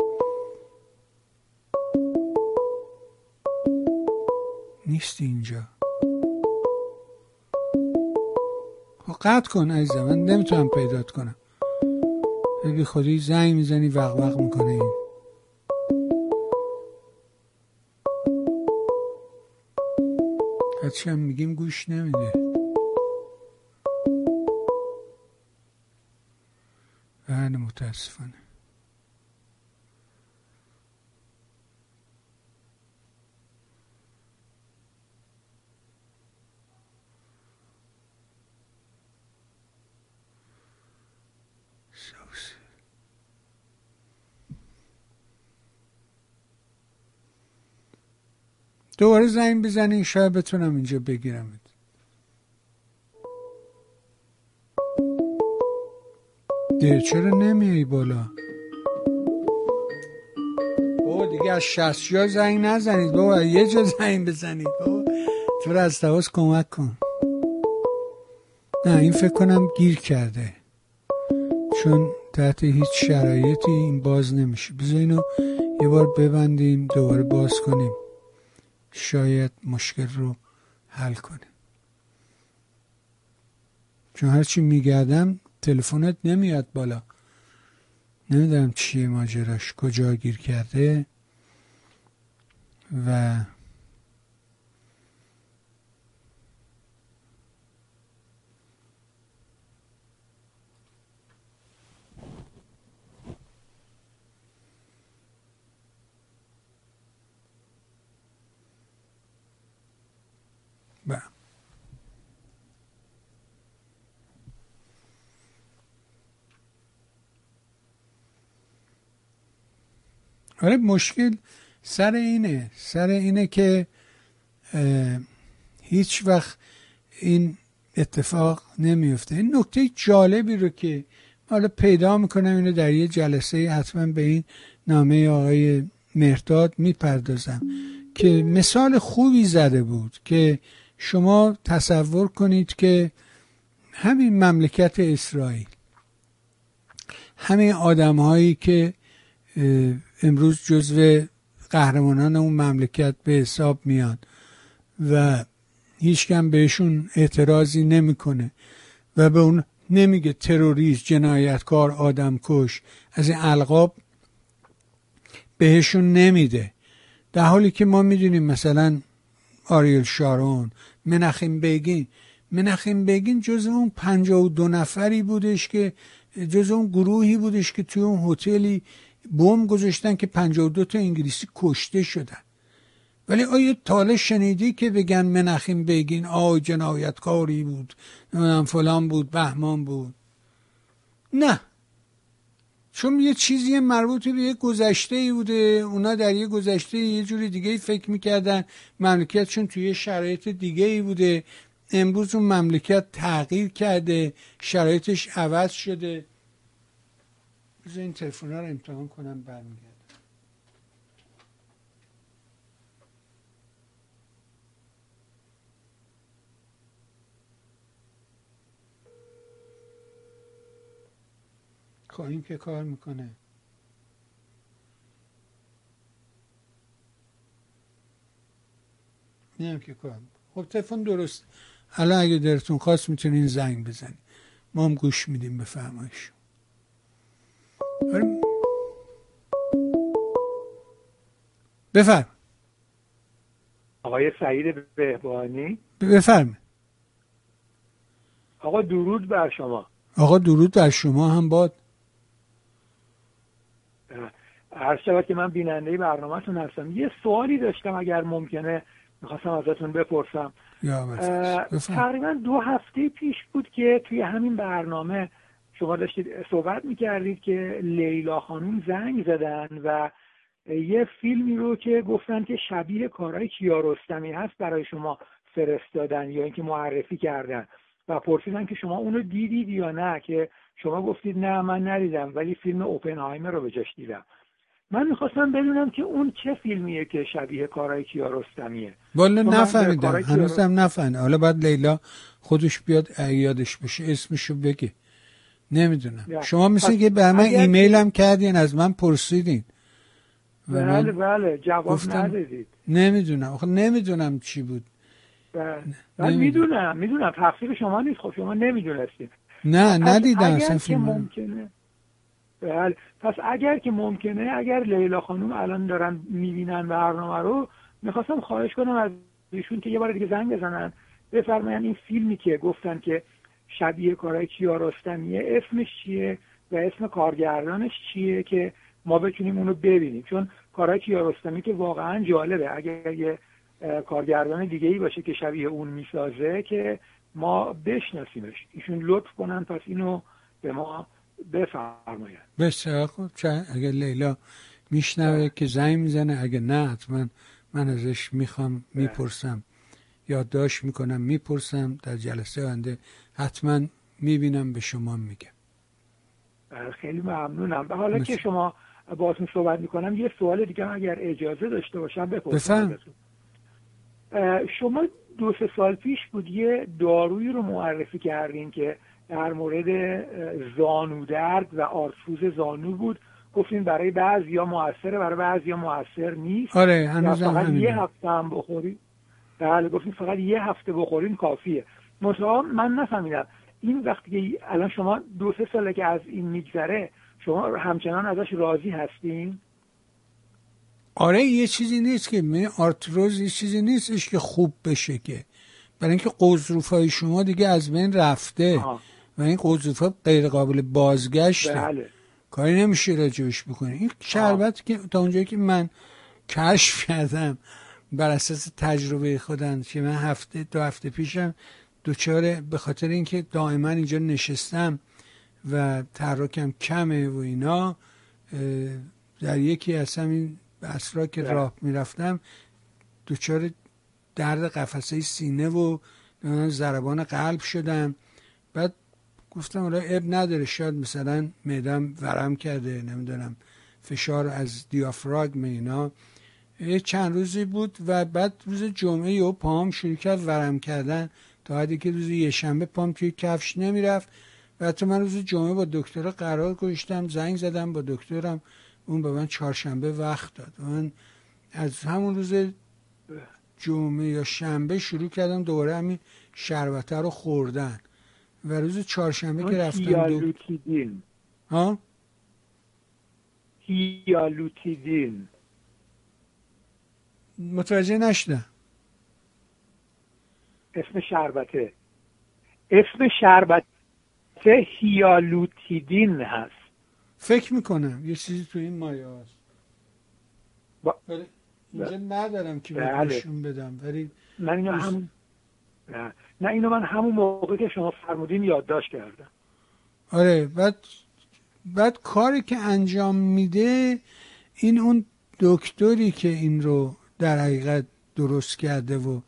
نیست اینجا. خب قطع کن عزیزم من نمی‌تونم پیدات کنم. بی خودی زنگ می‌زنی وق وق می‌کنه این. هرچی هم میگیم گوش نمیده. بله متاسفانه. دوباره زنگ بزنین شاید بتونم اینجا بگیرم دیر چرا نمیای بالا؟ بابا دیگه از شست جا زنگ نزنید. بابا یه جا زنگ بزنید. بابا تو از تواس کمک کن. نه این فکر کنم گیر کرده. چون تحت هیچ شرایطی این باز نمیشه. بذار اینو یه بار ببندیم دوباره باز کنیم. شاید مشکل رو حل کنه. چون هرچی میگردم تلفنت نمیاد بالا. نمی‌دونم چیه ماجراش کجا گیر کرده و آره مشکل سر اینه سر اینه که هیچ وقت این اتفاق نمیفته. این نکته جالبی رو که حالا پیدا می‌کنم اینو در یه جلسه حتما به این نامه آقای مرداد می‌پردازم که مثال خوبی زده بود که شما تصور کنید که همین مملکت اسرائیل همین آدم هایی که امروز جزو قهرمانان اون مملکت به حساب میاد و هیچکم بهشون اعتراضی نمی‌کنه و به اون نمیگه تروریست جنایتکار آدمکش. از این القاب بهشون نمیده. در حالی که ما می‌دونیم مثلا آریل شارون منخیم بیگین. منخیم بیگین جز اون پنجاه و دو نفری بودش که جز اون گروهی بودش که توی اون هتلی بم گذاشتن که پنجاه و دو تا انگلیسی کشته شدن. ولی آیا تاله شنیدی که بگن منخیم بگین آی جنایتکاری بود نمی‌دونم فلان بود بهمان بود؟ نه. چون یه چیزی مربوط به یه گذشته ای بوده اونا در یه گذشته یه جوری دیگه فکر می‌کردن. مملکتشون توی شرایط دیگه ای بوده. امروز اون مملکت تغییر کرده شرایطش عوض شده. بذار این تلفن رو امتحان کنم برمیگرد خب این که کار می‌کنه. نیم که کار خب تلفن درست. الان اگه درتون خواست می‌تونین زنگ بزنید ما هم گوش میدیم به فرمایش. بفرم. آقای سعید بهبانی. بفرم. آقا درود بر شما. آقا درود بر شما هم باد. هر شود که من بیننده برنامهتون هستم. یه سوالی داشتم اگر ممکنه می‌خواستم ازتون بپرسم. تقریبا دو هفته پیش بود که توی همین برنامه شما داشتید صحبت می‌کردید که لیلا خانوم زنگ زدن و یه فیلمی رو که گفتن که شبیه کارهای کیارستمی هست برای شما فرستادن یا اینکه معرفی کردن و پرسیدن که شما اونو دیدید یا نه که شما گفتید نه من ندیدم ولی فیلم اوپنهایمر رو به جاش دیدم. من می‌خواستم بدونم که اون چه فیلمیه که شبیه کارهای کیارستمیه والا نفهمیدم. هنوزم نفهمیدم حالا باید لیلا خودش بیاد یادش بشه اسمشو بگه. نمی‌دونم. شما مثل که به من ایمیل هم کردین از من پرسیدین. بله بله جواب ندادید. نمی‌دونم. آخه نمی‌دونم چی بود. بله. می‌دونم می‌دونم. تقصیر شما نیست. خب شما نمی‌دونستید نه ندیدم اصلا فیلم ممکنه بله. پس اگر که ممکنه اگر لیلا خانوم الان دارن می‌بینن برنامه رو می‌خواستم خواهش کنم از ایشون که یه بار دیگه زنگ بزنن. بفرماین این فیلمی که گفتن که شبیه کارهای کیارستمیه اسمش چیه و اسم کارگردانش چیه که ما بتونیم اونو ببینیم. چون کارهای کیارستمی که واقعا جالبه. اگر یه کارگردان دیگه ای باشه که شبیه اون می‌سازه که ما بشناسیمش. ایشون لطف کنن پس اینو به ما بفرماید بسیار خوب. اگر لیلا میشنوه که زنگ می‌زنه اگه نه حتما من ازش می‌خوام می‌پرسم. یادداشت می‌کنم می‌پرسم در جلسه آینده حتما می‌بینم به شما میگم خیلی ممنونم. به حالا که شما باهاتون صحبت می‌کنم یه سوال دیگه اگر اجازه داشته باشم بپرسم. شما دو سه سال پیش بود یه دارویی رو معرفی کردین که در مورد زانو درد و آرسوز زانو بود. گفتین برای بعضی یا موثره برای بعضی یا موثر نیست. آره هنوز فقط یه هفته هم بخورید بله گفتین فقط یه هفته بخورین کافیه. مثلا من نفهمیدم. این وقتی که الان شما دو سه ساله که از این میگذره شما همچنان ازش راضی هستین؟ آره یه چیزی نیست که من آرتروز یه چیزی نیستش که خوب بشه که. برای اینکه قضروف های شما دیگه از بین رفته آه. و این قضروف ها غیر قابل بازگشته. بله. کاری نمیشه راجبش بکنه این شربت که تا اونجایی که من کشف کردم بر اساس تجربه خودم که من هفته دو هفته پیشم دوچاره به خاطر اینکه دائما اینجا نشستم و تحرکم کمه و اینا در یکی از همین اسرا که راه می‌رفتم دوچار درد قفسه سینه و ضربان قلب شدم. بعد گفتم حالا اب نداره شاید مثلا معدم ورم کرده نمی‌دونم فشار از دیافراگم اینا. یه چند روزی بود و بعد روز جمعه و پام شروع کرد ورم کردن. تا حدی که روز یه شنبه پام توی کفش نمی‌رفت. و حتی من روز جمعه با دکتر قرار گذاشتم زنگ زدم با دکترم. اون به من چهارشنبه وقت داد. من از همون روز جمعه یا شنبه شروع کردم دوباره همین شربته رو خوردن. و روز چهارشنبه که رفتم دو... ها؟ هیالوتیدین متوجه نشدم. اسم شربته. اسم شربته هیالوتیدین هست. فکر می‌کنم. یه چیزی تو این مایه هست. با... اینجا ندارم که بله. نشون بدم. ولی من اینو هم نه. نه اینو من همون موقع که شما فرمودین یادداشت کردم. آره بعد بعد کاری که انجام میده این اون دکتری که این رو در حقیقت درست کرده و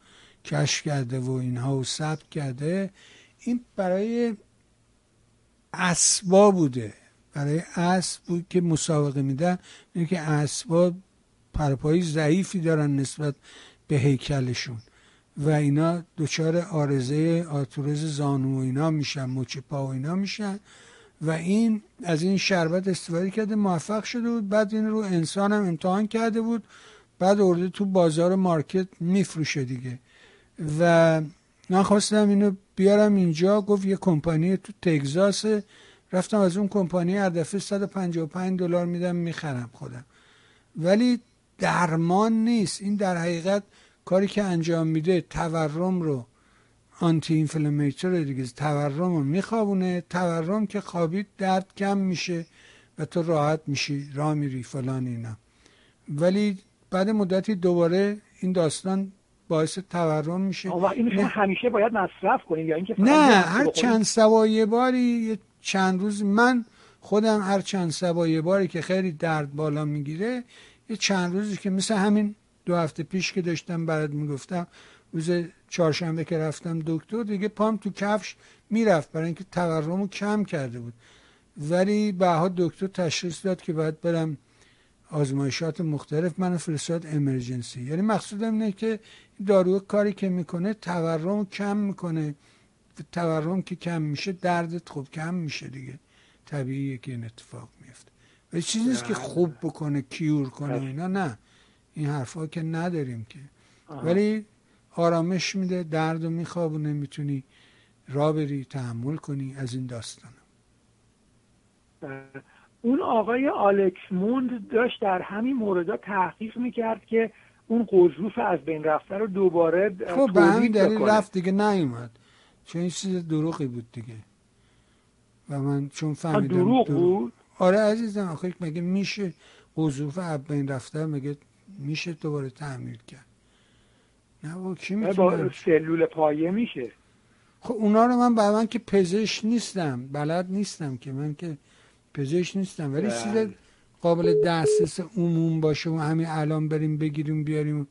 کشف کرده و اینها و ثبت کرده این برای اسبا بوده. برای اسب بود که مسابقه میدن اینه که اسبا پرپایی ضعیفی دارن نسبت به هیکلشون و اینا دچار آرزه آتورز زانو و اینا میشن مچ پا و اینا میشن و این از این شربت استفاده کرده موفق شده بود. بعد این رو انسان هم امتحان کرده بود. بعد ارده تو بازار مارکت میفروشه دیگه. و من خواستم اینو بیارم اینجا گفت یه کمپانی تو تگزاس رفتم از اون کمپانی هر دفعه 155 دلار میدم می‌خرم خودم. ولی درمان نیست. این در حقیقت کاری که انجام میده تورم رو آنتی اینفلمیتور دیگه تورم رو میخوابونه. تورم که خوابید درد کم میشه و تو راحت میشی راه میری فلان اینا. ولی بعد مدتی دوباره این داستان باعث تورم میشه. و این شما همیشه باید مصرف کنید یا اینکه نه هر چند سوایه باری چند روز من خودم هر چند سوایه باری که خیلی درد بالا می‌گیره یه چند روزی که مثل همین دو هفته پیش که داشتم برات می‌گفتم روز چهارشنبه که رفتم دکتر دیگه پام تو کفش می‌رفت برای اینکه تورم کم کرده بود. ولی بعدها دکتر تشخیص داد که باید برم آزمایشات مختلف من فرستاد امرجنسی یعنی مقصودم اینه که دارو کاری که می‌کنه تورم کم می‌کنه. تورم که کم میشه دردت خوب کم میشه دیگه. طبیعیه که این اتفاق میفته و چیزی نیست که. خوب بکنه کیور کنه بله. اینا نه. این حرفا که نداریم که. ولی آرامش میده درد و میخوابونه می‌تونی را بری تحمل کنی از این داستان. اون آقای آلکس موند داشت در همین مورد تحقیق می‌کرد که اون قضروف از بین رفته رو دوباره خب به همین دلیل رفت دیگه نیومد. چون این چیز دروغی بود دیگه. و من چون فهمیدم دروغ بود؟ آره عزیزم آخه مگه میشه قضروف از بین رفته مگه میشه دوباره تعمیر کرد؟ نه با کی می‌تونه با سلول پایه میشه. خب اونا رو من بعد من که پزشک نیستم بلد نیستم که من که پزشک نیستم ولی چیز بله. قابل دسترس عموم باشه و همین الان بریم بگیریم بیاریم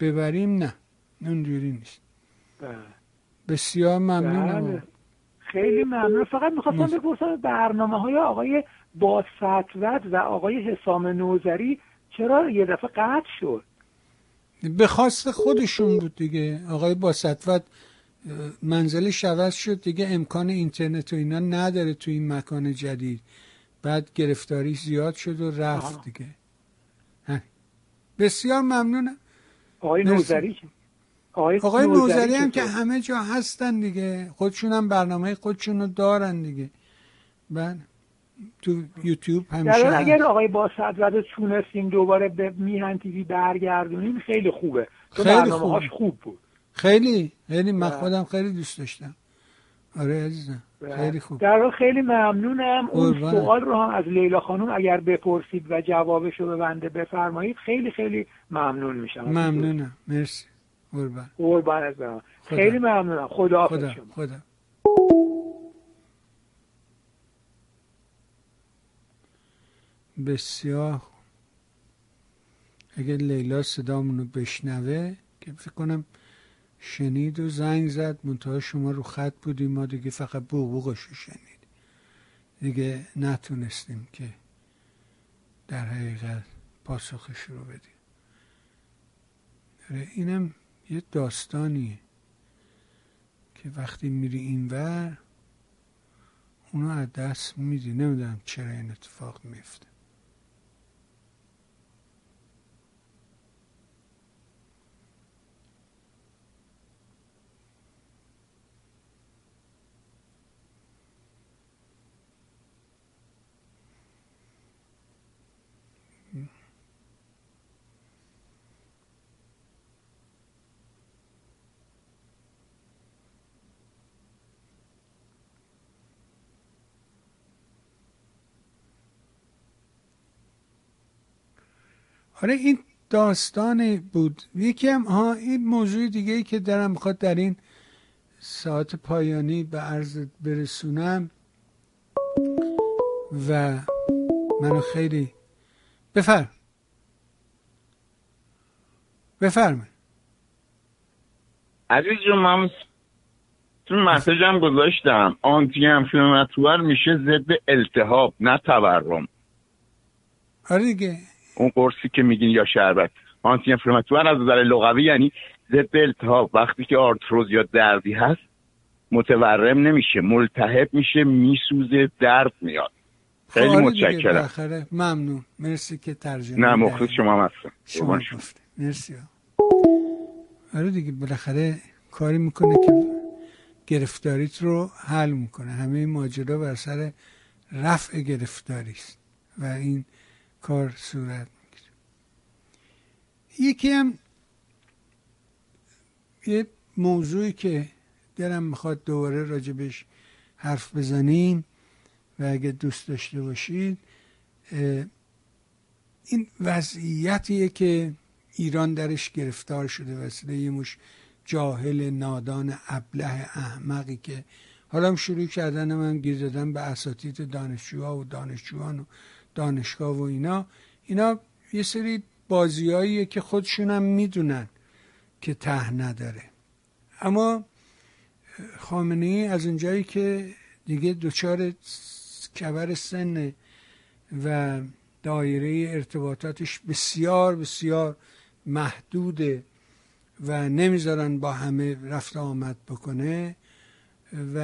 ببریم نه. اونجوری نیست. بله. بسیار ممنون بله. خیلی ممنون. فقط می‌خواستم بپرسم برنامه های آقای با و آقای حسام نوزری چرا یه دفعه قطع شد؟ به خواست خودشون بود دیگه. آقای با منزلش عوض شد دیگه. امکان اینترنت و اینا نداره تو این مکان جدید. بعد گرفتاری زیاد شد و رفت دیگه. بسیار ممنونم. آقای نوزری. آقای, آقای نوزری هم که همه جا هستن دیگه. خودشون هم برنامه خودشون رو دارن دیگه. بعد تو یوتیوب همیشه اگر آقای با صدرت تونستیم دوباره به میهن تیوی برگردونیم خیلی خوبه. خیلی خوب. خوب بود. خیلی خیلی من خودم خیلی دوست داشتم. آره عزیزم. خیلی خوب. در خیلی ممنونم. اون سوال رو هم از لیلا خانم اگر بپرسید و جوابش رو به بنده بفرمایید خیلی خیلی ممنون میشم. ممنونم. مرسی. قربان. قربان از خیلی ممنونم. خدا خدا, خدا. بسیار اگه لیلا صدامونو بشنوه که فکر کنم شنید و زنگ زد. منتها شما رو خط بودیم. ما دیگه فقط بوبوغش رو شنید دیگه نتونستیم که در حقیقت پاسخش رو بدیم. آره، اینم یه داستانیه که وقتی میری اینور اونو از دست میدی. نمی‌دونم چرا این اتفاق میفته آره این داستان بود. یکی هم ها این موضوع دیگه ای که دارم می‌خواد در این ساعت پایانی به عرض برسونم و منو خیلی بفرم. بفرمه عزیز جون من تو مسیجم گذاشتم. آنتی انفلاماتور میشه ضد التهاب نه تورم. آره دیگه. اون قرصی که میگین یا شربت. آنتی انفلاماتور از نظر لغوی یعنی ضد التهاب وقتی که آرتروز یا دردی هست متورم نمیشه ملتهب میشه میسوزه درد میاد. خیلی آره متشکرم. ممنون. مرسی که ترجمه نه مخلص شما هستم. شما گفته مرسی. آره دیگه بالاخره کاری می‌کنه که گرفتاریت رو حل می‌کنه. همه ماجرا بر سر رفع گرفتاری است و این کار صورت می‌گیره. یکی هم یه موضوعی که دلم می‌خواد دوباره راجبش حرف بزنیم و اگه دوست داشته باشید این وضعیتیه که ایران درش گرفتار شده وسیله یه مش جاهل نادان ابله احمقی که حالا شروع کردن من گیر دادن به اساتید دانشجوها و دانشجویان و دانشگاه و اینا اینا یه سری بازیاییه که خودشونم می‌دونن که ته نداره. اما خامنه ای از اونجایی که دیگه دچار کبر سن و دایره ارتباطاتش بسیار بسیار محدوده و نمی‌ذارن با همه رفت آمد بکنه و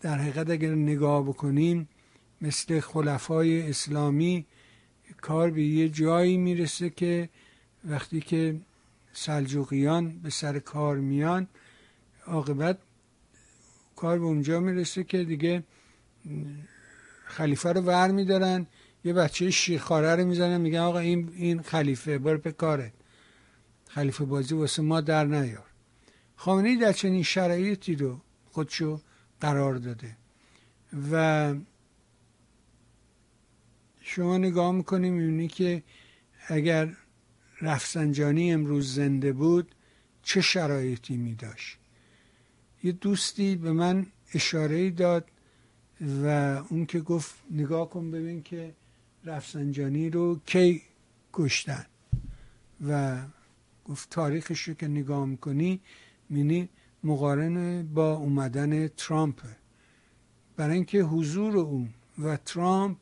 در حقیقت اگر نگاه بکنیم مثل خلفای اسلامی کار به یه جایی می‌رسه که وقتی که سلجوقیان به سر کار میان عاقبت کار به اونجا می‌رسه که دیگه خلیفه رو ور میدارن یه بچه شیرخواره رو می‌زنن میگن آقا این این خلیفه بار به کاره. خلیفه بازی واسه ما در نیار. خامنه در چنین شرایطی رو خودشو قرار داده. و شما نگاه می‌کنیم می‌بینی که اگر رفسنجانی امروز زنده بود چه شرایطی میداشت؟ یه دوستی به من اشاره داد و اون که گفت نگاه کن ببین که رفسنجانی رو کی کشتن. و گفت تاریخش رو که نگاه می‌کنی مینی مقارن با اومدن ترامپ. برای اینکه حضور اون و ترامپ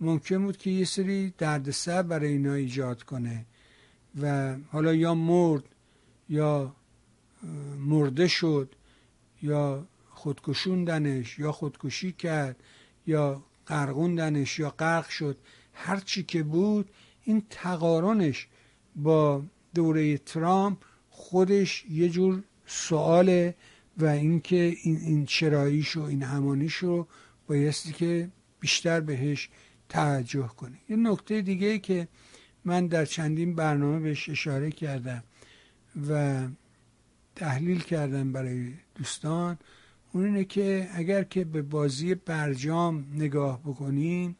ممکن بود که یه سری دردسر برای اینا ایجاد کنه و حالا یا مرد یا مرده شد یا خودکشوندنش یا خودکشی کرد یا قرغوندنش یا غرق شد هر چی که بود این تقارنش با دوره ترامپ خودش یه جور سواله و اینکه این این چراییش و این همانیش رو بایستی که بیشتر بهش توجه کنی. یه نکته دیگه که من در چندین برنامه بهش اشاره کردم و تحلیل کردم برای دوستان اون اینه که اگر که به بازی برجام نگاه بکنیم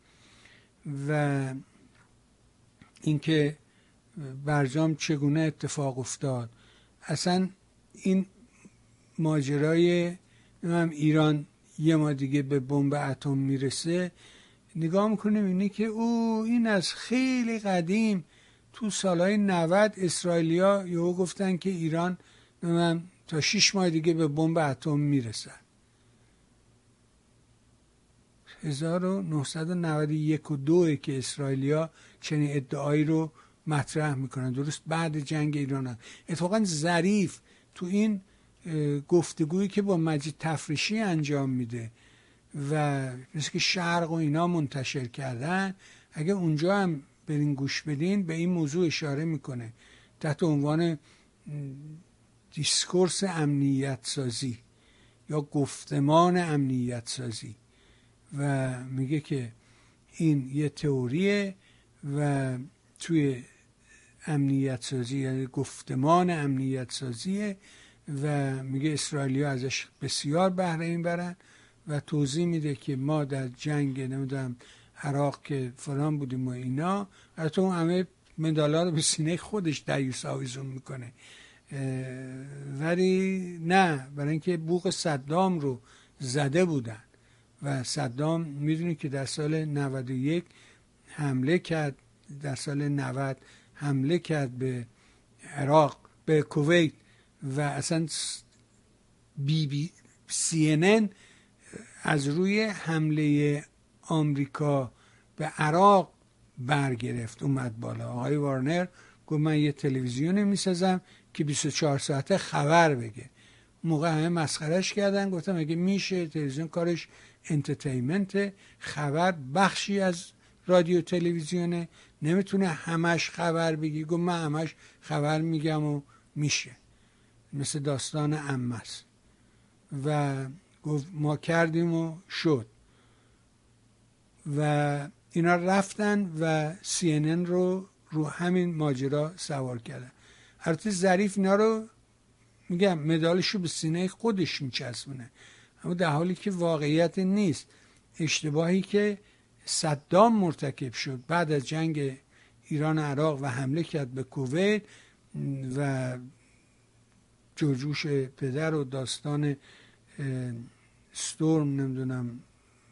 و اینکه برجام چگونه اتفاق افتاد اصلا این ماجرای هم ایران یه ما دیگه به بمب اتم می‌رسه نگاه می‌کنیم اینه که او این از خیلی قدیم تو سالهای 90 اسرائیلیا یهو گفتن که ایران تا 6 ماه دیگه به بمب اتم می‌رسن 1991 و دو که اسرائیلیا چنین ادعایی رو مطرح می‌کنن. درست بعد جنگ ایران اتفاقا ظریف تو این گفتگویی که با مجید تفریشی انجام میده و مثل که شرق و اینا منتشر کردن اگه اونجا هم برین گوش بدین به این موضوع اشاره می‌کنه. تحت عنوان دیسکورس امنیت سازی یا گفتمان امنیت سازی و میگه که این یه تئوریه و توی امنیت سازی یعنی گفتمان امنیت سازیه و میگه اسرائیلیا ازش بسیار بهره این برن و توضیح میده که ما در جنگ نمی‌دونم عراق که فران بودیم و اینا البته اون همه مدالا رو به سینه خودش دیوس آویزون می‌کنه. ولی نه برای اینکه بوق صدام رو زده بودن و صدام می‌دونید که در سال 91 حمله کرد در سال 90 حمله کرد به عراق به کویت و اصلا بی بی سی از روی حمله آمریکا به عراق برگرفت اومد بالا. آقای وارنر گفت من یه تلویزیون می‌سازم که 24 ساعته خبر بگه. موقع همه مسخرش کردن گفتم اگه میشه تلویزیون کارش entertainment خبر بخشی از رادیو تلویزیونه. نمی‌تونه همش خبر بگی. گفت من همش خبر میگم و میشه. مثل داستان امس و گفت ما کردیم و شد. و اینا رفتن و CNN رو رو همین ماجرا سوار کردن. البته ظریف اینا رو میگم مدالشو به سینه خودش میچسبونه. اما در حالی که واقعیت نیست. اشتباهی که صدام مرتکب شد بعد از جنگ ایران عراق و حمله کرد به کویت و جوجوش پدر و داستان ستورم نمی‌دونم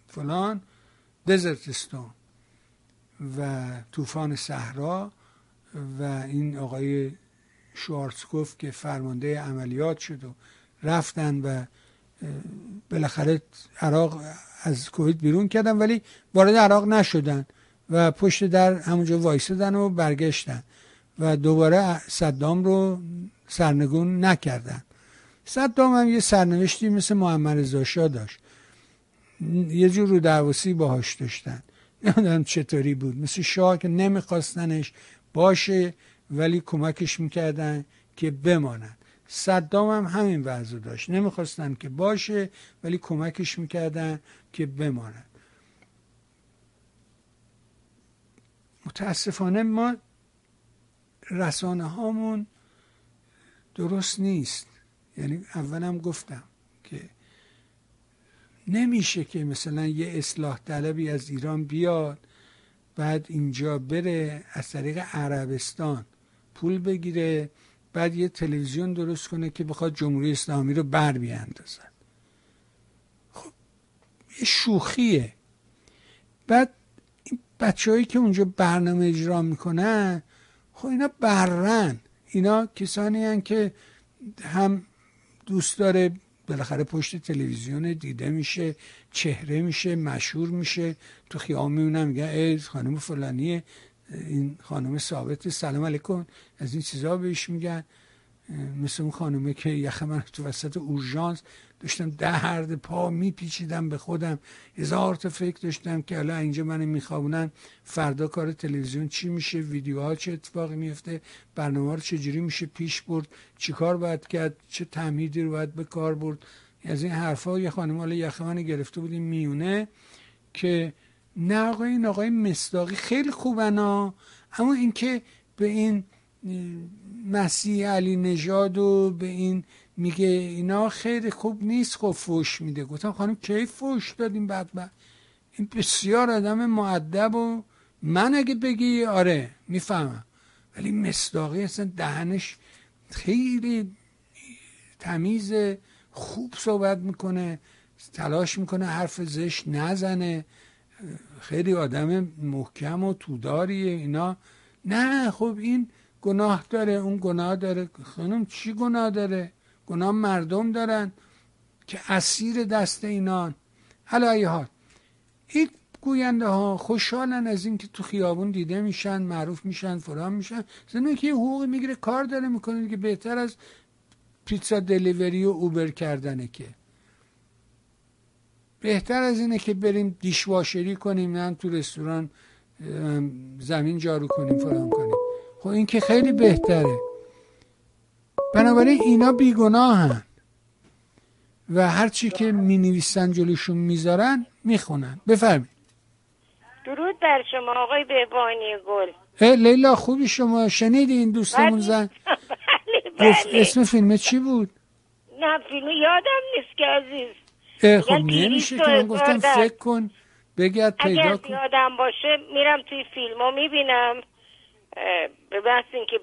فلان دزرتستون و طوفان صحرا و این آقای شوارتسکوف که فرمانده عملیات شد و رفتن و بالاخره عراق از کویت بیرون کردن ولی وارد عراق نشدن و پشت در همونجا وایسادن و برگشتن و دوباره صدام رو سرنگون نکردن. صدام هم یه سرنوشتی مثل محمد رضا داشت. یه جور رو دعواسی باهاش داشتن. نمی‌دونم چطوری بود. مثل شاه که نمیخواستنش باشه ولی کمکش می‌کردن که بمانند صدام هم همین وضع داشت. نمی‌خواستن که باشه ولی کمکش می‌کردن که بماند متاسفانه ما رسانه هامون درست نیست. یعنی اولم گفتم که نمیشه که مثلا یه اصلاح طلبی از ایران بیاد بعد اینجا بره از طریق عربستان پول بگیره بعد یه تلویزیون درست کنه که بخواد جمهوری اسلامی رو بر بیاندازد. خب یه شوخیه. بعد این بچههایی که اونجا برنامه اجرا می‌کنن خب اینا برن. اینا کسانی هن که هم دوست داره بالاخره پشت تلویزیون دیده میشه چهره میشه مشهور میشه. تو خیام میونم میگن ای خانم فلانیه. این خانم ثابت. سلام علیکم. از این چیزا بهش میگن. مثل اون خانومه که یخ من تو وسط اورژانس داشتم درد پا میپیچیدم به خودم. هزار تا فکر داشتم که حالا اینجا من میخوابونن. فردا کار تلویزیون چی میشه؟ ویدیوها چه اتفاقی میفته؟ برنامه رو چجوری میشه پیش برد؟ چیکار باید کرد؟ چه تمهیدی رو باید به کار برد؟ از این حرفا یه خانم حالا یخ من گرفته بودیم میونه که نه آقای این آقای مصداقی خیلی خوبن ها. اما اینکه به این مسیح علی نژاد و به این میگه اینا خیلی خوب نیست خب فوش میده. گفتم خانم کی فوش دادیم؟ بعد بعد. این بسیار آدم معدب و من اگه بگی آره می‌فهمم. ولی مصداقی اصلا دهنش خیلی تمیز خوب صحبت می‌کنه تلاش می‌کنه حرف زش نزنه. خیلی آدم محکم و توداریه اینا. نه خب این گناه داره اون گناه داره. خانم چی گناه داره؟ گناه مردم دارن که اسیر دست اینان حالا حال این گوینده ها خوشحالن از اینکه تو خیابون دیده میشن معروف میشن فرام میشن. زمین که یه حقوقی می‌گیره کار داره می‌کنه که بهتر از پیتزا دلیوری و اوبر کردنه که. بهتر از اینه که بریم دیشواشری کنیم نه تو رستوران زمین جارو کنیم فرام کنیم. خب این که خیلی بهتره. بنابراین اینا بیگناهن. و هرچی که می نویسن جلوشون می‌ذارن می‌خونن. بفرمایید. درود بر شما آقای بهبانی گل. لیلا خوبی شما؟ شنیدی این دوستمون. زن؟ بله بله. اسم فیلم چی بود؟ نه فیلم یادم نیست که عزیز. خب نمیشه که من گفتم فکر کن بگرد پیدا اگر زیادم باشه میرم توی فیلم ها می‌بینم. به بحث اینکه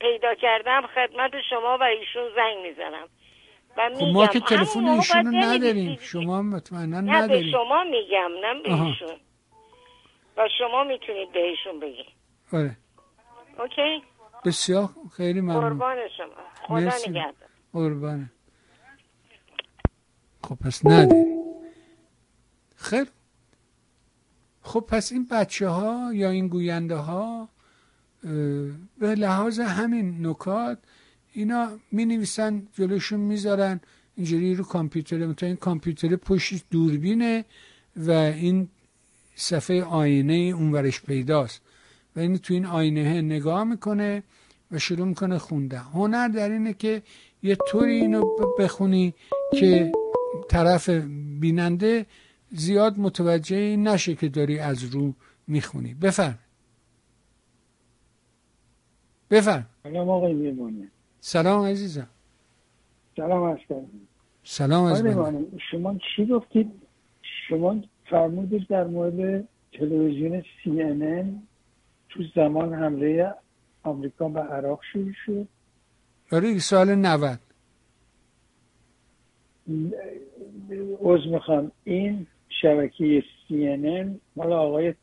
پیدا کردم خدمت شما و ایشون زنگ می‌زنم. و خب ما که تلفن ایشون رو نداریم. شما مطمئنا نه به شما میگم نه به ایشون. و شما می‌تونید بهشون بگید. آره. اوکی؟ بسیار خیلی ممنون. قربان شما. خدا نگهدار. قربانه. خب پس نداری خیر خب پس این بچه ها یا این گوینده ها به لحاظ همین نکات اینا می نویسن جلوشون می‌ذارن اینجوری رو کامپیوتر تا این کامپیوتر پشت دوربینه و این صفحه آینه اونورش پیداست. و این تو این آینه نگاه می‌کنه و شروع می‌کنه خونده هنر در اینه که یه طوری اینو بخونی که طرف بیننده زیاد متوجه نشه که داری از رو می‌خونی. بفرم. بفرم. سلام آقای میمونه. سلام عزیزم. سلام عزیزم. سلام از شما چی گفتید؟ شما فرمودید در مورد تلویزیون CNN تو زمان حمله آمریکا به عراق شروع شد. آره سال 90 از می‌خوام. این شبکه CNN مال آقای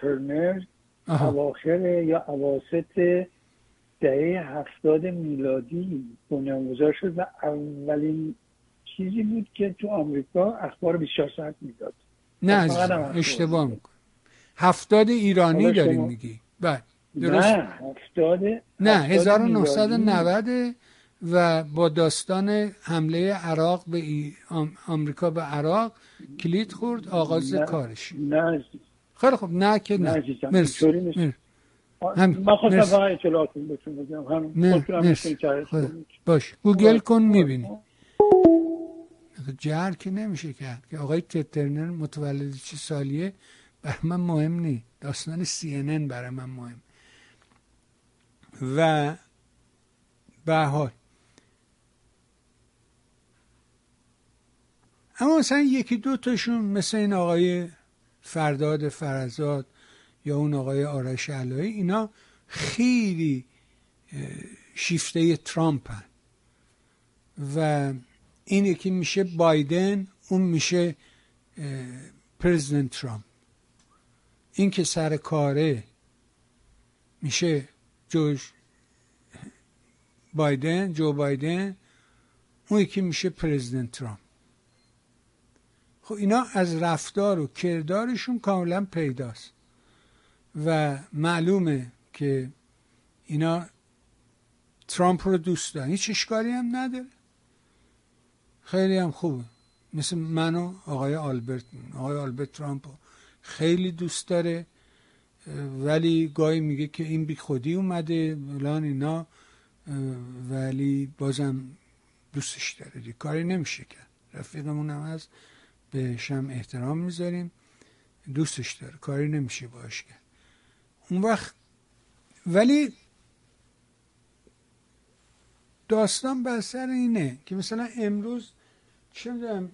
ترنر اواخر یا اواسط دهه هفتاد میلادی بنیانگذار شد و اولین چیزی بود که تو آمریکا اخبار 24 ساعت می‌داد. نه اشتباه میکن هفتاد ایرانی داریم میگی. بله. درست؟ نه هفتاد نه 1990 و با داستان حمله عراق به آمریکا به عراق کلید خورد آغاز کارش. نه خیلی خب نه که نه مرسی. من خواستم فقط اطلاعاتون بهتون بگم هم باش. گوگل کن می‌بینی. جهر که نمیشه کرد که آقای تترنر متولد چه سالیه؟ بر من مهم نی. داستان سی ان برای من مهم. و به حال اما مثلا یکی دو تاشون مثل این آقای فرداد فرزاد یا اون آقای آرش علایی اینا خیلی شیفته ترامپ هن. و این یکی میشه بایدن اون میشه پرزیدنت ترامپ این که سر کاره میشه جوش بایدن جو بایدن اون یکی میشه پرزیدنت ترامپ خب اینا از رفتار و کردارشون کاملا پیداست. و معلومه که اینا ترامپ رو دوست دارن. هیچ اشکالی هم نداره. خیلی هم خوبه. مثل من و آقای آلبرت آقای آلبرت ترامپ خیلی دوست داره. ولی گاهی میگه که این بی خودی اومده الان اینا. ولی بازم دوستش داره. دی کاری نمیشه کرد. رفیقمون هم هست. بهش هم احترام می‌ذاریم. دوستش داره. کاری نمیشه باش کرد اون وقت ولی داستان بر سر اینه که مثلا امروز چه می‌دونم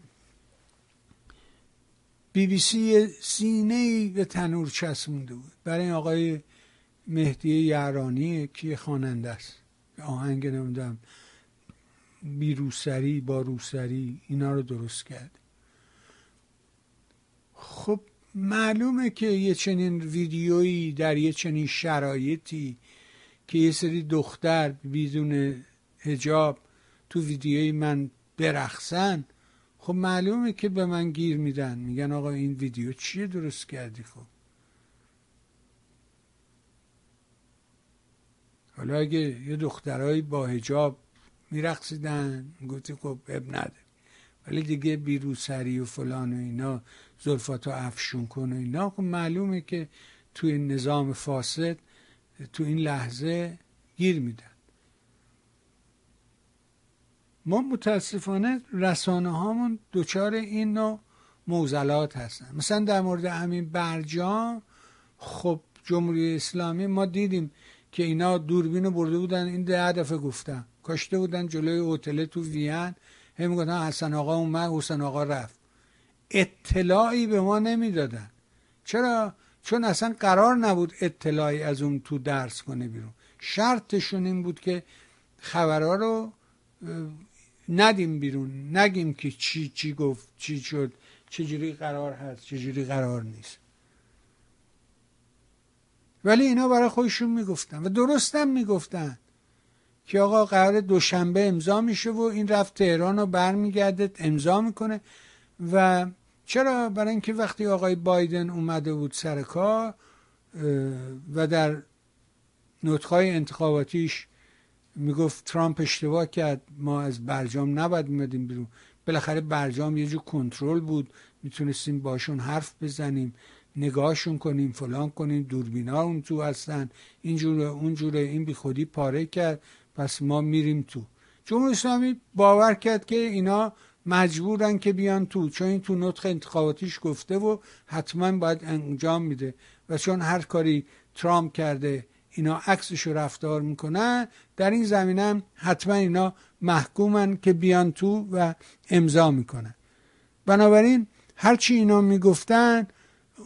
بی بی سی سینه ای به تنور چسبونده بود. برای آقای مهدی یعرانی که خواننده است. آهنگ نمی‌دونم بی روسری با روسری اینا رو درست کرد. خب معلومه که یه چنین ویدیویی در یه چنین شرایطی که یه سری دختر بدون هجاب تو ویدیوی من برخصن خب معلومه که به من گیر میدن. میگن آقا این ویدیو چیه درست کردی خب؟ حالا اگه یه دخترهایی با هجاب میرقصیدن گفتی خب اب نده. ولی دیگه بیروسری و فلان و اینا زلفاتو افشون کن و اینا. خب معلومه که توی نظام فاسد تو این لحظه گیر میدن. ما متاسفانه رسانه هامون دوچار این نوع موزلات هستن. مثلا در مورد همین برجام خب جمهوری اسلامی ما دیدیم که اینا دوربینو برده بودن این ده دفعه گفتم کاشته بودن جلوی هتل تو وین. هم می‌گفتن حسن آقا اومد حسن آقا رفت. اطلاعی به ما نمی‌دادن. چرا؟ چون اصلا قرار نبود اطلاعی از اون تو درس کنه بیرون. شرطشون این بود که خبرها رو ندیم بیرون. نگیم که چی چی گفت چی شد چجوری قرار هست چجوری قرار نیست. ولی اینا برای خودشون می‌گفتن و درستم می‌گفتن که آقا قرار دوشنبه امضا میشه و این رفت تهران رو برمیگرده امضا می‌کنه. و چرا؟ برای اینکه وقتی آقای بایدن اومده بود سر کار و در نطقهای انتخاباتیش می‌گفت ترامپ اشتباه کرد ما از برجام نباید میمدیم بیرون. بالاخره برجام یه جو کنترل بود. می‌تونستیم باشون حرف بزنیم نگاهشون کنیم فلان کنیم دوربینا اون تو هستن. اینجوره اونجوره این بی خودی پاره کرد. پس ما میریم تو. جمهوری اسلامی باور کرد که اینا مجبورن که بیان تو چون این تو نطق انتخاباتیش گفته و حتما باید انجام میده. و چون هر کاری ترامپ کرده اینا عکسش رفتار می‌کنن در این زمینه حتما اینا محکومن که بیان تو و امضا می‌کنن. بنابراین هرچی اینا می‌گفتن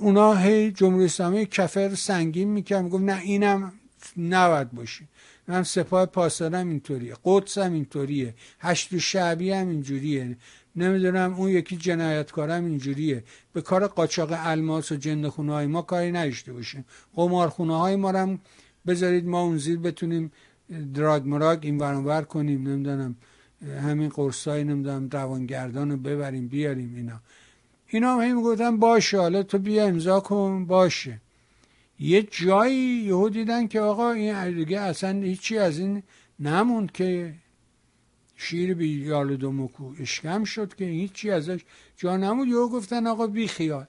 اونا هی جمهوری اسلامی کفر سنگین می‌کرد. می‌گفت نه اینم نباید باشه. هم سپاه پاسدارم اینطوریه. قدس هم اینطوریه. هشت شعبی هم اینجوریه. نمی‌دونم اون یکی جنایتکارم اینجوریه. به کار قاچاق الماس و جند خونه های ما کاری نداشته باشیم. قمارخونه های ما هم بذارید ما اون زیر بتونیم دراگ مراگ این ور کنیم. نمی‌دونم همین قرصای نمی‌دونم روانگردان رو ببریم بیاریم اینا. اینا هم گفتن باشه حالا تو بیا امضا کن باشه. یه جایی یهو دیدن که آقا این دیگه اصلا هیچی از این نموند که شیر بی یال دومکو اشکم شد که هیچی ازش جا نمود یهو گفتن آقا بی خیال.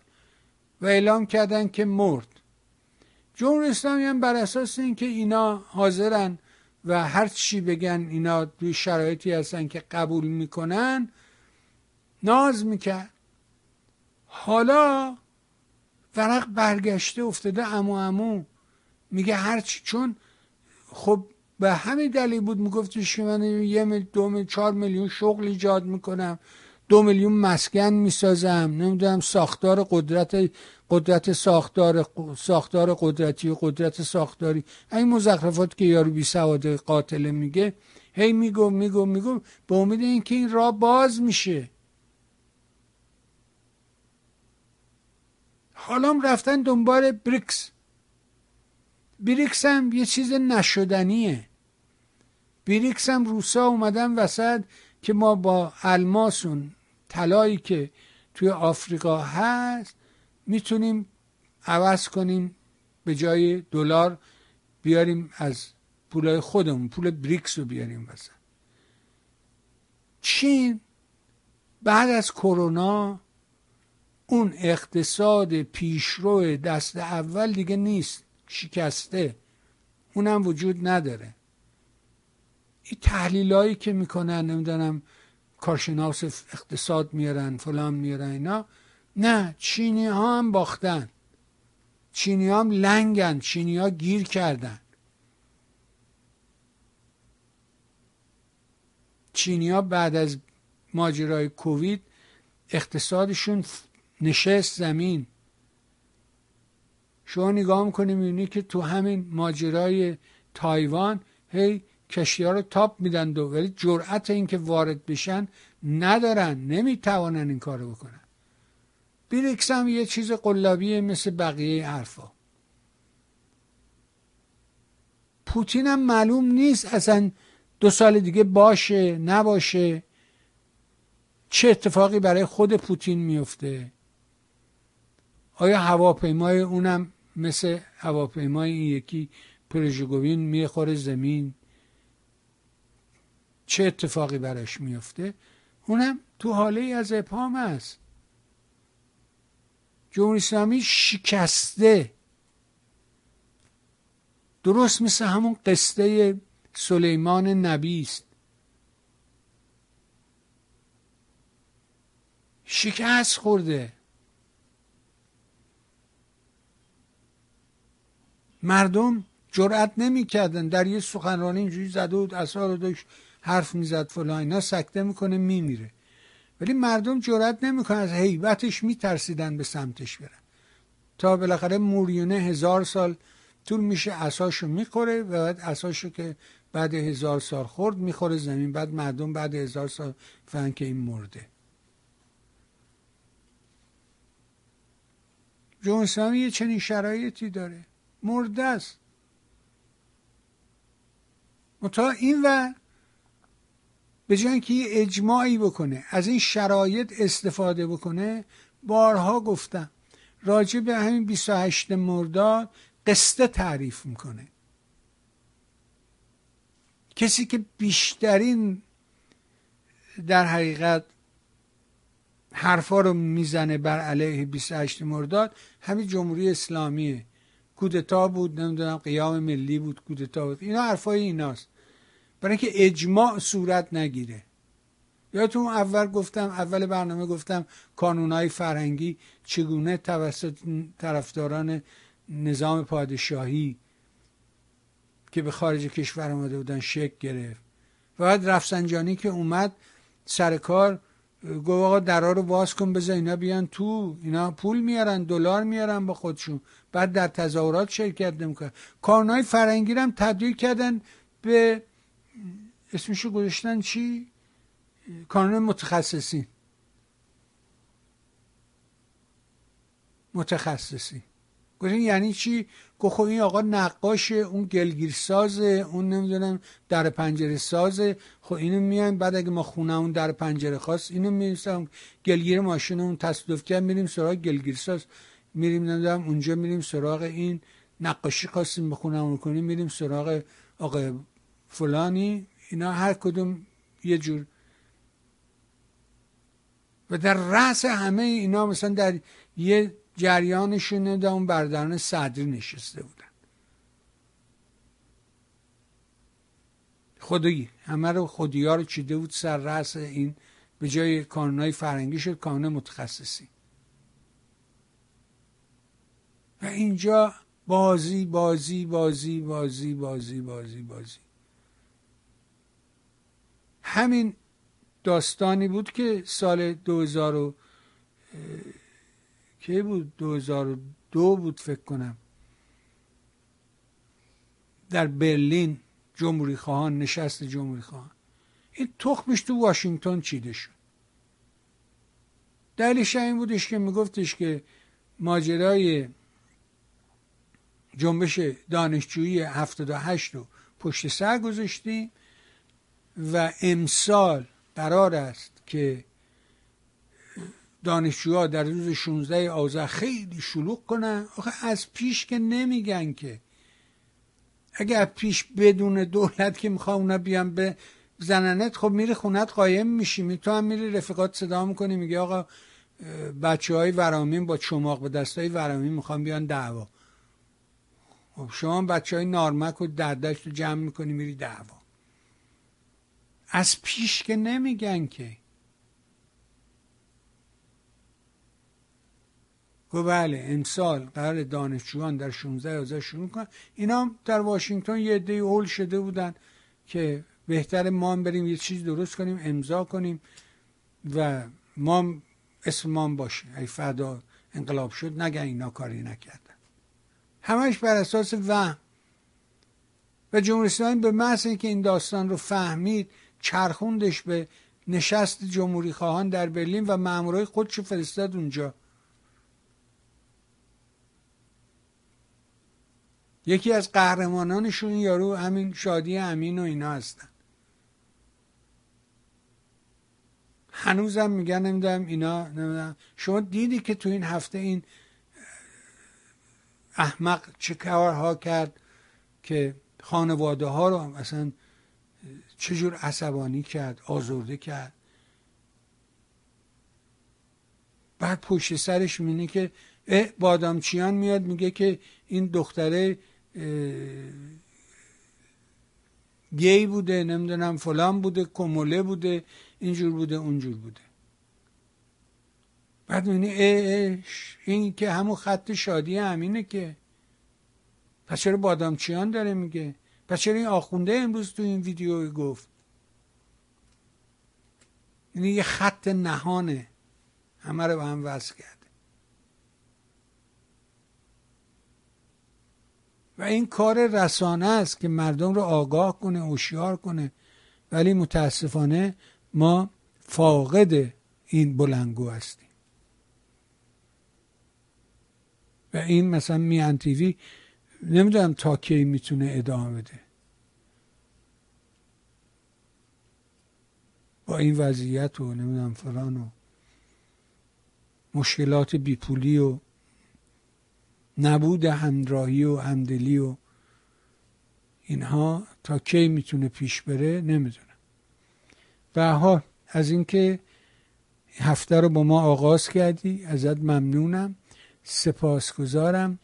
و اعلام کردن که مرد. جمهوری اسلامی هم بر اساس اینکه اینا حاضرن و هر چی بگن اینا توی شرایطی هستن که قبول می‌کنن ناز می‌کرد. حالا ورق برگشته افتاده امو امو. میگه هرچی چون خب به همین دلیل بود میگفتش که من یه مل دو مل چهار میلیون شغل ایجاد می‌کنم. دو میلیون مسکن می‌سازم. نمی‌دونم ساختار قدرت قدرت ساختار ساختار قدرتی و قدرت ساختاری. این مزخرفات که یارو بی سواد قاتل میگه هی میگو میگو میگو به امید اینکه این راه باز میشه. حالا رفتن دنبال بریکس بریکس هم یه چیز نشدنیه. بریکس هم روسا اومدن وسط که ما با الماسون طلایی که توی آفریقا هست می‌تونیم عوض کنیم به جای دلار بیاریم از پولای خودمون پول بریکس رو بیاریم وسط. چین بعد از کرونا اون اقتصاد پیشرو دست اول دیگه نیست شکسته. اونم وجود نداره. این تحلیل که می‌کنن نمی‌دونم کارشناس اقتصاد میارن فلان میارن اینا. نه چینی ها هم باختن. چینی ها هم لنگن چینی ها گیر کردن. چینی ها بعد از ماجرای کووید اقتصادشون نشست زمین. شما نگاه می‌کنی می‌بینی که تو همین ماجرای تایوان هی کشتی ها رو تاپ میدن دو ولی جرأت اینکه وارد بشن ندارن نمی‌توانن این کارو بکنن. بیریکس هم یه چیز قلابیه مثل بقیه حرفا. پوتین هم معلوم نیست اصلا دو سال دیگه باشه نباشه. چه اتفاقی برای خود پوتین میفته آیا هواپیمای اونم مثل هواپیمای این یکی پرژگوین می‌خوره زمین؟ چه اتفاقی براش میفته اونم تو حاله از ابهام است. جمهوری اسلامی شکسته. درست مثل همون قصه سلیمان نبی است. شکست خورده. مردم جرأت نمی‌کردن. در یه سخنرانی اینجوری زده بود اسرار داشت حرف می‌زد فلان اینا سکته می‌کنه میمیره. ولی مردم جرات نمی‌کنن از حیبتش میترسیدن به سمتش برن. تا بالاخره موریونه هزار سال طول میشه اساشو می‌خوره و بعد اساشو که بعد هزار سال خورد می‌خوره زمین بعد مردم بعد هزار سال فهمن که این مرده. جمهوری اسلامی یه چنین شرایطی داره. مرده است. تا این و به جای که یه اجماعی بکنه از این شرایط استفاده بکنه بارها گفتم راجع به همین 28 مرداد قصه تعریف می‌کنه. کسی که بیشترین در حقیقت حرفا رو می‌زنه بر علیه 28 مرداد همین جمهوری اسلامیه. کودتا بود نمی‌دونم قیام ملی بود کودتا بود. اینا حرفای ایناست. برای اینکه اجماع صورت نگیره. یادتون اول گفتم اول برنامه گفتم کانونهای فرهنگی چگونه توسط طرفداران نظام پادشاهی که به خارج کشور آمده بودن شک گرفت. و بعد رفسنجانی که اومد سر کار گفت آقا درا رو باز کن بذار اینا بیان تو. اینا پول میارن دلار میارن با خودشون. بعد در تظاهرات شرکت نمی‌کنن کارنای فرنگی هم تبدیل کردن به اسمشو گذاشتن چی؟ کانون متخصصین. متخصصی گفتین یعنی چی؟ گفت خب این آقا نقاشه اون گلگیر سازه اون نمی‌دونم در پنجره سازه. خب اینو میایم بعد اگه ما خونه اون در پنجره خواست اینو می‌رسم گلگیر ماشین اون تصادف کرد میریم سراغ گلگیر ساز. میریم نمی‌دونم اونجا میریم سراغ این نقاشی خواستیم بخونه اون کنیم میریم سراغ آقا فلانی. اینا هر کدوم یه جور. و در رأس همه اینا مثلا در یه جریانشون اون برداران صدری نشسته بودن. خودی همه رو خودی ها رو چیده بود سر رأس این به جای کانونای فرنگی شد کانون متخصصی و اینجا بازی بازی بازی بازی بازی بازی بازی. همین داستانی بود که سال 2000 کی بود؟ 2002 بود فکر کنم. در برلین جمهوری خواهان نشست جمهوری خواهان. این تخمش تو واشنگتن چیده شد. دلیلش این بودش که میگفتش که ماجرای جنبش دانشجویی 78 رو پشت سر گذاشتیم و امسال قرار است که دانشجوها در روز 16 آذر خیلی شلوغ کنن؟ آخه از پیش که نمیگن که. اگه از پیش بدون دولت که می‌خواه اونا بیان به زننت خب میری خونت قایم میشی. تو هم میری رفیقات صدا می‌کنی میگه آقا بچه های ورامین با چماق به دست های ورامین می‌خوان بیان دعوا. خب شما بچه های نارمک و دردشت رو جمع می‌کنی میری دعوا. از پیش که نمیگن که. گو بله امسال قرار دانشجویان در 16 آذر شروع کنن. اینا در واشنگتن یه عده اول شده بودن که بهتر ما بریم یه چیز درست کنیم امضا کنیم و ما اسم ما باشه. ای فدا انقلاب شد نگه اینا کاری نکردن. همش بر اساس وهم. و جمهوری اسلامی به محض اینکه این داستان رو فهمید چرخوندش به نشست جمهوری خواهان در برلین و مامورای خودشو فرستاد اونجا. یکی از قهرمانانشون یارو همین شادی امین و اینا هستن. هنوزم میگن نمی‌دونم اینا نمی‌دونم. شما دیدی که تو این هفته این احمق چه کارها کرد که خانواده ها رو اصلا چجور عصبانی کرد آزرده کرد؟ بعد پشت سرش مینه که بادامچیان میاد میگه که این دختره گی بوده نمی‌دونم فلان بوده کموله بوده اینجور بوده اونجور بوده. بعد می‌بینی این که همون خط شادی امینه که. پس چرا بادامچیان داره میگه؟ پس چرا این آخونده امروز تو این ویدیو گفت؟ یعنی یه خط نهانه. همه رو به هم وصل کرده و این کار رسانه است که مردم رو آگاه کنه هوشیار کنه. ولی متاسفانه ما فاقد این بلنگو هستیم. و این مثلا میان تیوی نمی‌دونم تا کی می‌تونه ادامه بده. با این وضعیت و نمی‌دونم فلان و مشکلات بیپولی و نبود همراهی و همدلی و اینها تا کی می‌تونه پیش بره نمی‌دونم. به حال از اینکه هفته رو با ما آغاز کردی ازت ممنونم سپاسگزارم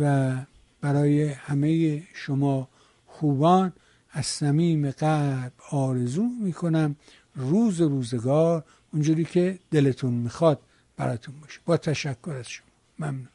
و برای همه شما خوبان از صمیم قلب آرزو می‌کنم روز روزگار اونجوری که دلتون می‌خواد براتون باشه. با تشکر از شما. ممنون.